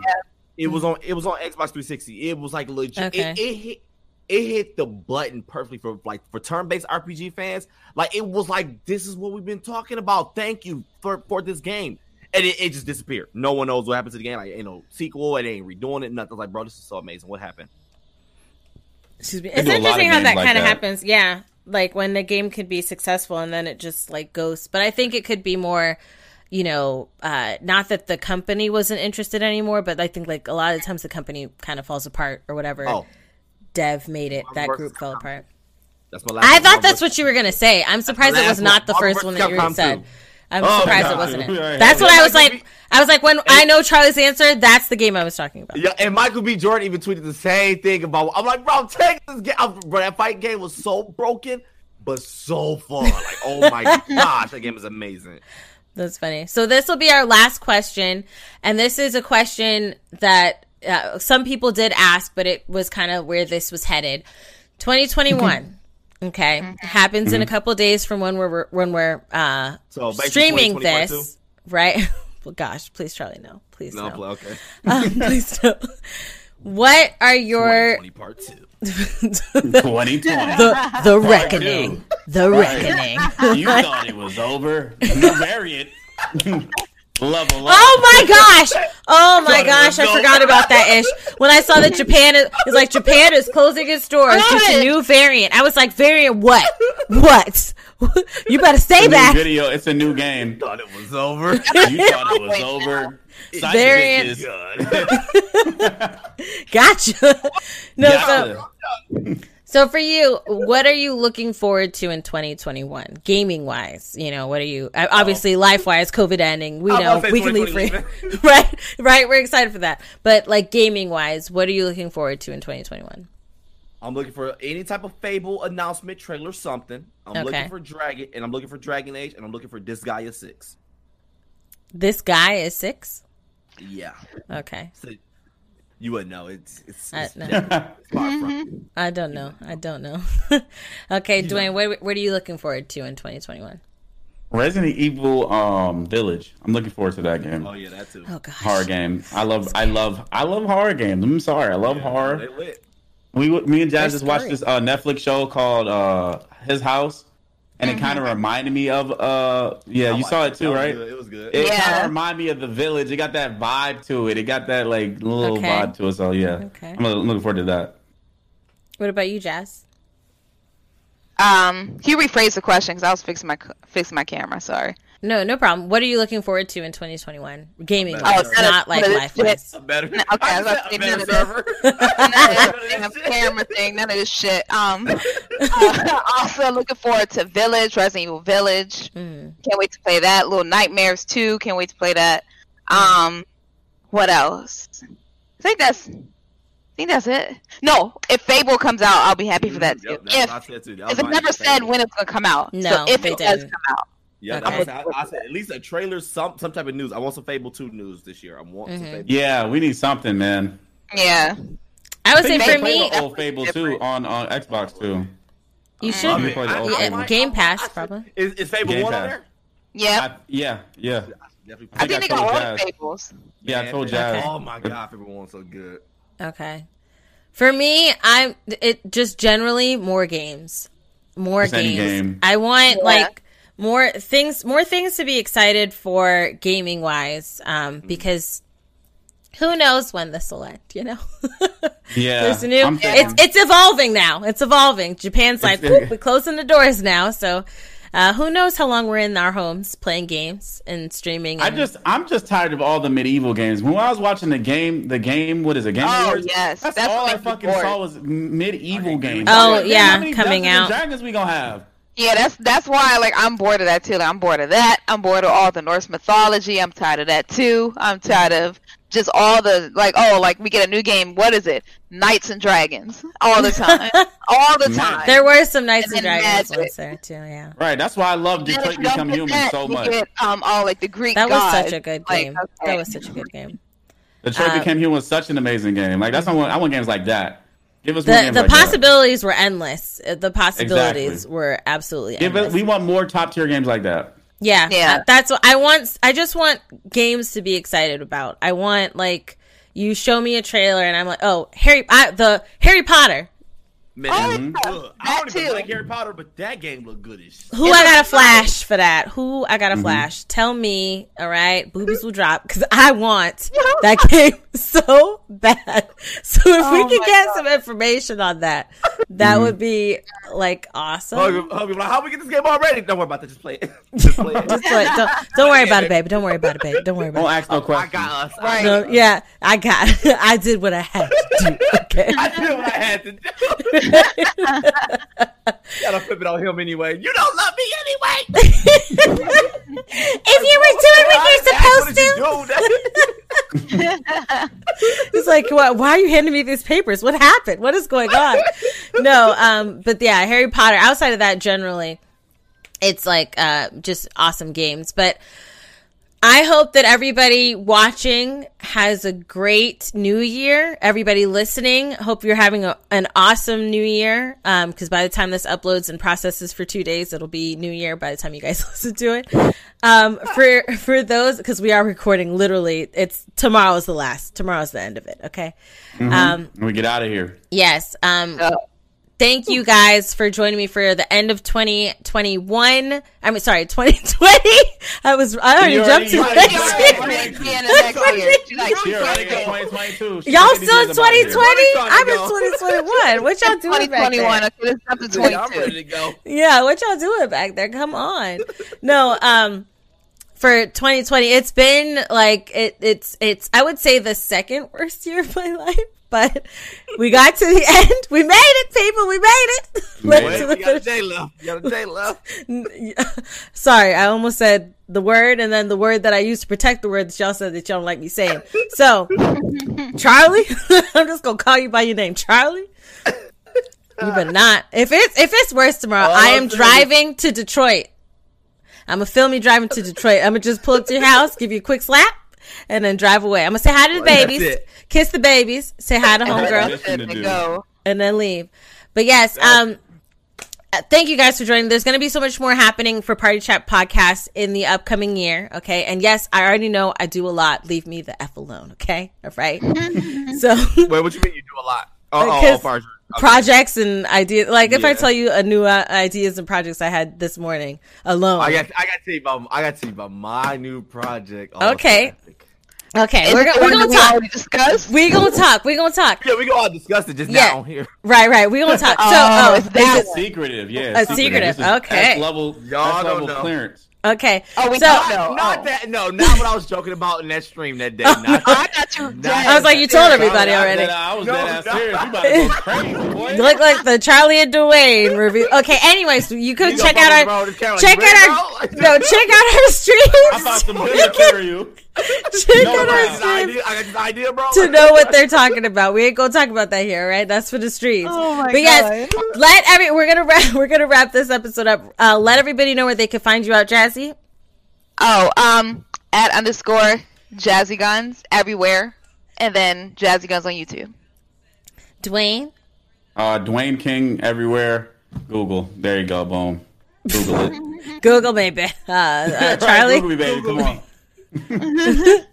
It was on. It was on Xbox 360. It was like legit. Okay. It, it hit. It hit the button perfectly for like for turn-based RPG fans. Like it was like this is what we've been talking about. Thank you for for this game, and it, it just disappeared. No one knows what happened to the game. Like ain't no sequel. It ain't redoing it. Nothing. Like, bro, this is so amazing. What happened? Excuse me. It's do a lot of interesting how that like kind of happens. Yeah, like when the game could be successful and then it just like goes. But I think it could be more, you know, uh, not that the company wasn't interested anymore, but I think like a lot of times the company kind of falls apart or whatever. Oh, Dev made it. That group fell apart. that's my last. I thought Marvel that's versus- what you were gonna say. I'm surprised it was one. not the Marvel first one that you said. two. I'm Oh, surprised it wasn't it. <laughs> Yeah, That's what I was like. B- I was like, when I know Charlie's answer, that's the game I was talking about. Yeah, and Michael B. Jordan even tweeted the same thing about. I'm like, bro, take this game. Bro, that fight game was so broken, but so fun. Like, oh <laughs> my gosh, that game is amazing. That's funny. So this will be our last question, and this is a question that uh, some people did ask, but it was kind of where this was headed. <laughs> 2021. Okay, happens in a couple days from when we're when we're uh, So, streaming this, right? <laughs> well, gosh, please, Charlie, no, please, No, no, play, okay. <laughs> um, please, no. What are your 2020 part two. <laughs> 2020. the the reckoning? The reckoning. you thought it was over. New variant. Level up. Oh my gosh! Oh <laughs> my gosh! I forgot about that ish. When I saw that Japan is it's like Japan is closing its doors due to new variant. I was like, variant what? What? <laughs> you better stay New back. video. It's a new game. Thought it was over. You thought it was <laughs> over. Side Variant. bitches. Gotcha. No, so Gotcha. so for you, what are you looking forward to in 2021, gaming wise? You know, what are you? uh, Obviously, life wise, COVID ending. We know about to say we can leave free. <laughs> right, right. We're excited for that. But like gaming wise, what are you looking forward to in 2021? I'm looking for any type of Fable announcement trailer, something. I'm Okay. looking for Dragon, and I'm looking for Dragon Age, and I'm looking for Disgaea Six. Disgaea six. Yeah, Okay. so you wouldn't know. It's it's, I- it's, no. it's from. I don't know. I don't know. <laughs> okay, Dwayne, what, what are you looking forward to in 2021? Resident Evil um Village. I'm looking forward to that game. Oh yeah, that too. Oh gosh. Horror game. I love. I love. I love horror games. I'm sorry. I love They horror. lit. We, me and Jazz They're just watched this uh, Netflix show called uh, His House, and it kind of reminded me of. uh Yeah, I you saw it too, That right? It was good. It kind Yeah. of reminded me of the village. It got that vibe to it. It got that like little Okay. vibe to it. So yeah, Okay. I'm looking forward to that. What about you, Jazz? Um, can you rephrase the question? Because I was fixing my fixing my camera. Sorry. No, no problem. What are you looking forward to in 2021? Gaming Oh, wise, that is- not like that is- life a better. Okay, <laughs> I I was said about to say better <laughs> none of this. server. None of this damn camera thing. None of this shit. Um, <laughs> uh, also looking forward to Village, Resident Evil Village. Mm. Can't wait to play that. Little Nightmares too. Can't wait to play that. Um, what else? I think that's. I think that's it. No, if Fable comes out, I'll be happy for that too. Yep, that's what if said too. That if it never said favorite. when it's gonna come out, No, so if it does didn't. come out, Yeah, Okay. that I, I said at least a trailer, some some type of news. I want some Fable Two news this year. I want Mm-hmm. some Fable. Yeah, we need something, man. yeah. I would say think for you can play me, the old Fable Two on on Xbox too. you should. it. play the old I Yeah, like- Game Pass, I- I- probably. Is, is Fable Game One on there? Yeah. I, yeah, yeah, Definitely I think I they got told all Jazz. the Fables. yeah. I told man. Jazz. Oh my god, Fable One's so good. Okay. For me, I'm it just generally more games, more Just games. game. I want Yeah. like more things, more things to be excited for gaming wise, um, because who knows when this will end? You know, <laughs> Yeah, there's a new. I'm It's thinking- it's evolving now. It's evolving. Japan's like, "Whoop, we're closing the doors now. So, uh, who knows how long we're in our homes playing games and streaming? I just, I'm just tired of all the medieval games. When I was watching the game, the game, what is it? Game Oh, Awards? yes. that's, That's all what I makes me fucking bored. saw was medieval games. Oh, like, yeah, how many coming Dungeons and out. Dragons we gonna have? Yeah, that's that's why like I'm bored of that too. Like, I'm bored of that. I'm bored of all the Norse mythology. I'm tired of that too. I'm tired of just all the like oh like we get a new game. What is it? Knights and Dragons all the time, <laughs> all the time. there were some Knights and And Dragons ones there too. Yeah. Right, that's why I love And if Detroit Become Human that, so much. Get, um, all like the Greek That was gods. such a good Like, game. okay. That was such a good game. Detroit Uh, Became Human was such an amazing game. Like that's I want. I want games like that. Give us more The games the like that. possibilities were endless. Uh, The possibilities Exactly. were absolutely Give endless. us, we want more top tier games like that. Yeah, Yeah. uh, that's what I want. I just want games to be excited about. I want like you show me a trailer and I'm like, oh, Harry, I, the Harry Potter. Man, Oh, look good. I don't even too. like Harry Potter, but that game looked good as shit. Who I got a flash for that? Who I got a mm-hmm. flash? Tell me, all right? Boobies will drop because I want <laughs> that game <laughs> so bad. So if Oh we could get God. some information on that, that mm-hmm. would be like awesome. Hug, hug, like, how we get this game already? Don't worry about that. Just play it. <laughs> Just play it. Just don't, don't, don't worry about it, baby. Don't worry about it, baby. Don't worry about Don't it. ask no oh, I questions. got us. Right. No, yeah, I got. I did what I had to do. Okay. I did what I had to do. <laughs> Gotta flip it on him anyway. You don't love me anyway. <laughs> if you were doing what you're supposed to, <laughs> it's like, what, why are you handing me these papers? What happened? What is going on? no, um, but yeah, Harry Potter. Outside of that, generally, it's like uh, just awesome games. But I hope that everybody watching has a great new year. Everybody listening, hope you're having a, an awesome new year. Um, cause by the time this uploads and processes for two days, it'll be new year by the time you guys <laughs> listen to it. Um, for, for those, cause we are recording literally, it's tomorrow's the last, tomorrow's the end of it. Okay. Um, we get out of here. yes. Um, Uh, thank you guys for joining me for the end of 2021. I mean, sorry, <laughs> 2020. I was, I already You jumped already- to next year. you already- Be in the next year. She like, She already got 2022. She Y'all still in did about it. 2020? I'm in 2021. What y'all doing back there? Okay, let's jump to Yeah, I'm ready to go. Yeah, what y'all doing back there? Come on. No, um, for 2020, it's been like it, it's it's I would say the second worst year of my <laughs> life, but we got to the <laughs> end. We made it, people. We made it. Went Wait, to Wait, the you got a day left. Got a left. <laughs> Sorry, I almost said the word and then the word that I used to protect the word that y'all said that y'all don't like me saying. So, Charlie, <laughs> I'm just gonna call you by your name, Charlie. You better not. If it's if it's worse tomorrow, All I am driving to Detroit. I'm gonna film me driving to Detroit. I'm gonna just pull up to your house, give you a quick slap, and then drive away. I'm gonna say hi to the <laughs> babies, kiss the babies, say hi to homegirl, Yes, Good to to do. go. and then leave. But yes, um, uh, thank you guys for joining. There's going to be so much more happening for Party Chat podcast in the upcoming year. Okay, and yes, I already know I do a lot. Leave me the f alone. Okay, all right. <laughs> so Wait, what you mean you do a lot? Oh, oh, Because oh, okay. projects and ideas. Like if I tell you a new uh, ideas and projects I had this morning alone. I got, I got to tell you about, I got to tell you about my new project. Oh, Okay. It's epic. okay, Is we're it gonna the we're gonna that we talk. already discussed? We gonna talk. We're gonna talk. Yeah, we go all discuss it just Yeah. now on here. Right, right. We're gonna talk. So, Oh, oh, it's that is one. Secretive, yeah. A secretive, This okay. Level, Y'all don't level know. clearance. okay. Oh, we so, don't know. Not Oh. that, no, <laughs> not what I was joking about in that stream that day. Oh, not, I got you dead. I was like, you told everybody already. I was No, dead no. serious. You about to go <laughs> crazy. You look like the Charlie and Dwayne review. Okay, anyways, you could You check out our the road, it's kinda like, check out our no check out our <laughs> I streams. found some good You can material. <laughs> check No out our I streams idea, I got this idea, bro. to know what they're <laughs> talking about. We ain't gonna talk about that here, right? That's for the streams. Oh my but yes, let every we're gonna wrap, <laughs> we're gonna wrap this episode up. Uh, let everybody know where they can find you out, Jazzy. Oh, um, at underscore Jazzy Guns everywhere, and then Jazzy Guns on YouTube. Dwayne. Uh, Dwayne King everywhere. Google. There you go. Boom. Google it. Google baby. Uh, uh, Right, Charlie. Google me, baby. Come on. <laughs>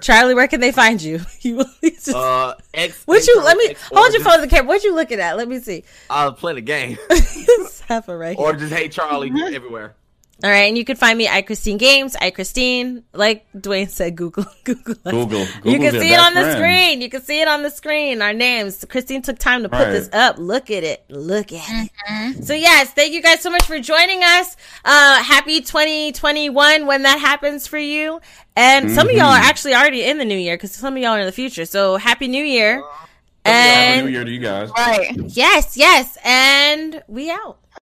Charlie, where can they find you? <laughs> you just- Uh, X. what you? Let me X hold your phone to the camera. What you looking at? Let me see. I'll play the game. <laughs> Have it right or just hey Charlie everywhere. All right, and you can find me at Christine Games, I Christine. Like Dwayne said, Google, <laughs> Google, us. Google. you can see it on the friend. screen. You can see it on the screen. Our names. Christine took time to put Right. this up. Look at it. Look at it. So yes, thank you guys so much for joining us. Uh, happy 2021 when that happens for you. And some of y'all Mm-hmm. are actually already in the new year because some of y'all are in the future. So happy New Year. Happy New Year to you guys. Right. yes, yes, and we out.